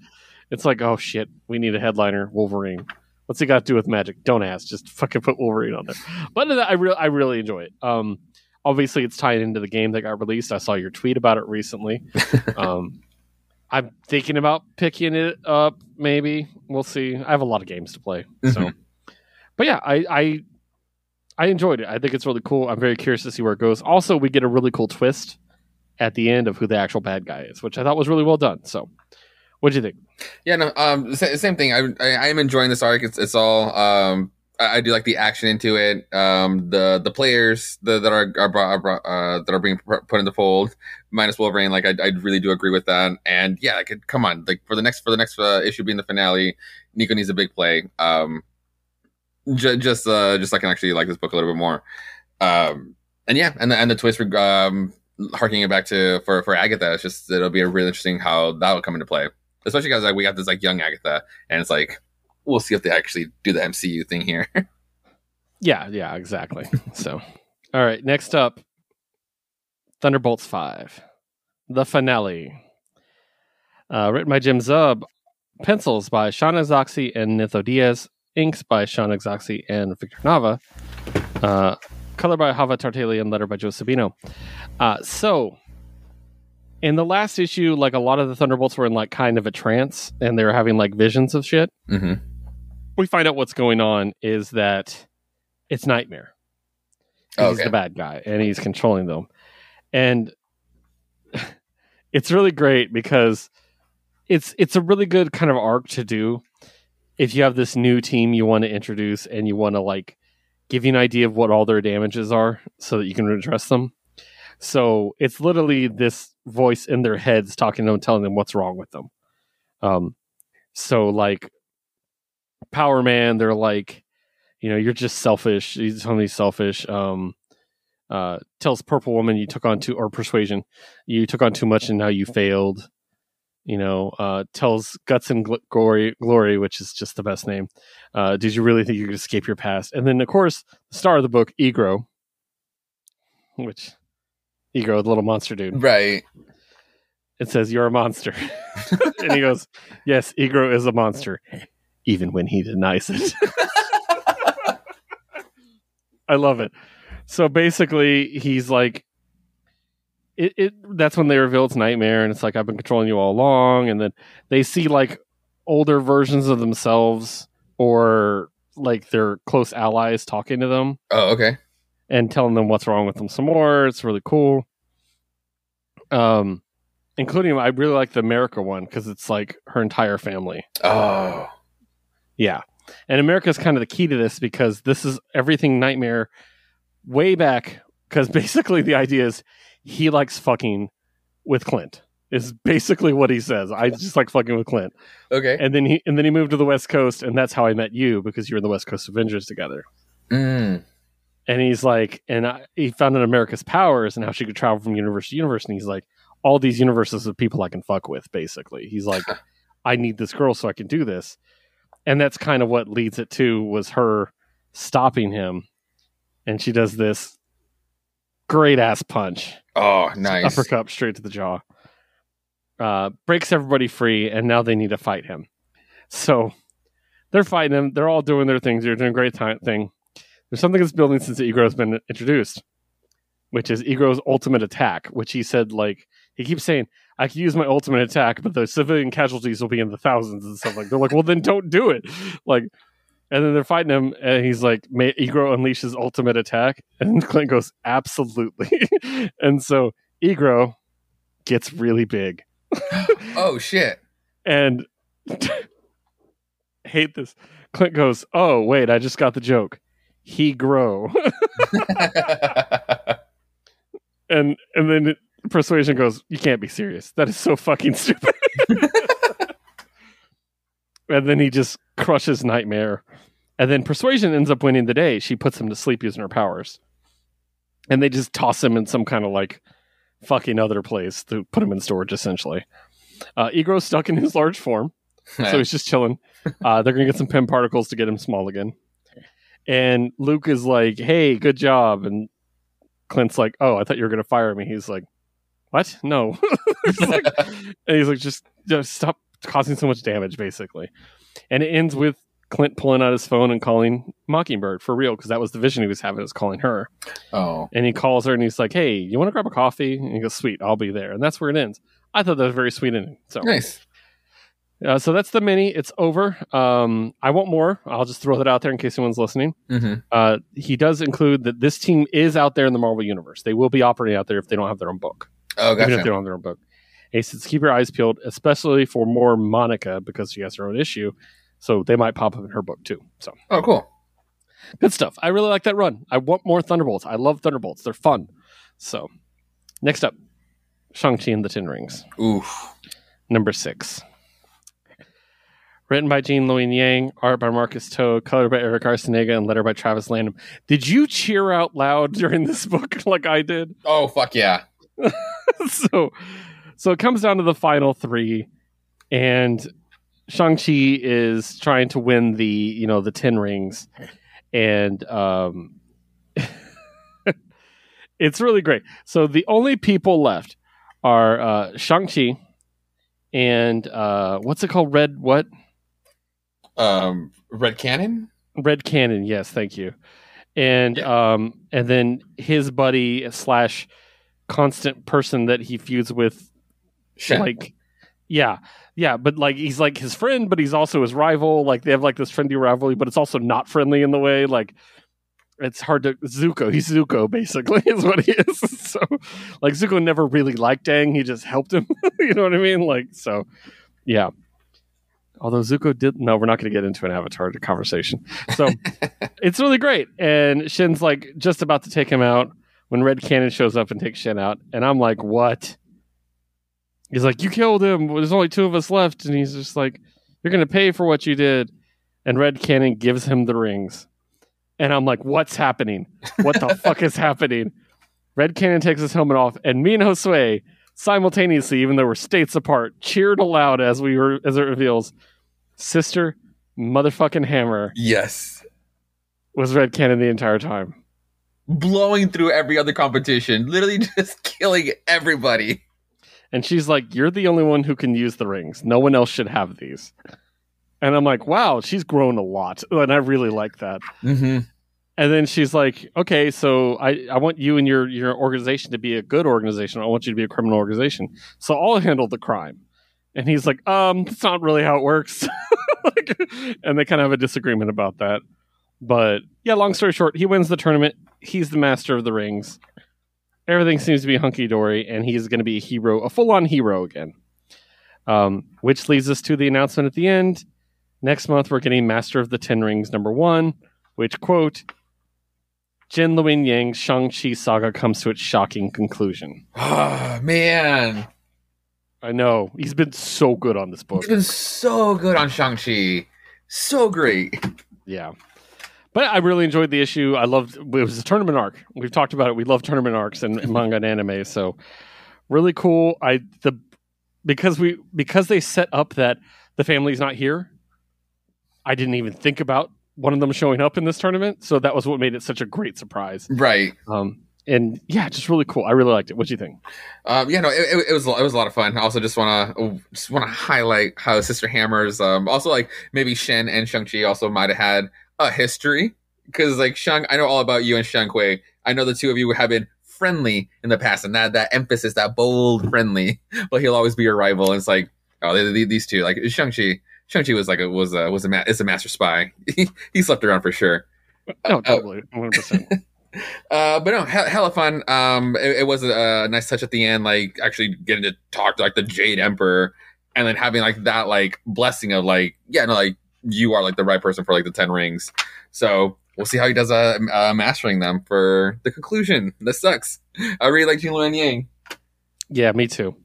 it's like, oh shit, we need a headliner, Wolverine. What's he got to do with magic? Don't ask. Just fucking put Wolverine on there. But other than that, I really, I really enjoy it. Um, obviously, it's tied into the game that got released. I saw your tweet about it recently. um, I'm thinking about picking it up. Maybe we'll see. I have a lot of games to play, so. But yeah, I, I I enjoyed it. I think it's really cool. I'm very curious to see where it goes. Also, we get a really cool twist at the end of who the actual bad guy is, which I thought was really well done. So, what do you think? Yeah, no, um, same thing. I, I I am enjoying this arc. It's it's all um, I, I do like the action into it. Um, the the players the, that are are, brought, are brought, uh that are being put in the fold, minus Wolverine. Like I, I really do agree with that. And yeah, I could come on, like for the next for the next uh, issue being the finale, Nico needs a big play. Um, j- just uh just so I can actually like this book a little bit more. Um, and yeah, and the and the twist for um harking it back to for for Agatha, it's just it'll be a really interesting how that'll come into play especially because like we got this like young Agatha, and it's like we'll see if they actually do the MCU thing here. Yeah, yeah, exactly. so, all right, next up Thunderbolts 5, the finale. Uh, written by Jim Zub, pencils by Sean Izaakse and Netho Diaz, inks by Sean Izaakse and Victor Nava, uh, color by Java Tartaglia, and letter by Joe Sabino. Uh, so, in the last issue, like a lot of the Thunderbolts were in like kind of a trance and they were having like visions of shit mm-hmm. we find out what's going on is that it's Nightmare. Oh, He's the bad guy, and he's controlling them. And it's really great because it's it's a really good kind of arc to do if you have this new team you want to introduce and you want to like give you an idea of what all their damages are so that you can address them. So it's literally this voice in their heads talking to them, telling them what's wrong with them. Um, so like Power Man, they're like, you know, you're just selfish. He's me selfish. Um, uh, tells Purple Woman you took on too, or Persuasion, you took on too much and now you failed. You know, uh, tells Guts and Gl- Glory, Glory, which is just the best name. Uh, did you really think you could escape your past? And then, of course, the star of the book, Eegro, which Eegro, the little monster dude Right. it says you're a monster and he goes yes eegro is a monster even when he denies it i love it so basically he's like it, it that's when they reveal it's nightmare and it's like i've been controlling you all along and then they see like older versions of themselves or like their close allies talking to them Oh, okay. and telling them what's wrong with them some more. It's really cool. Um, including I really like the America one because it's like her entire family. Oh, Yeah, and America is kind of the key to this because this is everything Nightmare way back. Because basically the idea is he likes fucking with Clint. is basically what he says. I just like fucking with Clint. Okay. And then he and then he moved to the West Coast, and that's how I met you because you were in the West Coast Avengers together. Mm. And he's like, and I, he found out America's powers and how she could travel from universe to universe. And he's like, all these universes of people I can fuck with. Basically, he's like, I need this girl so I can do this. And that's kind of what leads it to was her stopping him, and she does this great ass punch Oh, nice. uppercut straight to the jaw. Uh, breaks everybody free, and now they need to fight him. So they're fighting him. They're all doing their things. They're doing a great time thing. There's something that's building since Eegro has been introduced, which is Eegro's ultimate attack, which he said like he keeps saying, I can use my ultimate attack, but the civilian casualties will be in the thousands and stuff like they're like, well then don't do it. Like and then they're fighting him, and he's like, "May Eegro unleash his ultimate attack?" And Clint goes, "Absolutely." and so Eegro gets really big, oh shit. and hate this. Clint goes, "Oh wait, I just got the joke. He grow," and and then Persuasion goes, "You can't be serious. That is so fucking stupid." And then he just crushes Nightmare. And then Persuasion ends up winning the day. She puts him to sleep using her powers. And they just toss him in some kind of like fucking other place to put him in storage, essentially. Uh, Eegro's stuck in his large form, so he's just chilling. Uh, they're going to get some Pym particles to get him small again. And Luke is like, hey, good job. And Clint's like, oh, I thought you were going to fire me. He's like, what? No. He's like- and he's like, just, just stop causing so much damage, basically. And it ends with Clint pulling out his phone and calling Mockingbird for real, because that was the vision he was having, was calling her. oh. And he calls her and he's like, hey, you want to grab a coffee? And he goes, sweet, I'll be there. And that's where it ends. I thought that was very sweet ending. So, Nice. uh, so that's the mini. It's over. Um, I want more. I'll just throw that out there in case anyone's listening. hmm Uh, he does include that this team is out there in the Marvel Universe. They will be operating out there if they don't have their own book Oh, gotcha. even if they don't have their own book. And he says, keep your eyes peeled, especially for more Monica because she has her own issue. So they might pop up in her book too. So Oh, cool. good stuff. I really like that run. I want more Thunderbolts. I love Thunderbolts. They're fun. So next up, Shang-Chi and the Ten Rings, Oof. number six. Written by Gene Luen Yang, art by Marcus To, color by Erick Arciniega, and letter by Travis Lanham. Did you cheer out loud during this book like I did? Oh, fuck yeah. so so it comes down to the final three and shang-chi is trying to win the you know the 10 rings and um it's really great. So the only people left are uh shang-chi and uh what's it called? Red what? Um, Red Cannon? red cannon yes thank you. And um and then his buddy slash constant person that he feuds with Like yeah yeah but like he's like his friend but he's also his rival. Like they have like this friendly rivalry but it's also not friendly in the way like it's hard to zuko he's zuko basically is what he is. So like zuko never really liked Dang. he just helped him. You know what i mean? Like so yeah. Although zuko did no we're not going to get into an avatar conversation. So it's really great. And shin's like just about to take him out when red cannon shows up and takes shin out. And i'm like what he's like, "You killed him. There's only two of us left," and he's just like, "You're gonna pay for what you did." And Red Cannon gives him the rings, and I'm like, "What's happening? What the fuck is happening?" Red Cannon takes his helmet off, and me and Josue simultaneously, even though we're states apart, cheered aloud as we were as it reveals, "Sister, motherfucking hammer yes. was Red Cannon the entire time." Blowing through every other competition, literally just killing everybody. And she's like, You're the only one who can use the rings. No one else should have these. And I'm like, Wow, she's grown a lot. And I really like that. Mm-hmm. And then she's like, Okay, so I, I want you and your, your organization to be a good organization. I want you to be a criminal organization. So I'll handle the crime. And he's like, Um, that's not really how it works. like, and they kind of have a disagreement about that. But yeah, long story short, he wins the tournament. He's the master of the rings everything seems to be hunky dory, and he's going to be a hero, a full on hero again. Um, which leads us to the announcement at the end. Next month, we're getting Master of the Ten Rings number one, which, quote, Gene Luen Yang's Shang-Chi saga comes to its shocking conclusion. Oh, man. I know he's been so good on this book. He's been so good on Shang Chi, so great. Yeah. But I really enjoyed the issue. I loved it was a tournament arc. We've talked about it. We love tournament arcs in, in manga and anime. So really cool. I the because we because they set up that the family's not here. I didn't even think about one of them showing up in this tournament. So that was what made it such a great surprise. Right. Um, and yeah, just really cool. I really liked it. What do you think? Um, yeah, no, it, it, it was it was a lot of fun. I also just want to just want to highlight how Sister Hammers, um, also like maybe Shen and Shang Chi also might have had a history because like Shang, I know all about you and Shen Kuei. I know the two of you have been friendly in the past, and that that emphasis, that bold friendly, but he'll always be your rival. And it's like oh, they, they, these two, like Shang Chi. Shang Chi was like a was a was a ma- is a master spy. he, he slept around for sure. No, totally, one hundred percent. Uh, but no, he- hella fun. Um, it, it was a, a nice touch at the end, like actually getting to talk to like the Jade Emperor, and then having like that like blessing of like, yeah, no, like you are like the right person for like the ten rings. So we'll see how he does uh, uh mastering them for the conclusion. This sucks. I really like Gene Luen Yang. Yeah, me too.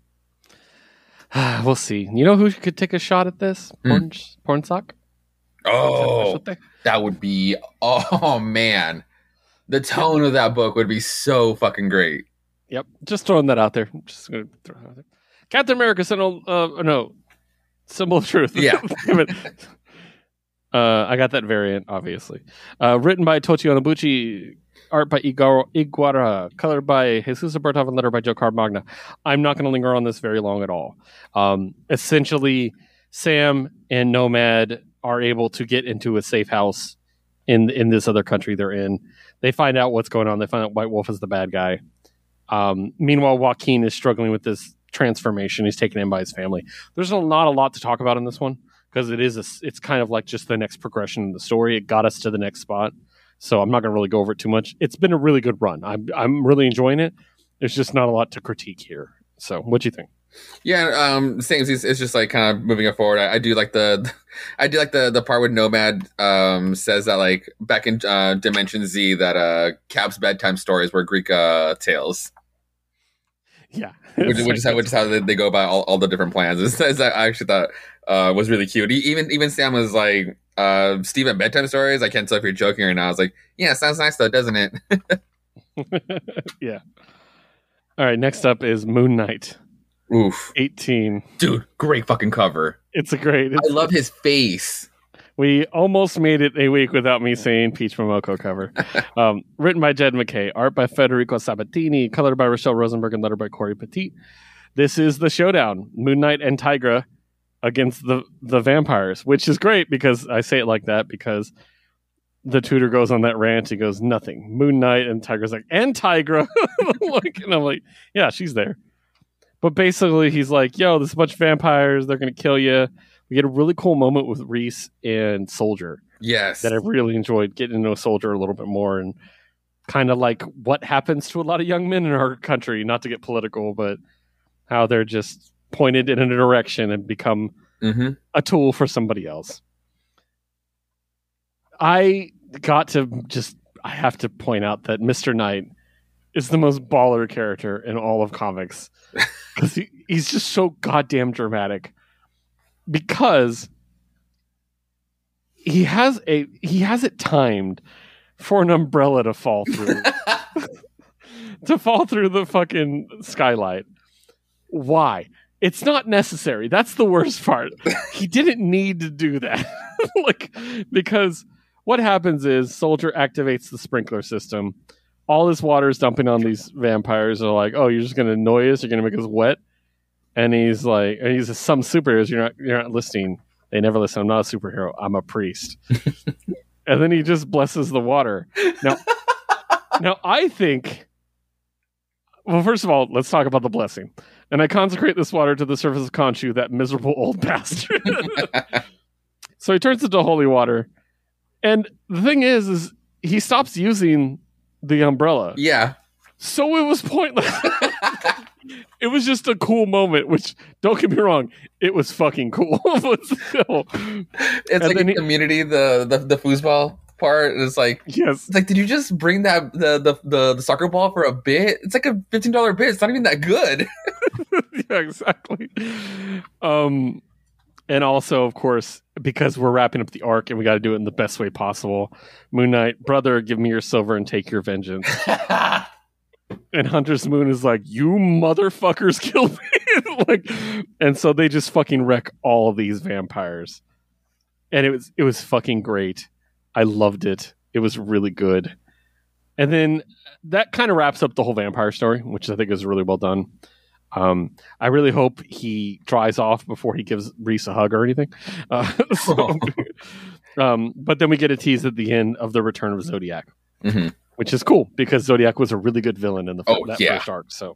we'll see. You know who could take a shot at this? Hmm. Porn, porn sock. Oh, that would be. Oh man, the tone of that book would be so fucking great. Yep, just throwing that out there. Just gonna throw it out there. Captain America symbol, uh, no, symbol of truth. Yeah. Uh, I got that variant, obviously. Uh, written by Tochi Onyebuchi, art by Igor Iguara, colored by Jesus Bertov, and letter by Joe Caramagna. I'm not going to linger on this very long at all. Um, essentially, Sam and Nomad are able to get into a safe house in in this other country they're in. They find out what's going on. They find out White Wolf is the bad guy. Um, meanwhile, Joaquin is struggling with this transformation. He's taken in by his family. There's not a lot to talk about in this one because it is a, it's kind of like just the next progression in the story. It got us to the next spot, so I'm not going to really go over it too much. It's been a really good run. I'm I'm really enjoying it. There's just not a lot to critique here. So, what do you think? Yeah, um, same. It's, it's just like kind of moving it forward. I, I do like the, I do like the the part where Nomad um says that like back in uh, Dimension Z that uh Cap's bedtime stories were Greek uh, tales, Yeah, which, It's which is how which is how they, they go about all, all the different plans. It's, it's, I actually thought uh was really cute. Even even Sam was like, uh, Steven bedtime stories. I can't tell if you're joking or not. I was like, yeah, sounds nice though, doesn't it? yeah. All right. Next up is Moon Knight, Oof, 18. dude, great fucking cover. It's a great. I love his face. We almost made it a week without me saying Peach Momoko cover. um, written by Jed MacKay, art by Federico Sabbatini, colored by Rachelle Rosenberg, and letter by Cory Petit. This is the showdown: Moon Knight and Tigra against the the vampires, which is great because I say it like that because the tutor goes on that rant. He goes, "Nothing." Moon Knight and Tigra's like, "And Tigra," like, and I'm like, "Yeah, she's there." But basically, he's like, "Yo, there's a bunch of vampires. They're gonna kill you." We get a really cool moment with Reese and Soldier Yes, that I really enjoyed getting to know Soldier a little bit more and kind of like what happens to a lot of young men in our country, not to get political, but how they're just pointed in a direction and become hmm a tool for somebody else. I got to just I have to point out that Mr. Knight is the most baller character in all of comics because he, he's just so goddamn dramatic because he has a he has it timed for an umbrella to fall through to fall through the fucking skylight. Why? It's not necessary. That's the worst part. he didn't need to do that. like because what happens is Soldier activates the sprinkler system. All this water is dumping on these vampires. They're like, "Oh, you're just going to annoy us. You're going to make us wet." And he's like, and he's some superheroes. You're not. You're not listening. They never listen. I'm not a superhero. I'm a priest. and then he just blesses the water. Now, now I think. Well, first of all, let's talk about the blessing. And I consecrate this water to the surface of Khonshu, that miserable old bastard. so he turns it to holy water. And the thing is, is he stops using the umbrella. yeah. So it was pointless. It was just a cool moment, which don't get me wrong, it was fucking cool. It's like in he- community, the the the foosball part is like yes. it's like, did you just bring that the the the, the soccer ball for a bit? It's like a fifteen dollar bit. It's not even that good. yeah, exactly. Um, and also, of course, because we're wrapping up the arc and we got to do it in the best way possible. Moon Knight, brother, give me your silver and take your vengeance. And Hunter's Moon is like, "You motherfuckers killed me!" like, and so they just fucking wreck all these vampires, and it was it was fucking great. I loved it. It was really good. And then that kind of wraps up the whole vampire story, which I think is really well done. Um, I really hope he dries off before he gives Reese a hug or anything. Uh, so, um, but then we get a tease at the end of the return of Zodiac, Mhm. Which is cool because Zodiac was a really good villain in the Oh, that yeah. first arc. So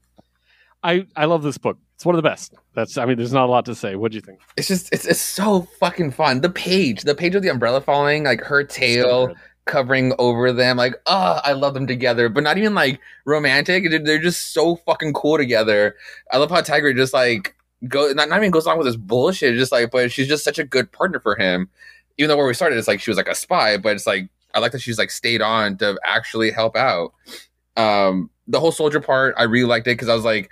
I I love this book. It's one of the best. That's I mean, there's not a lot to say. What do you think? It's just it's it's so fucking fun. The page, the page of the umbrella falling, like her tail covering over them, like ah, I love them together. But not even like romantic. They're, they're just so fucking cool together. I love how Tiger just like go not, not even goes along with this bullshit. Just like, but she's just such a good partner for him. Even though where we started, it's like she was like a spy, but it's like I like that she's like stayed on to actually help out. Um, the whole soldier part, I really liked it because I was like,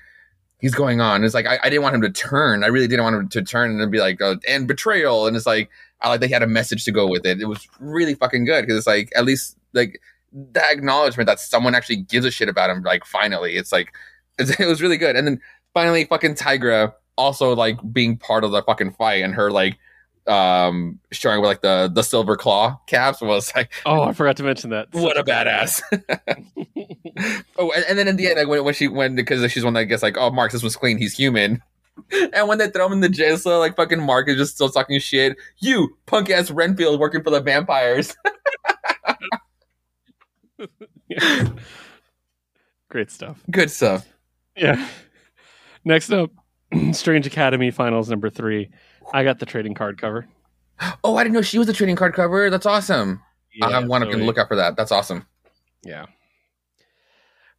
he's going on. It's like I, I didn't want him to turn. I really didn't want him to turn and be like, uh, and betrayal. And it's like I like that he had a message to go with it. It was really fucking good because it's like at least like that acknowledgement that someone actually gives a shit about him. Like finally, it's like it's, it was really good. And then finally, fucking Tigra also like being part of the fucking fight and her like um showing with like the the silver claw caps was like Oh, I forgot to mention that. what a badass. oh, and, and then in the end, like when, when she when because she's one that gets like, oh, Mark, this was clean. He's human. And when they throw him in the jail cell, like fucking Mark is just still talking shit. You punk ass Renfield working for the vampires. Great stuff. Good stuff. Yeah. Next up, Strange Academy Finals number three. I got the trading card cover. Oh, I didn't know she was a trading card cover. That's awesome. I want to so look out for that. That's awesome. Yeah.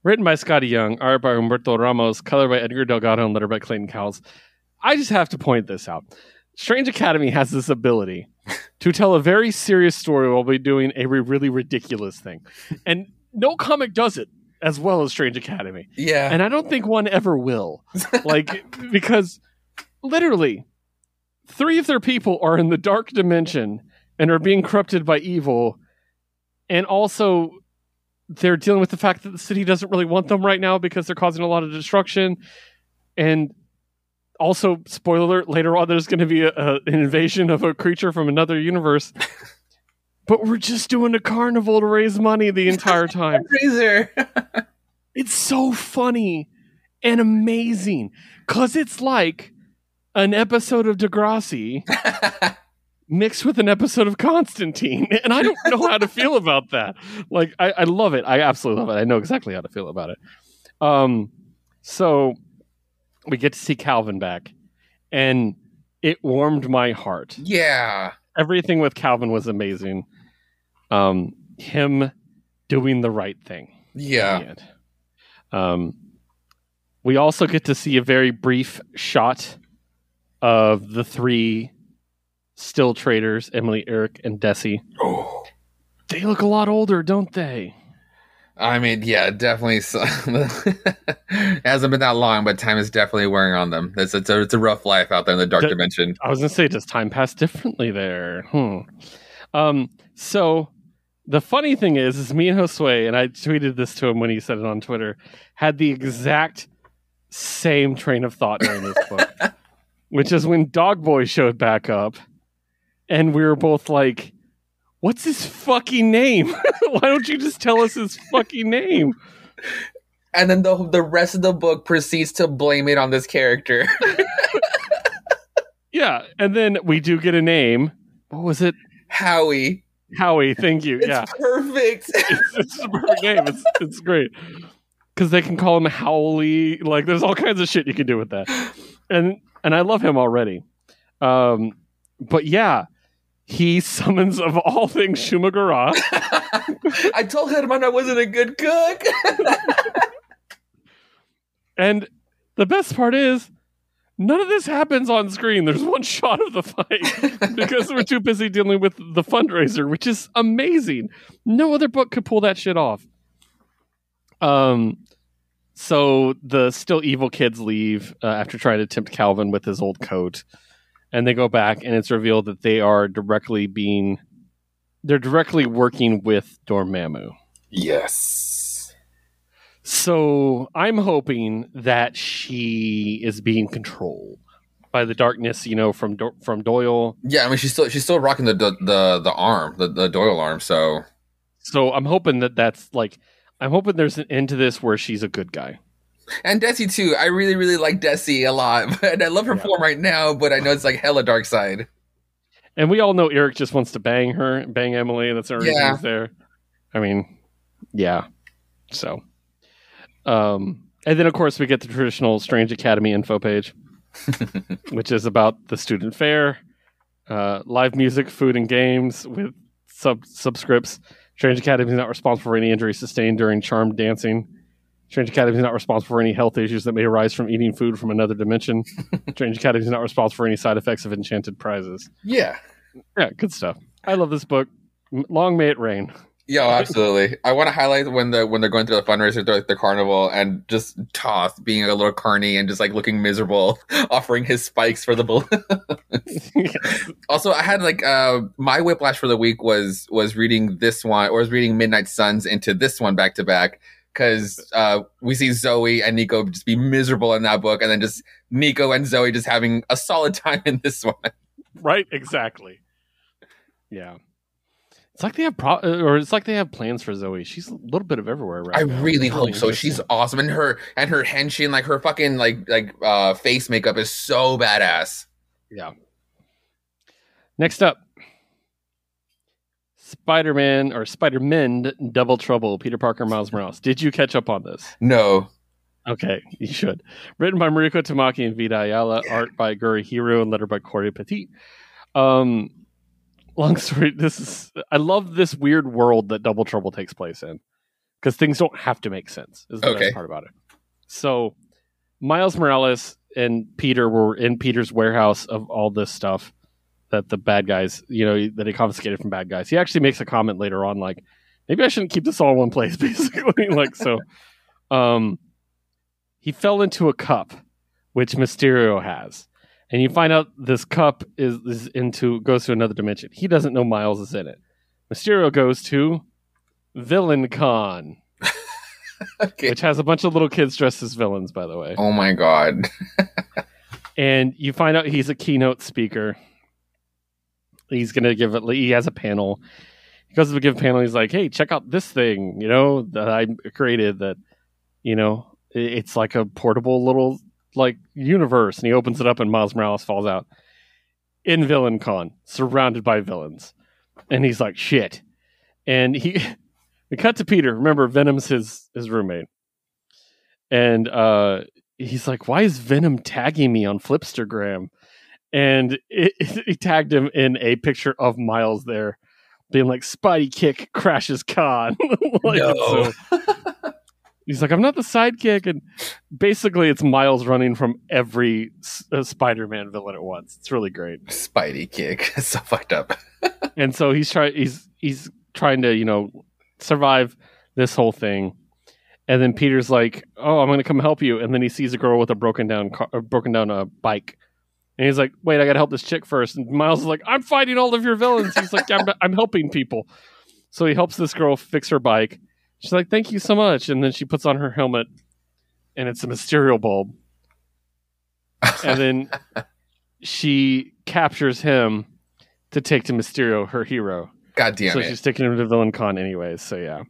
Written by Skottie Young, art by Humberto Ramos, color by Edgar Delgado, and letter by Clayton Cowles. I just have to point this out. Strange Academy has this ability to tell a very serious story while be doing a really ridiculous thing. And no comic does it as well as Strange Academy. Yeah. And I don't think one ever will. Like, because literally, three of their people are in the dark dimension and are being corrupted by evil. And also, they're dealing with the fact that the city doesn't really want them right now because they're causing a lot of destruction. And also, spoiler alert, later on, there's going to be a, a- an invasion of a creature from another universe. but we're just doing a carnival to raise money the entire time. It's so funny and amazing because it's like an episode of Degrassi mixed with an episode of Constantine, and I don't know how to feel about that. Like, I, I love it. I absolutely love it. I know exactly how to feel about it. Um, so we get to see Calvin back, and it warmed my heart yeah. everything with Calvin was amazing. Um, him doing the right thing. Yeah. in the end. Um, we also get to see a very brief shot of the three still traders, Emily, Eric, and Desi. Oh. They look a lot older, don't they? I mean, yeah, definitely. So, it hasn't been that long, but time is definitely wearing on them. It's it's a, it's a rough life out there in the dark D- dimension. I was gonna say, does time pass differently there? Hmm. Um. So the funny thing is, is me and Josue, and I tweeted this to him when he said it on Twitter, had the exact same train of thought during this book, which is when Dog Boy showed back up, and we were both like, "What's his fucking name? Why don't you just tell us his fucking name?" And then the the rest of the book proceeds to blame it on this character. Yeah, and then we do get a name. What was it? Howie. Howie. Thank you. It's yeah. perfect. it's, it's a perfect name. It's, it's great because they can call him Howley. Like, there's all kinds of shit you can do with that, and and I love him already. Um, but yeah, he summons of all things Shuma-Gorath, I told Herman I wasn't a good cook. and the best part is. None of this happens on screen. There's one shot of the fight because we're too busy dealing with the fundraiser, which is amazing. No other book could pull that shit off. Um, so the still evil kids leave uh, after trying to tempt Calvin with his old coat, and they go back, and it's revealed that they are directly being they're directly working with Dormammu. Yes. So I'm hoping that she is being controlled by the darkness, you know, from Do- from Doyle. Yeah, I mean she's still she's still rocking the the the, the arm, the, the Doyle arm. So So I'm hoping that that's like I'm hoping there's an end to this where she's a good guy. and Desi too. I really really like Desi a lot, but I love her Yeah. form right now. But I know it's like hella dark side. And we all know Eric just wants to bang her, bang Emily, and that's reason Yeah. there. I mean, yeah. So, um, and then of course we get the traditional Strange Academy info page, which is about the student fair, uh, live music, food, and games with sub subscripts. Strange Academy is not responsible for any injuries sustained during charmed dancing. Strange Academy is not responsible for any health issues that may arise from eating food from another dimension. Strange Academy is not responsible for any side effects of enchanted prizes. Yeah. Yeah, good stuff. I love this book. Long may it rain. Yeah, absolutely. I want to highlight when the when they're going through the fundraiser, through like, the carnival, and just Toth being a little carny and just like looking miserable, offering his spikes for the bull. also, I had like uh my whiplash for the week was was reading this one or was reading Midnight Suns into this one back to back because uh we see Zoe and Nico just be miserable in that book, and then just Nico and Zoe just having a solid time in this one. right? Exactly. Yeah. It's like they have pro- uh, or it's like they have plans for Zoe. She's a little bit of everywhere right I now. really It's hope so. She's awesome, and her and her henshin, like her fucking like like uh face makeup is so badass. yeah. Next up, Spider-Man or Spider-Man Double Trouble. Peter Parker, Miles Morales. Did you catch up on this? No, Okay, you should. Written by Mariko Tamaki and Vita Ayala, art by Gurihiru, and letter by Cory Petit. Um, long story. This is. I love this weird world that Double Trouble takes place in because things don't have to make sense. Is the Okay. best part about it. So, Miles Morales and Peter were in Peter's warehouse of all this stuff that the bad guys, you know, that he confiscated from bad guys. He actually makes a comment later on, like, maybe I shouldn't keep this all in one place, basically. like, so, um, he fell into a cup, which Mysterio has. And you find out this cup is, is into goes to another dimension. He doesn't know Miles is in it. Mysterio goes to Villain Con, okay. which has a bunch of little kids dressed as villains, by the way. Oh my god. and you find out he's a keynote speaker. He's gonna give it. He has a panel. He goes to give a panel. He's like, "Hey, check out this thing. You know that I created. That you know it's like a portable little like universe." And he opens it up, and Miles Morales falls out in Villain Con, surrounded by villains. And he's like, "Shit." And he, we cut to Peter. Remember, Venom's his his roommate, and uh, he's like, "Why is Venom tagging me on Flipstergram?" And it, he tagged him in a picture of Miles there, being like, "Spidey kick crashes con." like, no. so- he's like, "I'm not the sidekick," and basically, it's Miles running from every uh, Spider-Man villain at once. It's really great. Spidey kick. It's so fucked up. and so he's trying. He's he's trying to you know survive this whole thing. And then Peter's like, "Oh, I'm going to come help you." And then he sees a girl with a broken down car, broken down uh, bike, and he's like, "Wait, I got to help this chick first. And Miles is like, "I'm fighting all of your villains." He's like, "I'm, I'm helping people." So he helps this girl fix her bike. She's like, "Thank you so much." And then she puts on her helmet, and it's a Mysterio bulb. And then she captures him to take to Mysterio, her hero. God damn so it. she's taking him to Villain Con anyways. So yeah,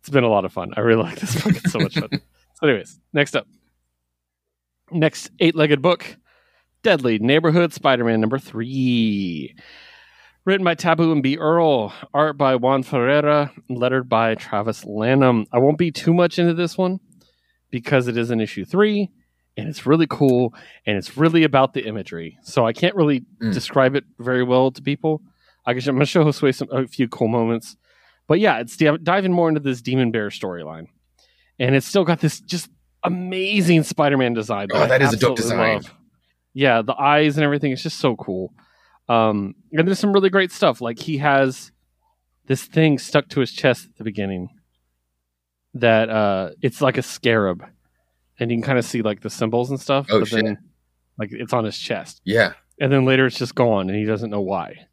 it's been a lot of fun. I really like this book. It's so much fun. so anyways, next up, next eight-legged book, Deadly Neighborhood Spider-Man number three, written by Taboo and B. Earl, art by Juan Ferreyra, lettered by Travis Lanham. I won't be too much into this one because it is an issue three. And it's really cool, and it's really about the imagery. So I can't really Mm. describe it very well to people. I guess I'm gonna show Josue some a few cool moments, but yeah, it's di- diving more into this Demon Bear storyline, and it's still got this just amazing Spider-Man design. Oh, I that is a dope design. Yeah, the eyes and everything is just so cool. Um, and there's some really great stuff. Like he has this thing stuck to his chest at the beginning, that uh, it's like a scarab, and you can kind of see like the symbols and stuff. Oh, but shit. Then, like it's on his chest, Yeah. and then later it's just gone, and he doesn't know why.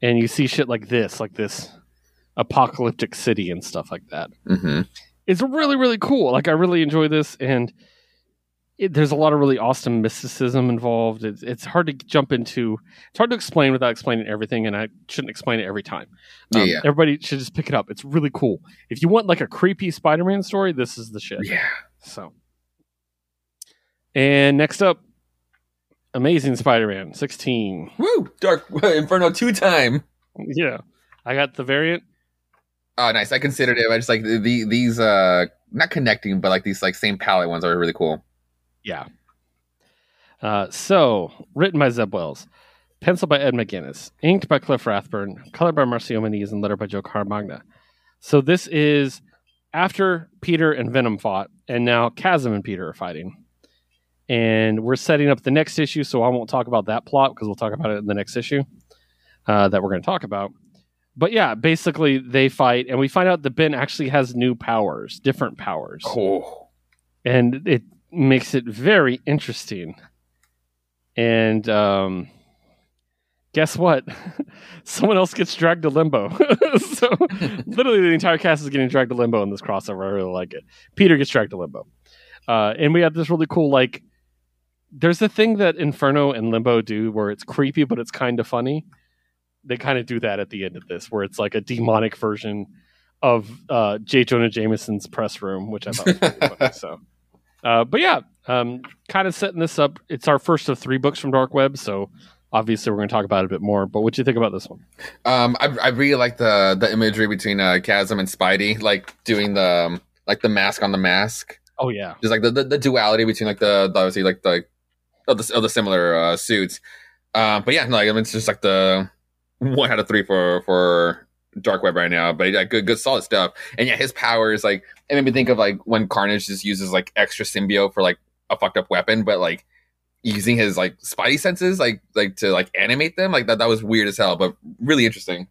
And you see shit like this, like this apocalyptic city and stuff like that. hmm It's really really cool. Like I really enjoy this, and it, there's a lot of really awesome mysticism involved. It's it's hard to jump into. It's hard to explain without explaining everything, and I shouldn't explain it every time. Yeah, Um, yeah. Everybody should just pick it up. It's really cool. If you want like a creepy Spider-Man story, this is the shit. Yeah. So, and next up, Amazing Spider-Man 16. Woo! Dark Inferno two time. Yeah, I got the variant. Oh, nice. I considered it. I just like the, the these uh not connecting, but like these like same palette ones are really cool. Yeah. Uh, so, written by Zeb Wells, penciled by Ed McGuinness, inked by Cliff Rathburn, colored by Marcio Menyz, and lettered by Joe Caramagna. So this is after Peter and Venom fought, and now Chasm and Peter are fighting. And we're setting up the next issue, so I won't talk about that plot because we'll talk about it in the next issue uh, that we're going to talk about. But yeah, basically they fight, and we find out that Ben actually has new powers, different powers Oh. and it makes it very interesting. And um, guess what? Someone else gets dragged to limbo. so literally, the entire cast is getting dragged to limbo in this crossover. I really like it. Peter gets dragged to limbo, uh, and we have this really cool like. There's a thing that Inferno and Limbo do where it's creepy, but it's kind of funny. They kind of do that at the end of this, where it's like a demonic version of uh, J. Jonah Jameson's press room, which I thought was pretty funny. So, uh, but yeah, um, kind of setting this up. It's our first of three books from Dark Web, so obviously we're going to talk about it a bit more. But what do you think about this one? Um, I, I really like the the imagery between uh, Chasm and Spidey, like doing the um, like the mask on the mask, Oh yeah, just like the, the, the duality between like the, the obviously like the of the, of the similar uh, suits. Um, but yeah, no, like, I mean, it's just like the one out of three for for Dark Web right now. But yeah, good good solid stuff. And yeah, his powers like it made me think of like when Carnage just uses like extra symbiote for like a fucked up weapon, but like using his like spidey senses like like to like animate them like that that was weird as hell but really interesting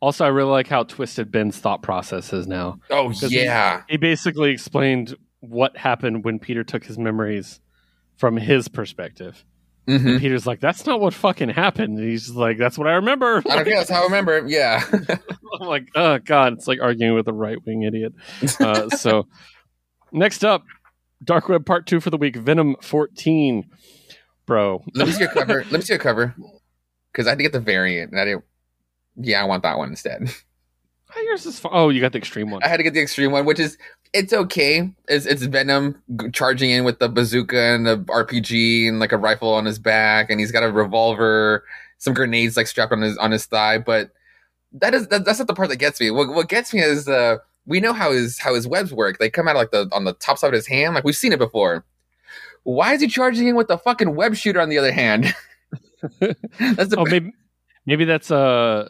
Also, I really like how twisted Ben's thought process is now. Oh yeah He basically explained what happened when Peter took his memories from his perspective. Hmm And Peter's like, "That's not what fucking happened." And he's like, "That's what I remember." i don't care that's how i remember it. yeah I'm like, "Oh God!" It's like arguing with a right wing idiot. Uh, so, next up, Dark Web Part Two for the week: Venom 14. Bro, let me see your cover let me see your cover because i had to get the variant and i didn't yeah i want that one instead Oh, yours is fun. Oh, you got the extreme one. i had to get the extreme one which is it's okay. It's, it's venom charging in with the bazooka and the rpg and like a rifle on his back and he's got a revolver some grenades like strapped on his on his thigh but that is that, that's not the part that gets me. What, what gets me is uh we know how his how his webs work. They come out like the on the top side of his hand. Like we've seen it before. Why is he charging in with the fucking web shooter on the other hand? That's the oh, maybe maybe that's uh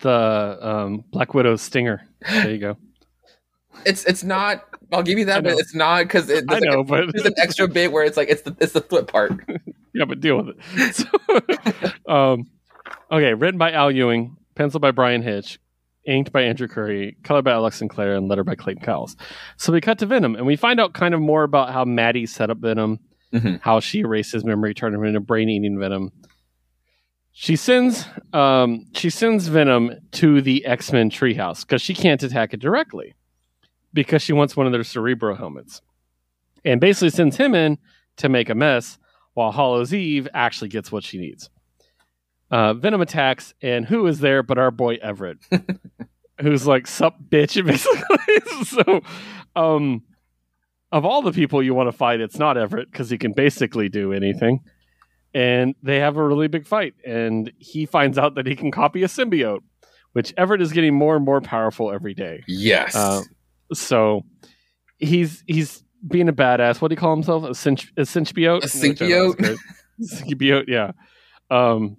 the um, Black Widow's stinger. There you go. It's it's not i'll give you that but it's not because it, I like know, a, but there's an extra bit where it's like it's the it's the flip part yeah, but deal with it. So, um, okay, written by Al Ewing, penciled by Bryan Hitch, inked by Andrew Currie, colored by Alex Sinclair, and lettered by Clayton Cowles. So we cut to Venom, and we find out kind of more about how Maddie set up Venom, Mhm. how she erased his memory, turned him into brain-eating Venom. She sends, um, she sends Venom to the X Men treehouse because she can't attack it directly because she wants one of their Cerebro helmets, and basically sends him in to make a mess while Hallows' Eve actually gets what she needs. Uh, Venom attacks, and who is there but our boy Everett, who's like, sup, bitch, basically. so, um, of all the people you want to fight, it's not Everett because he can basically do anything. And they have a really big fight, and he finds out that he can copy a symbiote, which Everett is getting more and more powerful every day. yes Uh, so he's he's being a badass. What do you call himself? A cinch a cinchbiote? A symbiote? symbiote, yeah. Um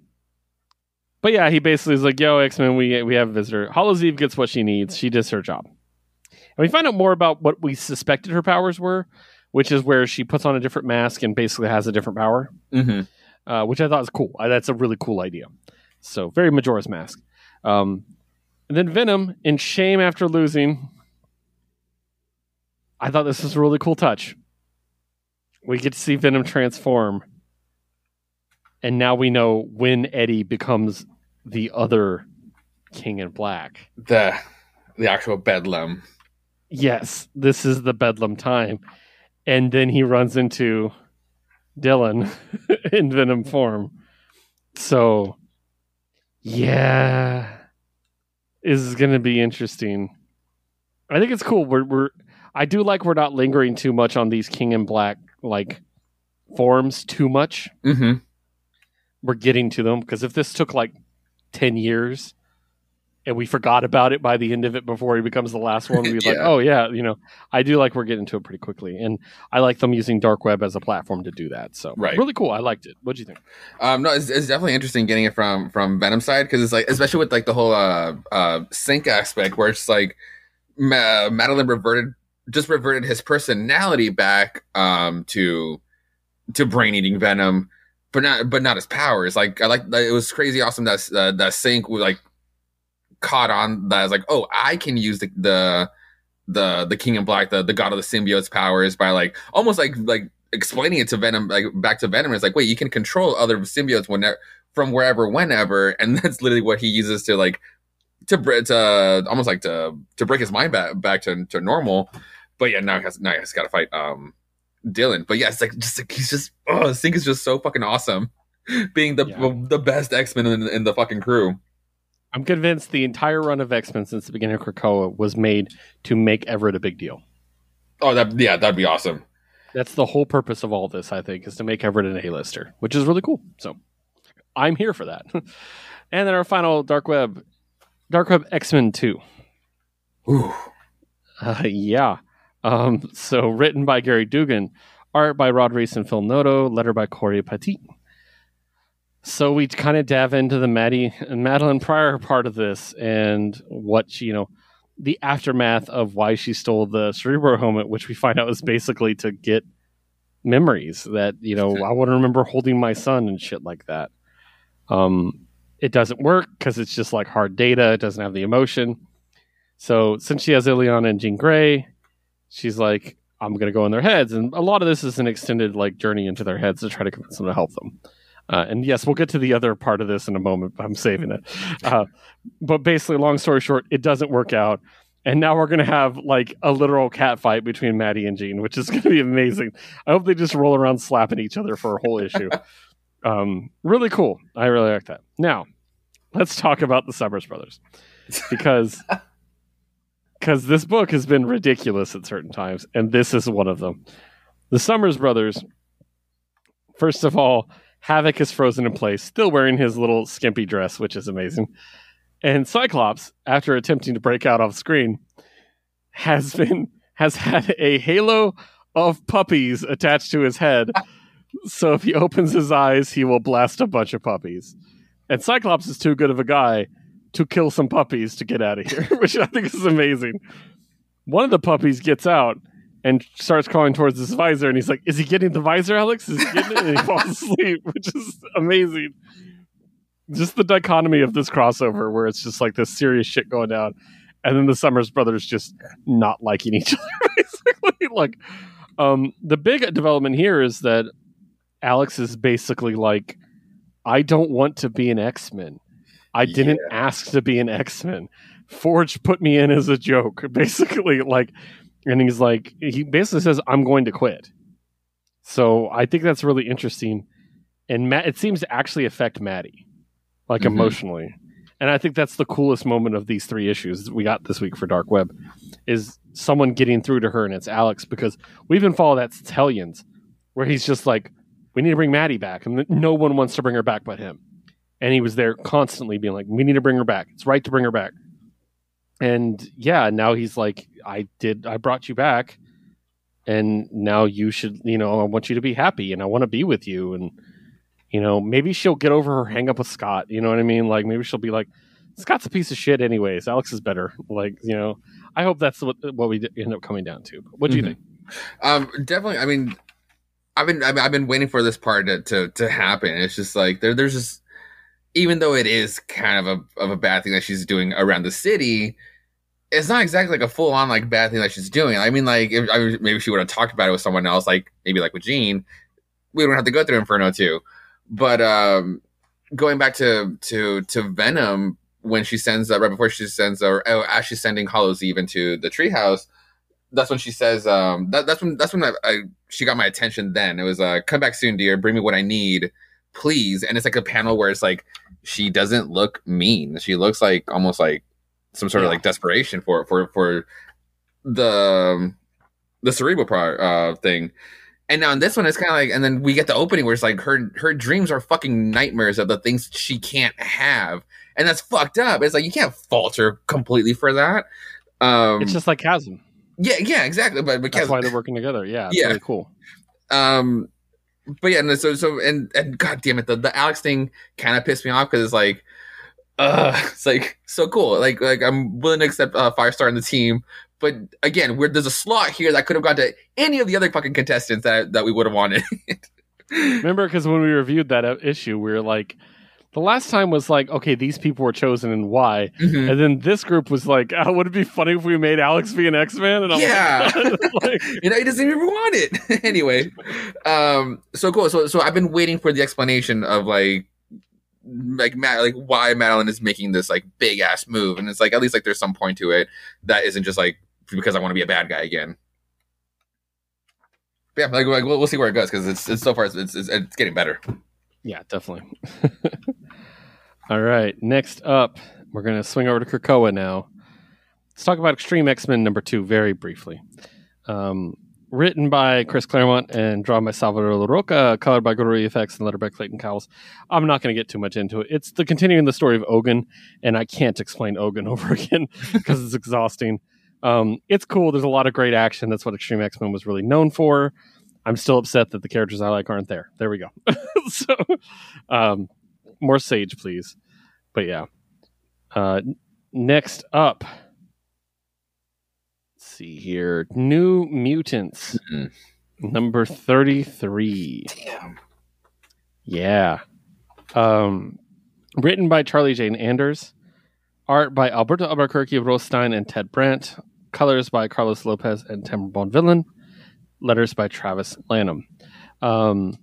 but yeah, he basically is like, yo, X-Men, we we have a visitor. Hallows' Eve gets what she needs. She does her job. And we find out more about what we suspected her powers were, which is where she puts on a different mask and basically has a different power, Mhm. uh, which I thought was cool. That's a really cool idea. So very Majora's Mask. Um, and then Venom, in shame after losing, I thought this was a really cool touch. We get to see Venom transform, and now we know when Eddie becomes the other King in Black. The the actual Bedlam. Yes, this is the Bedlam time, and then he runs into Dylan in Venom form. So, yeah, this is going to be interesting. I think it's cool. We're we're I do like we're not lingering too much on these King in Black like forms too much. Mm-hmm. We're getting to them because if this took like ten years and we forgot about it by the end of it before he becomes the last one, we'd be like, oh yeah, you know. I do like we're getting to it pretty quickly, and I like them using dark web as a platform to do that. So Right. really cool. I liked it. What do you think? Um, no, it's, it's definitely interesting getting it from from Venom side because it's like, especially with like the whole uh uh sync aspect, where it's like Ma- Madeline reverted, just reverted his personality back um to to brain eating Venom, but not but not his powers. Like I like it was crazy awesome that uh, that Synch was like caught on that. I was like, oh, I can use the the the the King in Black, the the God of the Symbiotes powers by like almost like like explaining it to Venom, like back to Venom. It's like, wait, you can control other symbiotes whenever from wherever, whenever, and that's literally what he uses to like to to almost like to to break his mind back back to to normal. But yeah, now he has now he has got to fight um Dylan. But yeah, it's like just like he's just oh, Synch is just so fucking awesome, being the Yeah. the best X Men in, in the fucking crew. I'm convinced the entire run of X Men since the beginning of Krakoa was made to make Everett a big deal. Oh, that yeah, that'd be awesome. That's the whole purpose of all this, I think, is to make Everett an A-lister, which is really cool. So I'm here for that. and then our final Dark Web, Dark Web X-Men 2. Ooh. Uh, yeah. Um, so written by Gerry Duggan, art by Rod Reis and Phil Noto, letter by Cory Petit. So we kind of dive into the Maddie and Madelyne Pryor part of this and what she, you know, the aftermath of why she stole the Cerebro helmet, which we find out is basically to get memories that, you know, I want to remember holding my son and shit like that. Um, it doesn't work because it's just like hard data. It doesn't have the emotion. So since she has Illyana and Jean Grey, she's like, I'm going to go in their heads. And a lot of this is an extended like journey into their heads to try to convince them to help them. Uh, and yes, we'll get to the other part of this in a moment. But I'm saving it. Uh, but basically, long story short, it doesn't work out. And now we're going to have like a literal cat fight between Maddie and Jean, which is going to be amazing. I hope they just roll around slapping each other for a whole issue. um, really cool. I really like that. Now, let's talk about the Summers Brothers because because this book has been ridiculous at certain times, and this is one of them. The Summers Brothers. First of all, Havoc is frozen in place, still wearing his little skimpy dress, which is amazing. And Cyclops, after attempting to break out off screen, has been has had a halo of puppies attached to his head. so if he opens his eyes, he will blast a bunch of puppies. And Cyclops is too good of a guy to kill some puppies to get out of here, which I think is amazing. One of the puppies gets out and starts crawling towards his visor, and he's like, "Is he getting the visor, Alex? Is he getting it?" And he falls asleep, which is amazing. Just the dichotomy of this crossover, where it's just like this serious shit going down, and then the Summers brothers just not liking each other, basically. Like, um, the big development here is that Alex is basically like, "I don't want to be an X Men. I didn't ask to be an X Men. Forge put me in as a joke, basically. Like." and he's like he basically says i'm going to quit so i think that's really interesting and matt it seems to actually affect maddie like Mhm. emotionally and i think that's the coolest moment of these three issues we got this week for dark web is someone getting through to her and it's alex because we've been following that since hellions where he's just like we need to bring maddie back and no one wants to bring her back but him and he was there constantly being like we need to bring her back. It's right to bring her back. And yeah now he's like i did i brought you back. And now you should you know i want you to be happy and i want to be with you. And you know maybe she'll get over her hang up with scott. You know what i mean? Like maybe she'll be like scott's a piece of shit anyways. Alex is better. Like you know i hope that's what what we end up coming down to. What do you Mhm. think? Um, definitely. I mean, I've been I've, I've been waiting for this part to, to to happen. It's just like there there's just even though it is kind of a of a bad thing that she's doing around the city, it's not exactly like a full on like bad thing that she's doing. I mean, like if, I, maybe she would have talked about it with someone else, like maybe like with Jean, we don't have to go through Inferno too. But um, going back to to to Venom, when she sends uh, right before she sends or oh, as she's sending Hallows' Eve into the treehouse, that's when she says um that, that's when that's when I, I, she got my attention. Then it was uh come back soon, dear, bring me what I need, please. And it's like a panel where it's like she doesn't look mean. She looks like almost like some sort Yeah. of like desperation for for for the um, the cerebral part uh thing. And now in this one, it's kind of like, and then we get the opening where it's like her her dreams are fucking nightmares of the things she can't have, and that's fucked up. It's like you can't falter completely for that. Um, It's just like Chasm. yeah, yeah, exactly. But That's why they're working together. Yeah, it's Yeah. really cool. um, but yeah, and so so and and god damn it, the the Alex thing kind of pissed me off because it's like, uh, it's like so cool. Like like I'm willing to accept a five star in the team, but again, where there's a slot here that could have gone to any of the other fucking contestants that that we would have wanted. Remember, because when we reviewed that uh, issue, we were like, the last time was like, okay, these people were chosen and why, Mhm. and then this group was like, oh, would it be funny if we made Alex be an X Man? And I'm Yeah. like, like, you know, he doesn't even want it. anyway, um, so cool. So, so I've been waiting for the explanation of like, like Matt, like why Madelyne is making this like big ass move, and it's like at least like there's some point to it that isn't just like because I want to be a bad guy again. But yeah, like, like we'll, we'll see where it goes because it's, it's so far it's, it's it's getting better. Yeah, definitely. All right, next up, we're gonna swing over to Krakoa now. Let's talk about Extreme X Men number two very briefly. Um, written by Chris Claremont and drawn by Salvador Larroca, colored by GURU-eFX and lettered by Clayton Cowles. I'm not going to get too much into it. It's the continuing the story of Ogun, and I can't explain Ogun over again because it's exhausting. Um, it's cool. There's a lot of great action. That's what Extreme X Men was really known for. I'm still upset that the characters I like aren't there. There we go. so, um, more Sage, please. But yeah. Uh, next up, let's see here. New Mutants, Mhm. number 33. Damn. Yeah. Um, written by Charlie Jane Anders. Art by Alberto Alburquerque Rostein and Ted Brandt. Colors by Carlos Lopez and Tim Bonvillain. Letters by Travis Lanham. Um,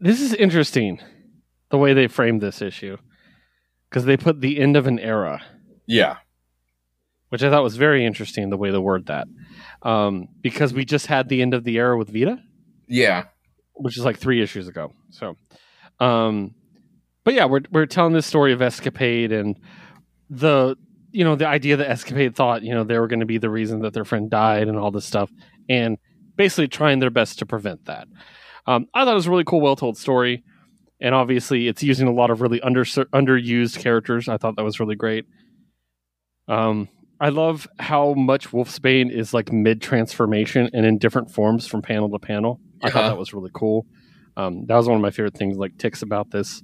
this is interesting, the way they framed this issue. Because they put the end of an era, Yeah. which I thought was very interesting, the way they word that. Um, because we just had the end of the era with Vita. Yeah. which is like three issues ago. So, um, but yeah, we're we're telling this story of Escapade and the you know the idea that Escapade thought you know they were going to be the reason that their friend died and all this stuff, and basically trying their best to prevent that. Um, I thought it was a really cool, well told story, and obviously it's using a lot of really under underused characters. I thought that was really great. Um, I love how much Wolfsbane is like mid transformation and in different forms from panel to panel. I thought Uh-huh. that was really cool. Um, that was one of my favorite things, like ticks about this.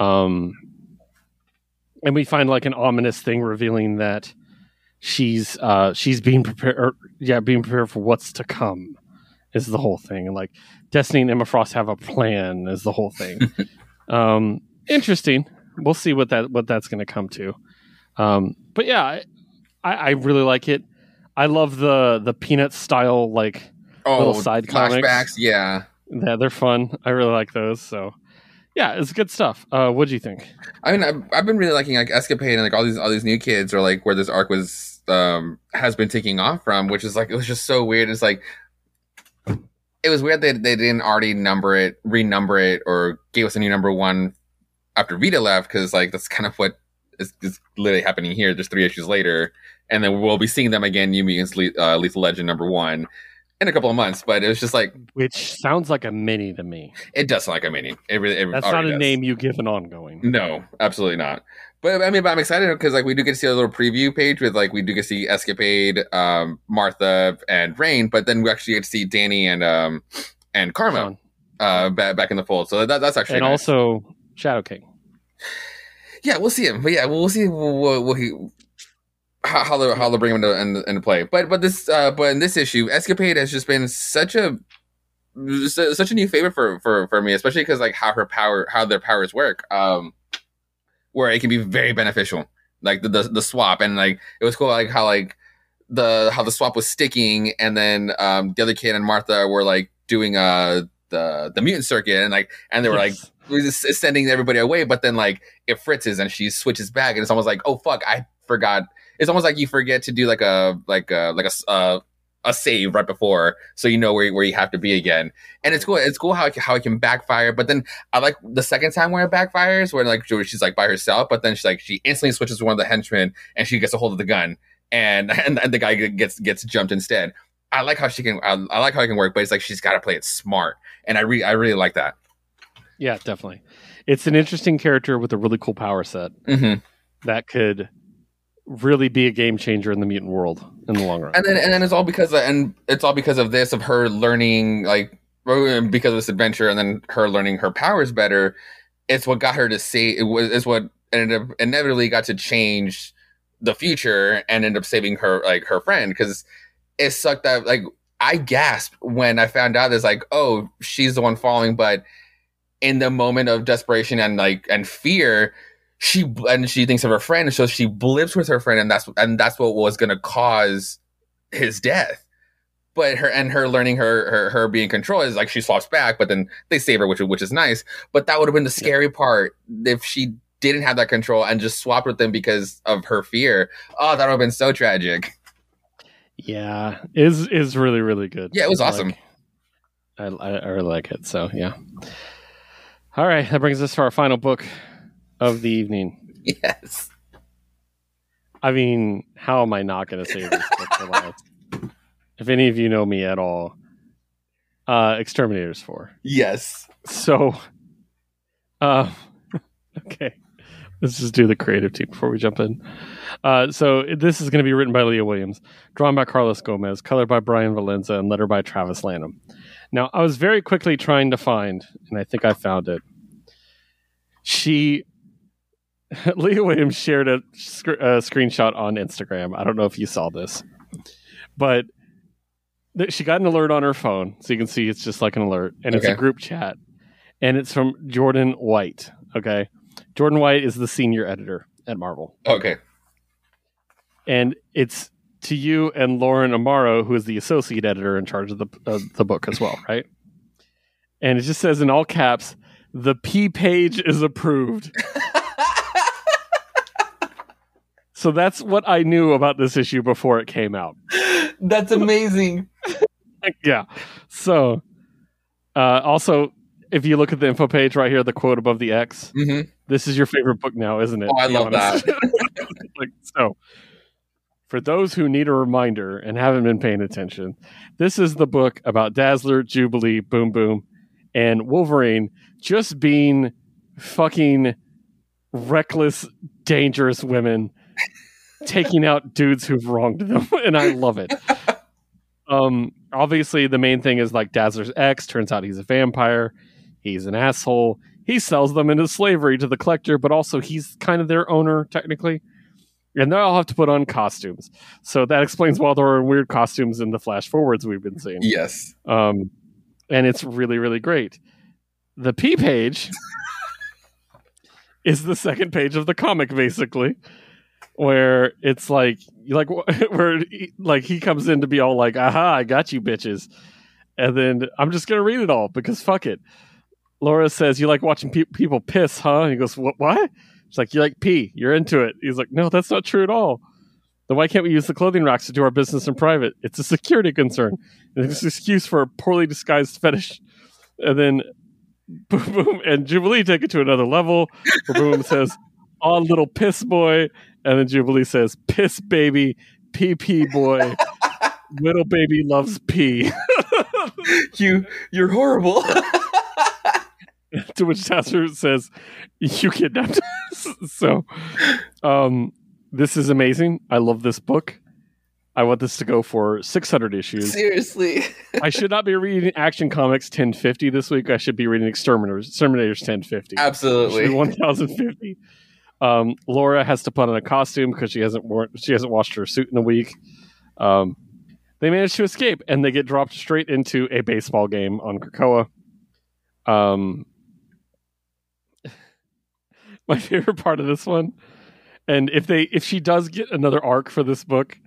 Um, and we find like an ominous thing revealing that she's uh, she's being prepared. Yeah, being prepared for what's to come is the whole thing. And like Destiny and Emma Frost have a plan is the whole thing. um, interesting. We'll see what that what that's going to come to. Um, but yeah, I, I I really like it. I love the the peanut style like Oh, Little side flashbacks. comics. Yeah. yeah, they're fun. I really like those. So yeah, it's good stuff. Uh, what do you think? I mean, I've, I've been really liking like Escapade and like all these all these new kids or like where this arc was um has been taking off from, which is like it was just so weird. It's like it was weird that they didn't already number it, renumber it, or gave us a new number one after Vita left because like that's kind of what is, is literally happening here. Just three issues later, and then we'll be seeing them again. New Mutants Le- uh, Lethal Legend number one in a couple of months. But it was just like Which sounds like a mini to me. it does sound like a mini. It really it That's not a does. name you give an ongoing. No, absolutely not. But I mean, but I'm excited because like we do get to see a little preview page with like we do get to see Escapade, um, Martha, and Rahne, but then we actually get to see Dani and um and Karma uh back, back in the fold. So that, that's actually And nice. also Shadow King. yeah, we'll see him. But yeah, we'll, we'll see what, what he how, they how they bring him into, into, into play. But but this uh but in this issue, Escapade has just been such a such a new favorite for for for me, especially because like how her power how their powers work. Um, where it can be very beneficial like the, the the swap, and like it was cool, like how like the how the swap was sticking, and then um the other kid and Martha were like doing uh the the mutant circuit, and like and they were like Yes. we just sending everybody away, but then like it fritzes and she switches back, and it's almost like oh fuck, I forgot. It's almost like you forget to do like a like a like a uh, a save right before, so you know where where you have to be again. And it's cool. It's cool how it, how it can backfire. But then I like the second time where it backfires, where like she's like by herself, but then she's like she instantly switches to one of the henchmen and she gets a hold of the gun, and and, and the guy gets gets jumped instead. I like how she can. I, I like how it can work, but it's like she's got to play it smart, and I re I really like that. Yeah, definitely. It's an interesting character with a really cool power set hmm that could really be a game changer in the mutant world in the long run. and then and then it's all because of, and it's all because of this of her learning like because of this adventure and then her learning her powers better it's what got her to say it was it's what ended up inevitably got to change the future and ended up saving her like her friend because it sucked that like i gasped when i found out it's like oh she's the one falling but in the moment of desperation and like and fear she and she thinks of her friend so she blips with her friend and that's and that's what was going to cause his death but her and her learning her, her her being control is like she swaps back but then they save her which which is nice but that would have been the scary part if she didn't have that control and just swapped with them because of her fear oh that would have been so tragic yeah, is is really really good. Yeah, it was awesome. Like, I, I I really like it. So yeah. All right, that brings us to our final book of the evening. yes I mean, how am I not going to say this book for last? If any of you know me at all, uh, X-Terminators Four. yes So, uh, okay, let's just do the creative team before we jump in. Uh, so this is going to be written by Leah Williams, drawn by Carlos Gomez, colored by Brian Valenza, and lettered by Travis Lanham. Now, I was very quickly trying to find, and I think I found it. She, Leah Williams, shared a, sc- a screenshot on Instagram. I don't know if you saw this, but th- she got an alert on her phone, so you can see it's just like an alert, and it's a group chat and it's from Jordan White. Okay. Jordan White is the senior editor at Marvel. okay And it's to you and Lauren Amaro, who is the associate editor in charge of the, of the book as well, right? And it just says in all caps, the P page is approved. So that's what I knew about this issue before it came out. that's amazing yeah. So, uh, also, if you look at the info page right here, the quote above the X, hmm this is your favorite book now, isn't it? Oh, I love honest. like, so, for those who need a reminder and haven't been paying attention, this is the book about Dazzler, Jubilee, Boom Boom, and Wolverine just being fucking reckless, dangerous women taking out dudes who've wronged them, and I love it. Um, obviously, the main thing is like Dazzler's ex. Turns out he's a vampire. He's an asshole. He sells them into slavery to the collector, but also he's kind of their owner technically. And they all have to put on costumes, so that explains why there are weird costumes in the flash forwards we've been seeing. yes Um, and it's really, really great. The P page is the second page of the comic, basically, where it's like, like where like he comes in to be all like, "Aha, I got you, bitches," and then I'm just gonna read it all because fuck it. Laura says, "You like watching pe- people piss, huh?" And he goes, "What? What?" She's like, "You like pee? You're into it." He's like, "No, that's not true at all." Then why can't we use the clothing racks to do our business in private? It's a security concern. And it's an excuse for a poorly disguised fetish. And then Boom Boom and Jubilee take it to another level. Boom says, "Oh, little piss boy," and then Jubilee says, "Piss baby, pee pee boy." Little baby loves pee. you you're horrible to which Tasser says, "You kidnapped us." so, um, this is amazing. I love this book. I want this to go for 600 issues. seriously I should not be reading Action Comics 1050 this week. I should be reading X-Terminators, X-Terminators 1050. It should be absolutely 1050. Um, Laura has to put on a costume because she hasn't worn, she hasn't washed her suit in a week. Um, they manage to escape and they get dropped straight into a baseball game on Krakoa. Um, my favorite part of this one And if they if she does get another arc for this book,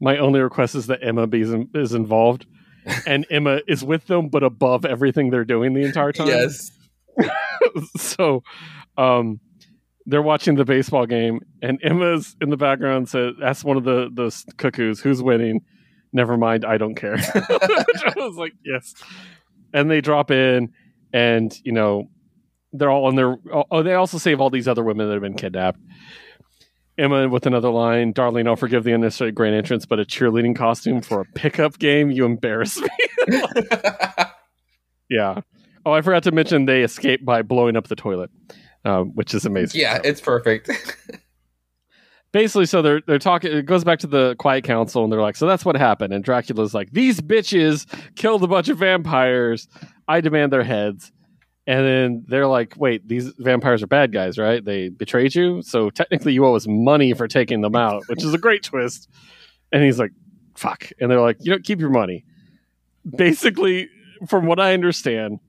my only request is that Emma be is involved, and Emma is with them, but above everything they're doing the entire time. Yes. so, um, they're watching the baseball game, and Emma's in the background. Says, "That's one of the the cuckoos. Who's winning?" Never mind, I don't care. I was like, "Yes," and they drop in, and you know, they're all on their. Oh, oh they also save all these other women that have been kidnapped. Emma with another line, darling, I'll forgive the unnecessary grand entrance, but a cheerleading costume for a pickup game, you embarrass me. yeah. Oh, I forgot to mention they escape by blowing up the toilet, uh, which is amazing. Yeah, it's perfect. Basically, so they're they're talking. It goes back to the Quiet Council, and they're like, "So that's what happened." And Dracula's like, "These bitches killed a bunch of vampires. I demand their heads." And then they're like, wait, these vampires are bad guys, right? They betrayed you. So technically you owe us money for taking them out, which is a great twist. And he's like, fuck. And they're like, you know, keep your money. Basically, from what I understand,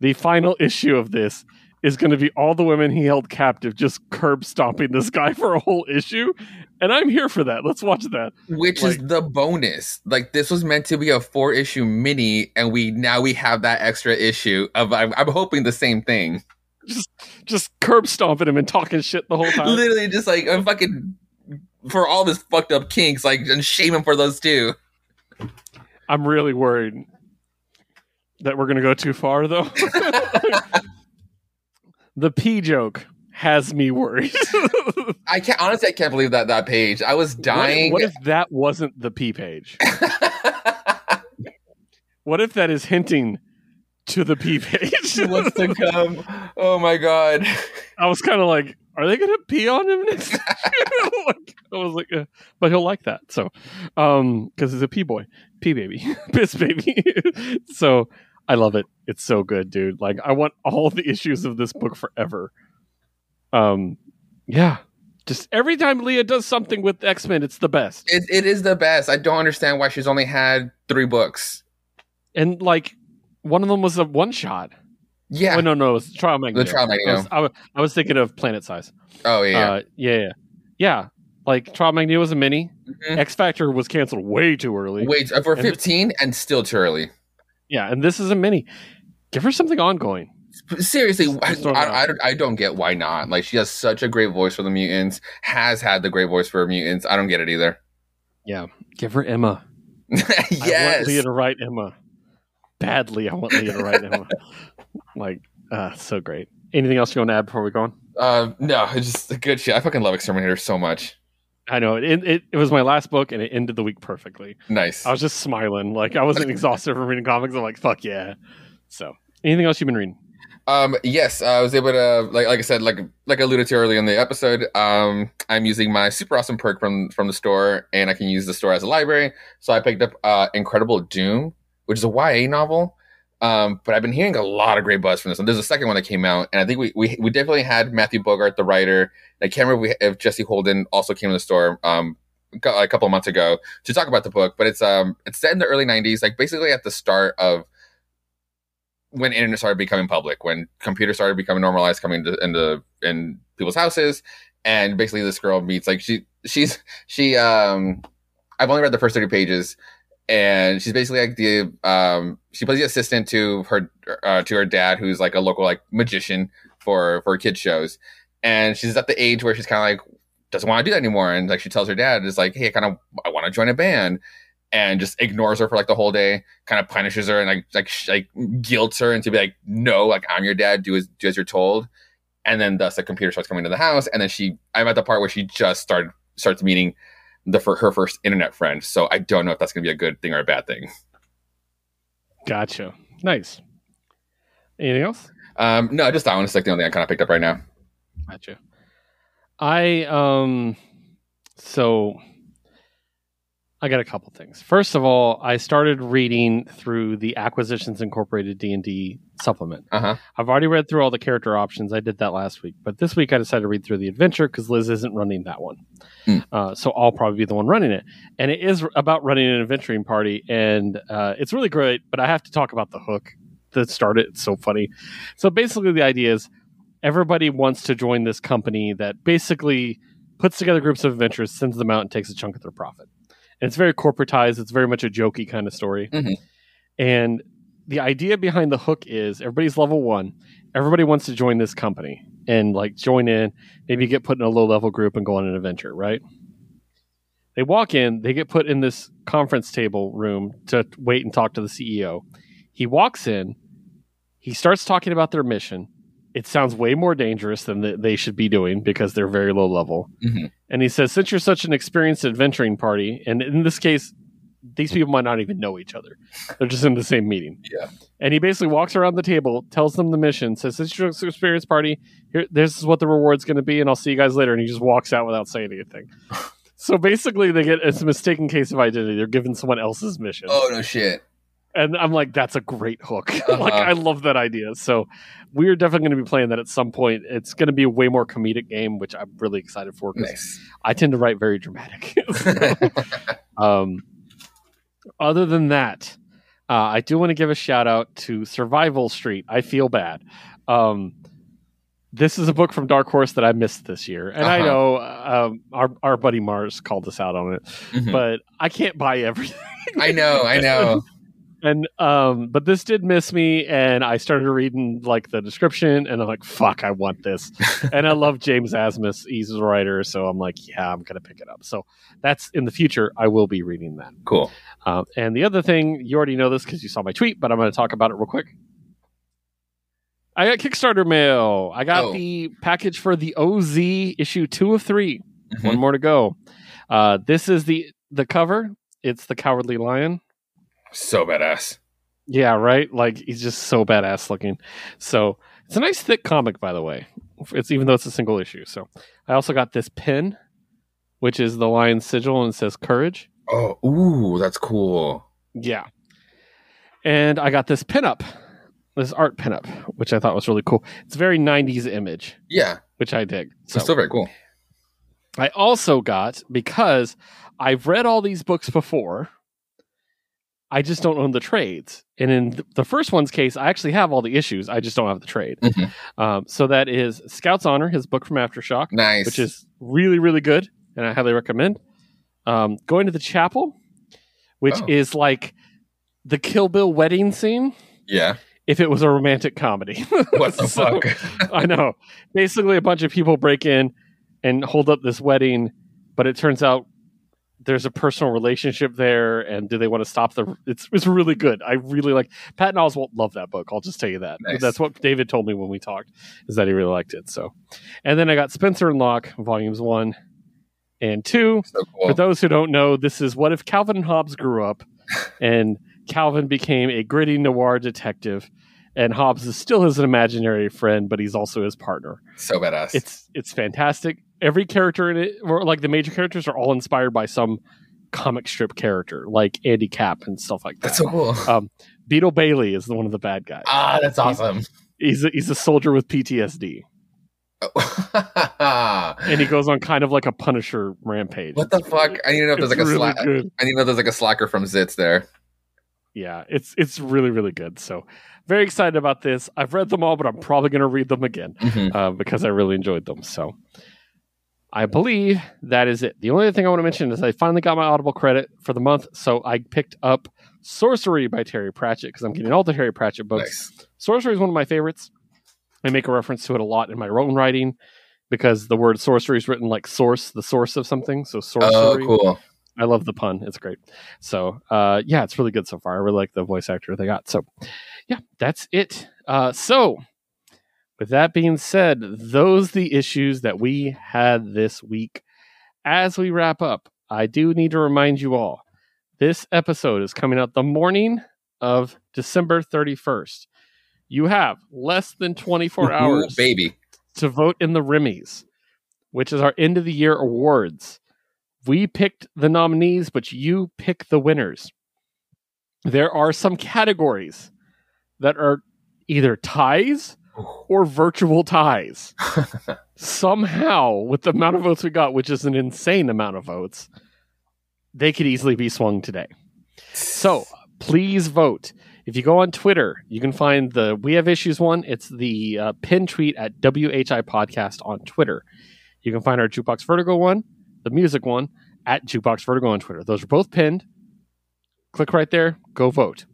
the final issue of this is going to be all the women he held captive just curb stomping this guy for a whole issue. And I'm here for that. Let's watch that. Which like, is the bonus. Like this was meant to be a four issue mini, and we now we have that extra issue of I'm, I'm hoping the same thing. Just just curb stomping him and talking shit the whole time. Literally just like I'm fucking for all this fucked up kinks, like and shame him for those too. I'm really worried that we're gonna go too far though. the P joke has me worried. I can't honestly. I can't believe that that page. I was dying. What, what if that wasn't the P page? what if that is hinting to the P page? What's to come? Oh my god! I was kind of like, are they going to pee on him next? like, I was like, uh, but he'll like that. So, um, because he's a pee boy, pee baby, piss baby. so I love it. It's so good, dude. Like I want all the issues of this book forever. Um, yeah. Just every time Leah does something with X Men, it's the best. It, it is the best. I don't understand why she's only had three books. And like, one of them was a one shot. Yeah. Oh, no, no, it was Trial Magneto. The Trial Magneto. I was, I was, I was thinking of Planet Size. Oh yeah. Uh, yeah, yeah, yeah. Like Trial Magneto was a mini. Mm-hmm. X Factor was canceled way too early. Wait, uh, for fifteen and still too early. Yeah, and this is a mini. Give her something ongoing. Seriously, I, I, I, I, don't get why not. Like she has such a great voice for the mutants, has had the great voice for mutants. I don't get it either. Yeah, give her Emma. yes, I want Leah to write Emma. Badly, I want Leah to write Emma. like, uh, so great. Anything else you want to add before we go on? Uh, no, it's just a good shit. I fucking love X-Terminator so much. I know it, it. It was my last book, and it ended the week perfectly. Nice. I was just smiling, like I wasn't exhausted from reading comics. I'm like, fuck yeah. So, anything else you've been reading? Um, yes, I was able to, like, like I said, like, like I alluded to earlier in the episode. Um, I'm using my super awesome perk from from the store, and I can use the store as a library. So I picked up uh, Incredible Doom, which is a YA novel. Um, but I've been hearing a lot of great buzz from this one. There's a second one that came out, and I think we we, we definitely had Matthew Bogart, the writer. I can't remember if, we, if Jesse Holden also came to the store um, a couple of months ago to talk about the book. But it's um it's set in the early '90s, like basically at the start of when internet started becoming public, when computers started becoming normalized, coming into, into in people's houses, and basically this girl meets like she she's she um I've only read the first thirty pages and she's basically like the um she plays the assistant to her uh, to her dad who's like a local like magician for for kids shows. And she's at the age where she's kind of like doesn't want to do that anymore. And like she tells her dad is like hey I kind of I want to join a band. And just ignores her for like the whole day kind of punishes her and like like like guilts her into be like no like I'm your dad. Do as do as you're told. And then thus the computer starts coming to the house. And then she I'm at the part where she just started starts meeting the for her first internet friend. So I don't know if that's going to be a good thing or a bad thing. Gotcha. Nice. Anything else? Um, no, just that one. It's like the only thing I kind of picked up right now. Gotcha. I um, so I got a couple things. First of all, I started reading through the Acquisitions Incorporated D and D supplement. Uh-huh. I've already read through all the character options. I did that last week, but this week I decided to read through the adventure because Liz isn't running that one, mm. uh, so I'll probably be the one running it. And it is about running an adventuring party, and uh, it's really great. But I have to talk about the hook that started. It's so funny. So basically, the idea is everybody wants to join this company that basically puts together groups of adventurers, sends them out, and takes a chunk of their profit. And it's very corporatized. It's very much a jokey kind of story. Mhm. And the idea behind the hook is everybody's level one. Everybody wants to join this company and like join in, maybe get put in a low level group and go on an adventure, right? They walk in, they get put in this conference table room to wait and talk to the CEO. He walks in, he starts talking about their mission. It sounds way more dangerous than th- they should be doing because they're very low level. Mhm. And he says, Since you're such an experienced adventuring party, and in this case, these people might not even know each other, they're just in the same meeting. Yeah. And he basically walks around the table, tells them the mission, says, Since you're an experienced party, here, this is what the reward's going to be, and I'll see you guys later. And he just walks out without saying anything. so basically, they get it's a mistaken case of identity. They're given someone else's mission Oh no shit. And I'm like, that's a great hook. like, Uh-huh. I love that idea. So, we're definitely going to be playing that at some point. It's going to be a way more comedic game, which I'm really excited for because Nice. I tend to write very dramatic. um, other than that, uh, I do want to give a shout out to Survival Street. I feel bad. Um, this is a book from Dark Horse that I missed this year, and I Uh-huh. know um, our our buddy Mars called us out on it, Mhm. but I can't buy everything. I know, I know. And um but this did miss me and i started reading like the description and i'm like fuck i want this. And i love james asmus he's a writer so i'm like yeah i'm gonna pick it up. So that's in the future i will be reading that. Cool. um, and the other thing you already know this because you saw my tweet but i'm gonna talk about it real quick. I got kickstarter mail. I got Oh. the package for the oz issue two of 3 Mhm. one more to go. Uh this is the the cover. It's the cowardly lion So badass. yeah, right. Like he's just so badass looking. So it's a nice thick comic, by the way. It's even though it's a single issue. So I also got this pin, which is the lion sigil and it says courage. Oh, ooh, that's cool. Yeah. And I got this pinup, this art pinup, which I thought was really cool. It's a very 90s image, Yeah, which I dig. so So still very cool. I also got because I've read all these books before. I just don't own the trades. And in the first one's case, I actually have all the issues. I just don't have the trade. Mhm. Um, so that is Scout's Honor, his book from Aftershock, Nice. which is really, really good. And I highly recommend. Um, Going to the Chapel, which Oh. is like the Kill Bill wedding scene yeah. if it was a romantic comedy. What the So- fuck? I know. Basically, a bunch of people break in and hold up this wedding, but it turns out there's a personal relationship there, and do they want to stop the? It's it's really good. I really like Patton Oswalt. Love that book. I'll just tell you that. Nice. That's what David told me when we talked. Is that he really liked it. So, and then I got Spencer and Locke volumes one and two. So For those who don't know, this is what if Calvin and Hobbes grew up and Calvin became a gritty noir detective and Hobbes is still his imaginary friend, but he's also his partner. So badass. It's it's fantastic. Every character in it, or like the major characters, are all inspired by some comic strip character, like Andy Capp and stuff like that. that's so cool. um, Beetle Bailey is the one of the bad guys. ah, that's awesome. He's a, he's a soldier with PTSD, and he goes on kind of like a Punisher rampage. what the fuck? I need to know if there's like a really slack. good. I need to know if there's like a slacker from Zits there. Yeah it's it's really really good. So very excited about this. I've read them all but i'm probably going to read them again Mhm. uh, because i really enjoyed them. So i believe that is it. The only thing i want to mention is i finally got my audible credit for the month so i picked up sourcery by terry pratchett because i'm getting all the terry pratchett books. Nice. sourcery is one of my favorites. I make a reference to it a lot in my own writing because the word sorcery is written like source the source of something. So sorcery Oh, cool. I love the pun. It's great. So, uh, yeah, it's really good so far. I really like the voice actor they got. So, yeah, that's it. Uh, so, with that being said, those the issues that we had this week. As we wrap up, I do need to remind you all this episode is coming out the morning of December 31st. You have less than 24 hours baby. to vote in the Rimmies, which is our end of the year awards. We picked the nominees, but you pick the winners. There are some categories that are either ties or virtual ties. Somehow, with the amount of votes we got, which is an insane amount of votes, they could easily be swung today. So please vote. If you go on Twitter, you can find the We Have Issues one. It's the uh, pin tweet at WHI Podcast on Twitter. You can find our Jukebox Vertigo one, the music one, at Jukebox Vertigo on Twitter. Those are both pinned. Click right there, go vote.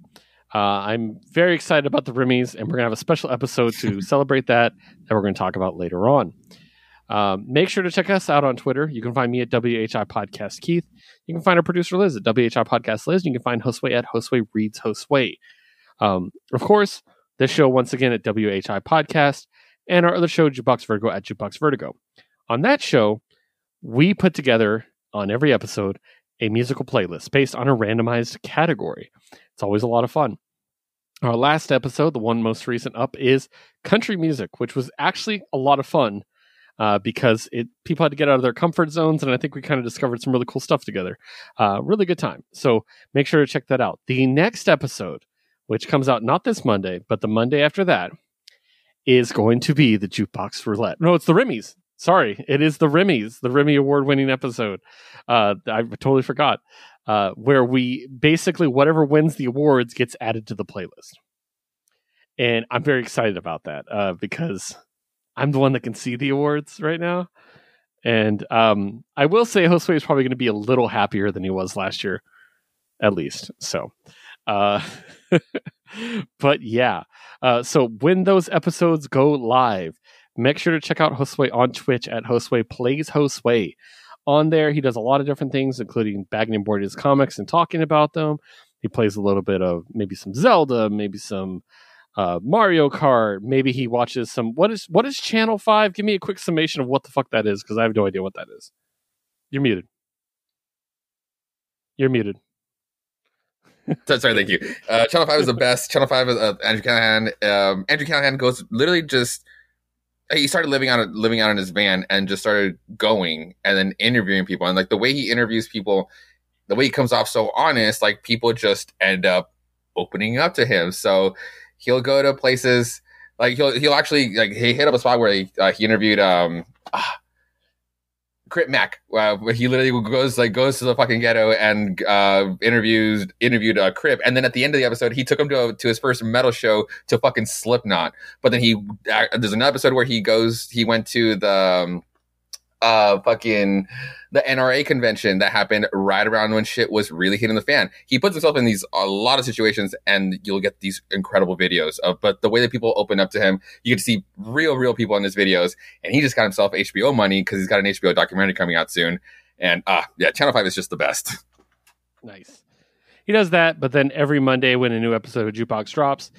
Uh, I'm very excited about the Rimmies, and we're going to have a special episode to celebrate that that we're going to talk about later on. Um, make sure to check us out on Twitter. You can find me at WHI Podcast Keith. You can find our producer Liz at WHI Podcast Liz. You can find Josue at Josue Reads Josue. Um, of course, this show once again at WHI Podcast, and our other show, Jukebox Vertigo, at Jukebox Vertigo. On that show, we put together on every episode a musical playlist based on a randomized category. It's always a lot of fun. Our last episode, the one most recent up, is country music, which was actually a lot of fun uh, because it people had to get out of their comfort zones, and I think we kind of discovered some really cool stuff together. Uh, really good time. So make sure to check that out. The next episode, which comes out not this Monday, but the Monday after that, is going to be the jukebox roulette. No, it's the Rimmies. Sorry, it is the Rimmies, the Rimmy award winning episode. Uh, I totally forgot. Uh, where we basically whatever wins the awards gets added to the playlist. And I'm very excited about that uh, because I'm the one that can see the awards right now. And um, I will say Josue is probably going to be a little happier than he was last year, at least. So, uh, but yeah. Uh, so when those episodes go live, make sure to check out Josue on Twitch at Josue Plays Josue on there. He does a lot of different things, including bagging and boarding his comics and talking about them. He plays a little bit of maybe some Zelda, maybe some uh, Mario Kart. Maybe he watches some. What is what is Channel Five? Give me a quick summation of what the fuck that is, because I have no idea what that is. You're muted. You're muted. Sorry, thank you. Uh, Channel Five is the best. Channel Five is uh, Andrew Callahan. Um, Andrew Callahan goes literally just he started living out living out in his van and just started going and then interviewing people. And like the way he interviews people the way he comes off so honest like people just end up opening up to him. So he'll go to places like he'll he'll actually like he hit up a spot where he, uh, he interviewed um ah, Crip Mac, uh, he literally goes like goes to the fucking ghetto and uh, interviews interviewed uh, Crip, and then at the end of the episode, he took him to a, to his first metal show to fucking Slipknot. But then he uh, there's another episode where he goes he went to the um, uh fucking the NRA convention that happened right around when shit was really hitting the fan. He puts himself in these a lot of situations and you'll get these incredible videos of but the way that people open up to him, you get to see real, real people in his videos. And he just got himself HBO money because he's got an HBO documentary coming out soon. And uh yeah, Channel 5 is just the best. Nice. He does that, but then every Monday when a new episode of Jukebox drops,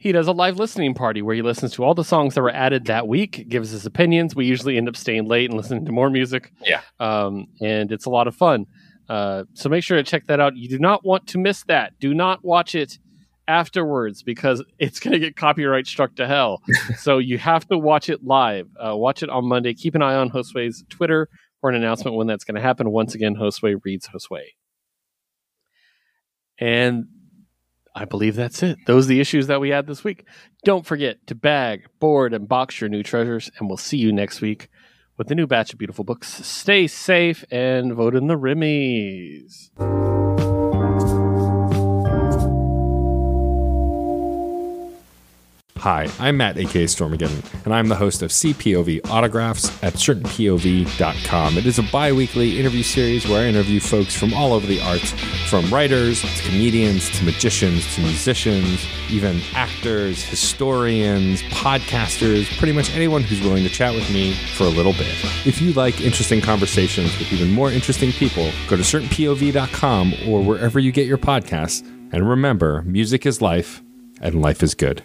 he does a live listening party where he listens to all the songs that were added that week, gives his opinions. We usually end up staying late and listening to more music. Yeah. Um, and it's a lot of fun. Uh, so make sure to check that out. You do not want to miss that. Do not watch it afterwards because it's going to get copyright struck to hell. so you have to watch it live. Uh, watch it on Monday. Keep an eye on Josue's Twitter for an announcement when that's going to happen. Once again, Josue reads Josue. And I believe that's it. Those are the issues that we had this week. Don't forget to bag, board, and box your new treasures, and we'll see you next week with a new batch of beautiful books. Stay safe and vote in the Rimmies. Hi, I'm Matt, aka Stormageddon, and I'm the host of CPOV Autographs at certainpov.com. It is a bi weekly interview series where I interview folks from all over the arts, from writers to comedians to magicians to musicians, even actors, historians, podcasters, pretty much anyone who's willing to chat with me for a little bit. If you like interesting conversations with even more interesting people, go to certainpov.com or wherever you get your podcasts. And remember, music is life, and life is good.